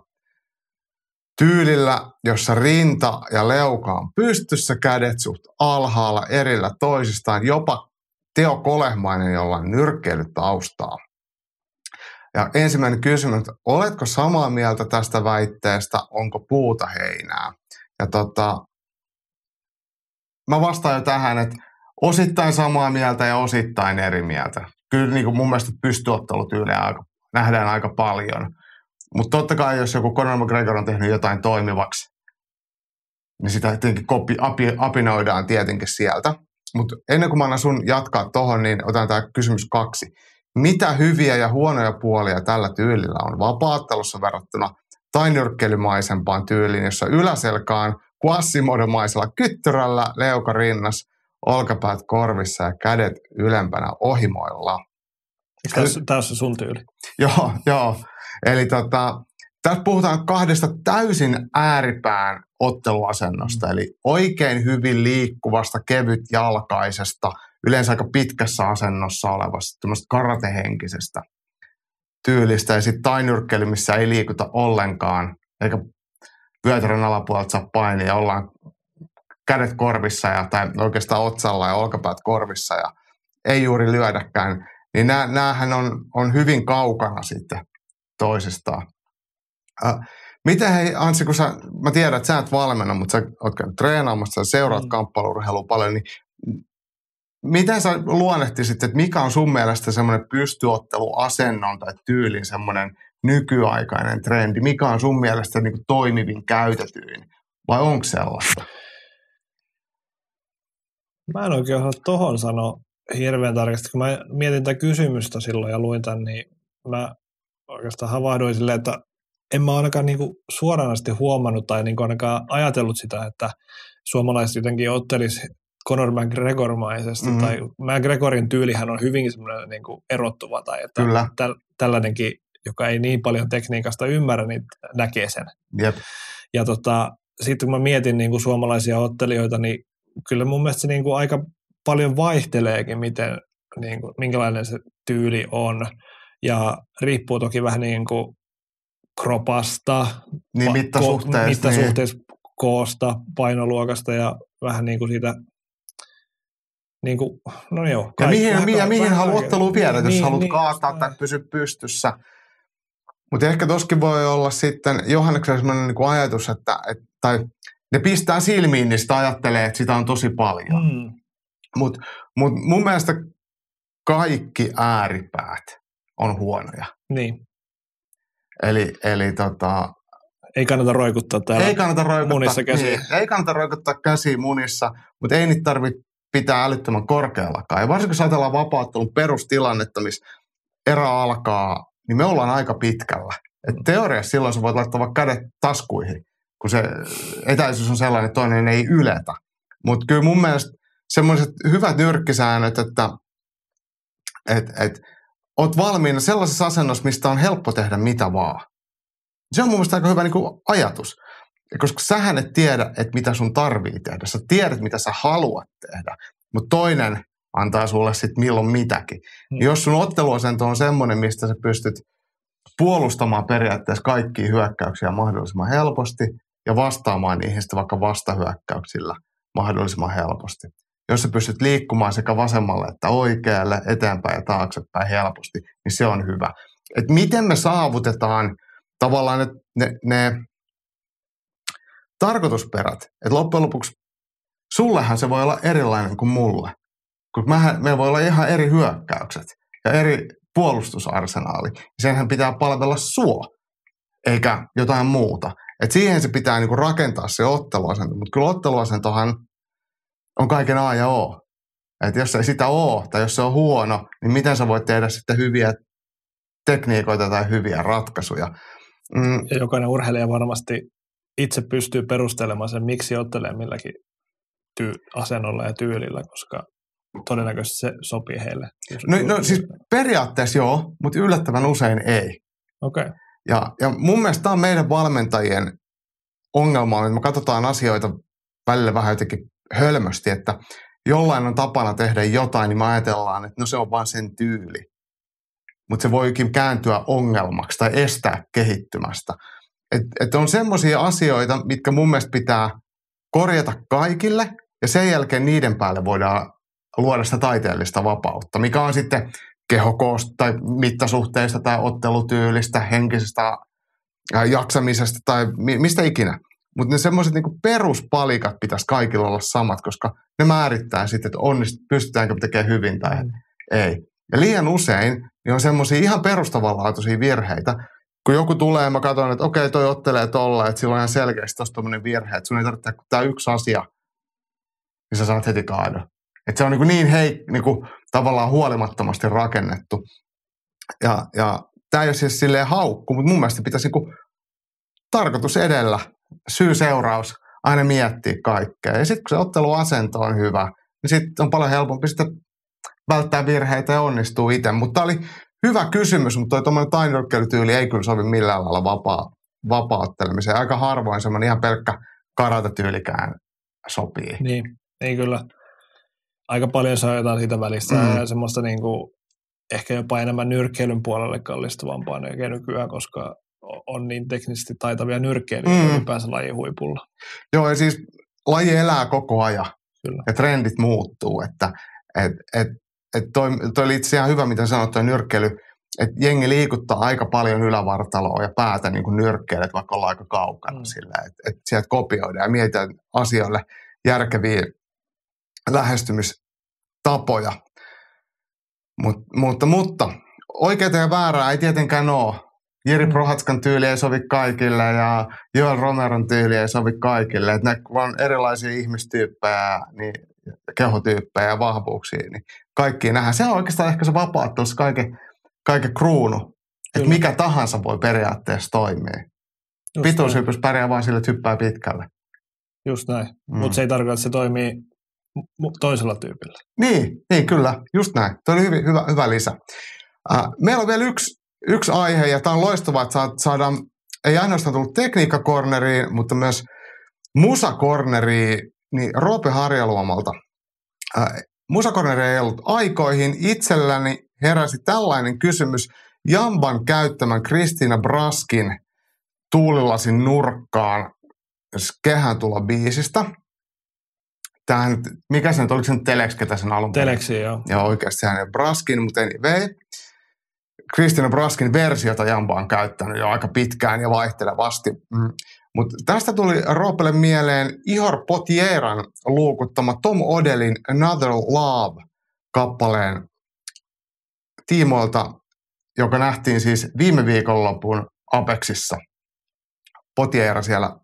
tyylillä, jossa rinta ja leuka on pystyssä, kädet suht alhaalla erillä toisistaan, jopa Teo Kolehmainen, jolla on nyrkkeilytaustaa. Ja ensimmäinen kysymys, oletko samaa mieltä tästä väitteestä, onko puuta heinää? Ja tota, mä vastaan jo tähän, että osittain samaa mieltä ja osittain eri mieltä. Kyllä niin kuin mun mielestä pystyottelutyyliä aika, nähdään aika paljon. Mutta totta kai, jos joku Conor McGregor on tehnyt jotain toimivaksi, niin sitä tietenkin kopi, api, apinoidaan tietenkin sieltä. Mutta ennen kuin mä annan sun jatkaa tohon, niin otan tämä kysymys kaksi. Mitä hyviä ja huonoja puolia tällä tyylillä on vapaattelussa verrattuna tai nyrkkeilymaisempaan tyyliin, jossa yläselkaan Quasimodomaisella kyttyrällä, leuka rinnas, olkapäät korvissa ja kädet ylempänä ohimoilla. Tämä on sun tyyli. Joo, joo. Eli tota, tässä puhutaan kahdesta täysin ääripään otteluasennosta, eli oikein hyvin liikkuvasta, kevyt jalkaisesta, yleensä aika pitkässä asennossa olevasta, tämmöistä karatehenkisestä tyylistä, ja sitten tainyrkkely, missä ei liikuta ollenkaan, eikä vyötärön alapuolelta saa painia ja ollaan kädet korvissa ja, tai oikeastaan otsalla ja olkapäät korvissa ja ei juuri lyödäkään, niin nää, näähän on, on hyvin kaukana sitten toisistaan. Äh, miten hei Ansi, kun sä, mä tiedän, että sä et valmenna, mutta sä oot käynyt treenaamassa, sä seuraat mm. kamppailurheilua paljon, niin miten sä luonnehtisit, että mikä on sun mielestä semmoinen pystyotteluasennon tai tyylin semmoinen nykyaikainen trendi? Mikä on sun mielestä niin kuin toimivin, käytetyin? Vai onko sellaista? Mä en oikein osaa tohon sanoa hirveän tarkasti. Kun mä mietin tätä kysymystä silloin ja luin tämän, niin mä oikeastaan havahduin silleen, että en mä ainakaan niinku suoranaisesti huomannut tai niinku ainakaan ajatellut sitä, että suomalaiset jotenkin ottelisi Conor McGregor-maisesti, mm-hmm. tai McGregorin tyylihän on hyvinkin semmoinen niin kuin erottuva, tai että Kyllä. Täl, tällainenkin, joka ei niin paljon tekniikasta ymmärrä, niin näkee sen. Jep. Ja tota, sitten kun mä mietin niin kuin suomalaisia ottelijoita, niin kyllä mun mielestä se niin kuin aika paljon vaihteleekin, miten, niin kuin, minkälainen se tyyli on. Ja riippuu toki vähän niin kuin kropasta, niin, mittasuhteessa, mittasuhteessa niin. koosta, painoluokasta ja vähän niin kuin siitä niin kuin, no joo. Ja mihin, vähän, ja mihin haluat otteluun viedä, niin, jos niin, haluat niin, kaataa niin, tai pysyä pystyssä. Mutta ehkä toskin voi olla sitten Johanneksen sellainen niin ajatus, että, että tai ne pistää silmiin, niin sitä ajattelee, että sitä on tosi paljon. Mm. Mutta mut mun mielestä kaikki ääripäät on huonoja. Niin. Eli, eli tota, ei kannata roikuttaa täällä ei kannata roikuttaa, munissa käsiä. Niin, ei kannata roikuttaa käsiä munissa, mutta ei niitä tarvitse pitää älyttömän korkeallakaan. Ja varsinkin jos ajatellaan vapauttelun perustilannetta, missä erä alkaa, niin me ollaan aika pitkällä. Et teoriassa silloin sä voit laittaa vaikka kädet taskuihin, kun se etäisyys on sellainen, että toinen ei yletä. Mutta kyllä mun mielestä semmoiset hyvät nyrkkisäännöt, että et, et, oot valmiina sellaisessa asennossa, mistä on helppo tehdä mitä vaan. Se on mun mielestä aika hyvä niin kuin ajatus. Koska sähän et tiedä, että mitä sun tarvii tehdä. Sä tiedät, mitä sä haluat tehdä. Mutta toinen antaa sulle sitten milloin mitäkin. Mm. Jos sun otteluasento on semmoinen, mistä sä pystyt puolustamaan periaatteessa kaikkia hyökkäyksiä mahdollisimman helposti, ja vastaamaan niihin sitten vaikka vastahyökkäyksillä mahdollisimman helposti. Jos sä pystyt liikkumaan sekä vasemmalle että oikealle, eteenpäin ja taaksepäin helposti, niin se on hyvä. Et miten me saavutetaan tavallaan ne, ne, ne tarkoitusperät. Että loppujen lopuksi sullehan se voi olla erilainen kuin mulle. Kun mehän, me voi olla ihan eri hyökkäykset ja eri puolustusarsenaali. Senhän pitää palvella sua, eikä jotain muuta. Et siihen se pitää niinku rakentaa se otteluasento. Mutta kyllä otteluasentohan on kaiken A ja O. Et jos ei sitä ole tai jos se on huono, niin miten sä voit tehdä sitten hyviä tekniikoita tai hyviä ratkaisuja. Mm. Ja jokainen urheilija varmasti itse pystyy perustelemaan sen, miksi ottelee milläkin tyy- asennolla ja tyylillä, koska todennäköisesti se sopii heille. No, no siis periaatteessa joo, mutta yllättävän usein ei. Okei. Okay. Ja, ja mun mielestä tämä on meidän valmentajien ongelma, että me katsotaan asioita välillä vähän jotenkin hölmösti, että jollain on tapana tehdä jotain, niin me ajatellaan, että no se on vain sen tyyli. Mutta se voikin kääntyä ongelmaksi tai estää kehittymästä. Et, et on semmoisia asioita, mitkä mun mielestä pitää korjata kaikille, ja sen jälkeen niiden päälle voidaan luoda sitä taiteellista vapautta, mikä on sitten kehokoosta tai mittasuhteista tai ottelutyylistä, henkisestä jaksamisesta tai mistä ikinä. Mutta ne semmoiset niinku peruspalikat pitäisi kaikilla olla samat, koska ne määrittää sitten, että onnist, pystytäänkö tekemään hyvin tai mm. ei. Ja liian usein niin on semmoisia ihan perustavanlaatuisia virheitä, kun joku tulee ja mä katson, että okei, toi ottelee tolla, että sillä on ihan selkeästi tuossa tuommoinen virhe, että sun ei tarvitse tämä yksi asia, niin sä saat heti kaadon. Että se on niin, niin hei, niin kuin, tavallaan huolimattomasti rakennettu. Ja, ja tämä ei ole siis silleen haukku, mutta mun mielestä pitäisi niin kuin, tarkoitus edellä, syy-seuraus, aina miettiä kaikkea. Ja sitten kun se otteluasento on hyvä, niin sitten on paljon helpompi sitten välttää virheitä ja onnistuu itse. Mutta oli hyvä kysymys, mutta toi tuommoinen tainyrkkeilytyyli ei kyllä sovi millään lailla vapaa, vapauttelemiseen. Aika harvoin semmoinen ihan pelkkä karatatyylikään sopii. Niin, niin kyllä. Aika paljon saa jotain siitä välistä mm. ja semmoista niin kuin, ehkä jopa enemmän nyrkkeilyn puolelle kallistuvampaa nykyään, koska on niin teknisesti taitavia nyrkkeilijöitä mm. ylipäänsä lajin huipulla. Joo, ja siis laji elää koko ajan Kyllä. ja trendit muuttuu, että et, et että toi, toi oli itse ihan hyvä, mitä sanoit, toi nyrkkeily, että jengi liikuttaa aika paljon ylävartaloa ja päätä niin kuin nyrkkeilet, vaikka ollaan aika kaukana mm. sillä, että, että sieltä kopioidaan ja mietitään asioille järkeviä lähestymistapoja. Mut, mutta, mutta oikeita ja väärää ei tietenkään ole. Jiri mm. Prohatskan tyyli ei sovi kaikille ja Joel Romeron tyyli ei sovi kaikille. Että ne on erilaisia ihmistyyppejä, niin kehotyyppejä ja vahvuuksia, niin kaikki nähdään. Se on oikeastaan ehkä se vapauttelus kaiken, kaiken kruunu, että mikä tahansa voi periaatteessa toimia. Pituushypys pärjää vain sille, että hyppää pitkälle. Just näin, mm. mutta se ei tarkoita, että se toimii toisella tyypillä. Niin, niin kyllä, just näin. Tuo oli hyvä, hyvä, hyvä lisä. Uh, meillä on vielä yksi, yksi aihe, ja tämä on loistavaa, että saadaan, ei ainoastaan tullut tekniikkakorneriin, mutta myös musakorneriin niin Roope Harjaluomalta. Äh, Musakorneri ei ollut aikoihin. Itselläni heräsi tällainen kysymys Jamban käyttämän Kristiina Braskin tuulilasin nurkkaan kehän tulla biisistä. Tähän, mikä se nyt, oliko se nyt Telex, ketä sen alun Telexi, joo. Joo, oikeasti sehän ei Braskin, mutta anyway. Kristiina Braskin versiota Jamba on käyttänyt jo aika pitkään ja vaihtelevasti. Mm. Mutta tästä tuli Roopelle mieleen Ihor Potieran luukuttama Tom Odelin Another Love-kappaleen tiimoilta, joka nähtiin siis viime viikonlopun Apexissa. Potiera siellä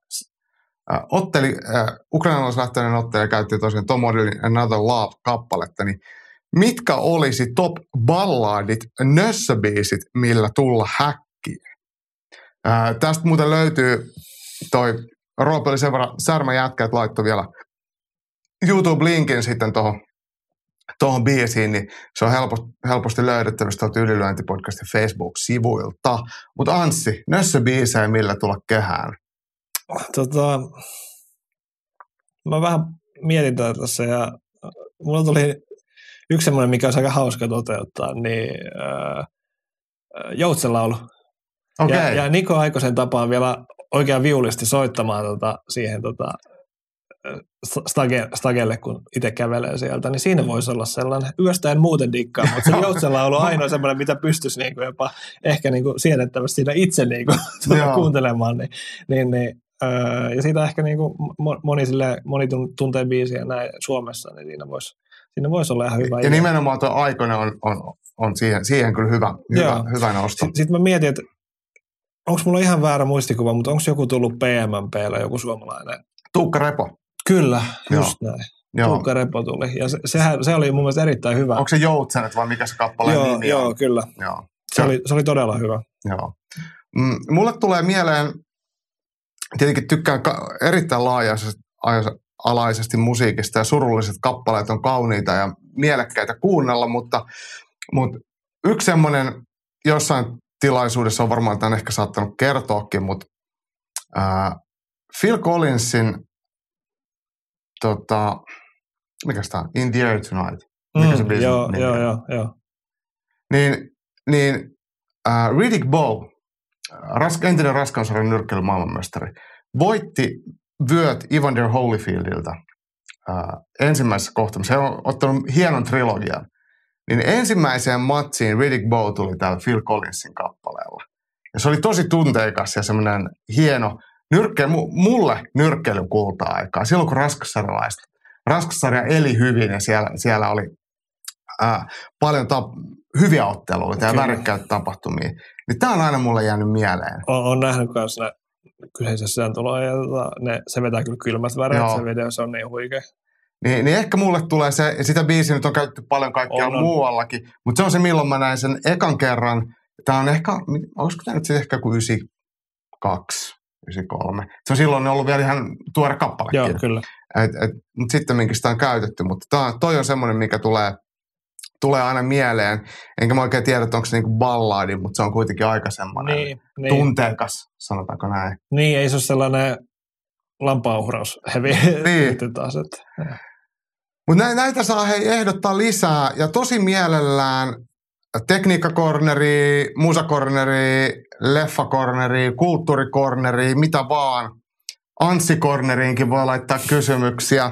otteli, äh, ukrainalaislähtöinen ottelija käytti tosiaan Tom Odelin Another Love-kappaletta, niin mitkä olisi top balladit, nössöbiisit, millä tulla häkkiin? Äh, tästä muuten löytyy toi Roope oli sen verran särmä jätkä, että laittoi vielä YouTube-linkin sitten tuohon tuohon biisiin, niin se on helposti, helposti löydettävissä tuolta Ylilyöntipodcastin Facebook-sivuilta. Mutta Anssi, nössö biisejä, millä tulla kehään? Tota, mä vähän mietin tätä tässä ja mulla tuli yksi semmoinen, mikä on aika hauska toteuttaa, niin äh, joutsenlaulu. Okay. Ja, ja Niko Aikosen tapaan vielä oikein viulisti soittamaan tota, siihen tota, stage, stagelle, kun itse kävelee sieltä, niin siinä voisi olla sellainen, yöstä en muuten dikkaa, mutta se Joutsella on ollut ainoa sellainen, mitä pystyisi niin kuin jopa ehkä niin kuin siedettävästi siinä itse niin kuin, kuuntelemaan. Niin, niin, niin, öö, ja siitä ehkä niin kuin moni, sille, moni tuntee biisiä näin Suomessa, niin siinä voisi, siinä voisi olla ihan hyvä. Ja idea. nimenomaan tuo aikoinen on, on, on siihen, siihen kyllä hyvä, hyvä, hyvä nosto. Sitten sit mä mietin, että onko mulla ihan väärä muistikuva, mutta onko joku tullut PMMPllä, joku suomalainen? Tuukka Repo. Kyllä, just Joo. näin. Joo. Tuukka Repo tuli. Ja se, sehän, se oli mun mielestä erittäin hyvä. Onko se Joutsenet vai mikä se kappale joo, nimi Joo, kyllä. Joo. Se, oli, se oli todella hyvä. Joo. Mm, mulle tulee mieleen, tietenkin tykkään ka- erittäin laajaisesti alaisesti musiikista ja surulliset kappaleet on kauniita ja mielekkäitä kuunnella, mutta, mutta yksi semmoinen jossain tilaisuudessa on varmaan tämän ehkä saattanut kertoakin, mutta ää, Phil Collinsin tota, mikä sitä on? In the Air Tonight. Mikä mm, se biisi joo, joo, joo, joo. Niin, niin uh, Riddick Bowe, ras, entinen raskaunsarjan nyrkkeilyn maailmanmestari, voitti vyöt Evander Holyfieldilta uh, ensimmäisessä kohtamassa. He on ottanut hienon trilogian. Niin ensimmäiseen matsiin Riddick Bowe tuli täällä Phil Collinsin kappaleella. Ja se oli tosi tunteikas ja semmoinen hieno nyrkke, mulle nyrkkeily kulta-aikaa. Silloin kun raskassarjalaiset, raskassarja eli hyvin ja siellä, siellä oli ää, paljon tap- hyviä otteluita ja värikkäitä tapahtumia. Niin tämä on aina mulle jäänyt mieleen. Olen nähnyt myös kyseisessä ja tota, ne, se vetää kyllä kylmästä väreä, se video se on niin huikea. Niin, niin ehkä mulle tulee se, ja sitä biisiä nyt on käytetty paljon kaikkia on, muuallakin, mutta se on se, milloin mä näin sen ekan kerran. Tämä on ehkä, olisiko tämä nyt sitten ehkä kuin 92, 93. Se on silloin ollut vielä ihan tuore kappalekin. Joo, kyllä. Et, et, mutta sitten minkä sitä on käytetty. Mutta tää, toi on semmoinen, mikä tulee, tulee aina mieleen. Enkä mä oikein tiedä, että onko se niinku balladi, mutta se on kuitenkin aika semmoinen niin, niin. tunteikas, sanotaanko näin. Niin, ei se ole sellainen lampauhraus hevi niin. taas. Että, mutta näitä saa hei ehdottaa lisää ja tosi mielellään tekniikkakorneri, musakorneri, leffakorneri, kulttuurikorneri, mitä vaan. Anssi-korneriinkin voi laittaa kysymyksiä.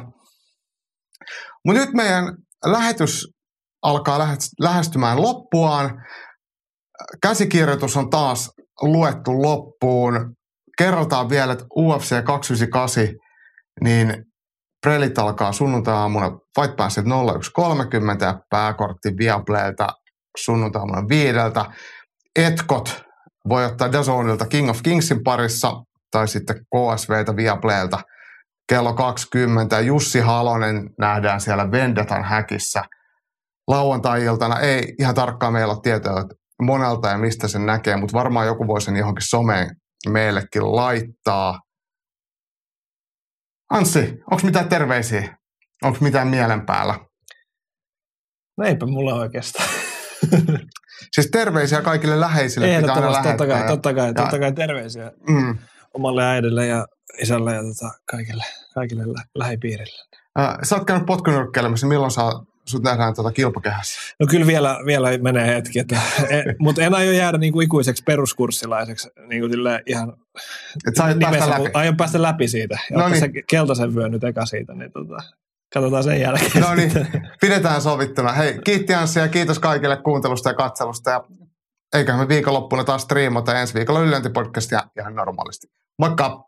Mutta nyt meidän lähetys alkaa lähestymään loppuaan. Käsikirjoitus on taas luettu loppuun. Kerrotaan vielä, että UFC 298, niin prelit alkaa sunnuntai-aamuna Fight Passit 01.30 ja pääkortti Viaplayta sunnuntaina viideltä. Etkot voi ottaa Dazonilta King of Kingsin parissa tai sitten KSVtä Viaplaylta kello 20. Jussi Halonen nähdään siellä Vendetan häkissä lauantai-iltana. Ei ihan tarkkaan meillä ole tietoa, että monelta ja mistä sen näkee, mutta varmaan joku voi sen johonkin someen meillekin laittaa. Anssi, onko mitään terveisiä? Onko mitään mielen päällä? No eipä mulla oikeastaan. siis terveisiä kaikille läheisille pitää aina. Totta kai, totta kai, ja, totta kai terveisiä mm. omalle äidille ja isälle ja tota, kaikille, kaikille lä- lähipiirille. Äh, sä oot käynyt potkunyrkkeilemässä, milloin sä sut nähdään tuota kilpakehässä? No kyllä vielä, vielä menee hetki, että, e, mutta en aio jäädä niin kuin ikuiseksi peruskurssilaiseksi niin kuin ihan Et sä päästä läpi. Aion päästä läpi siitä ja no niin. se keltaisen vyön nyt eka siitä, niin tota, Katsotaan sen jälkeen. No niin, pidetään sovittuna. Hei, kiitti Anssi ja kiitos kaikille kuuntelusta ja katselusta. Ja eiköhän me viikonloppuna taas striimata ensi viikolla Ylenti-podcastia ihan normaalisti. Moikka!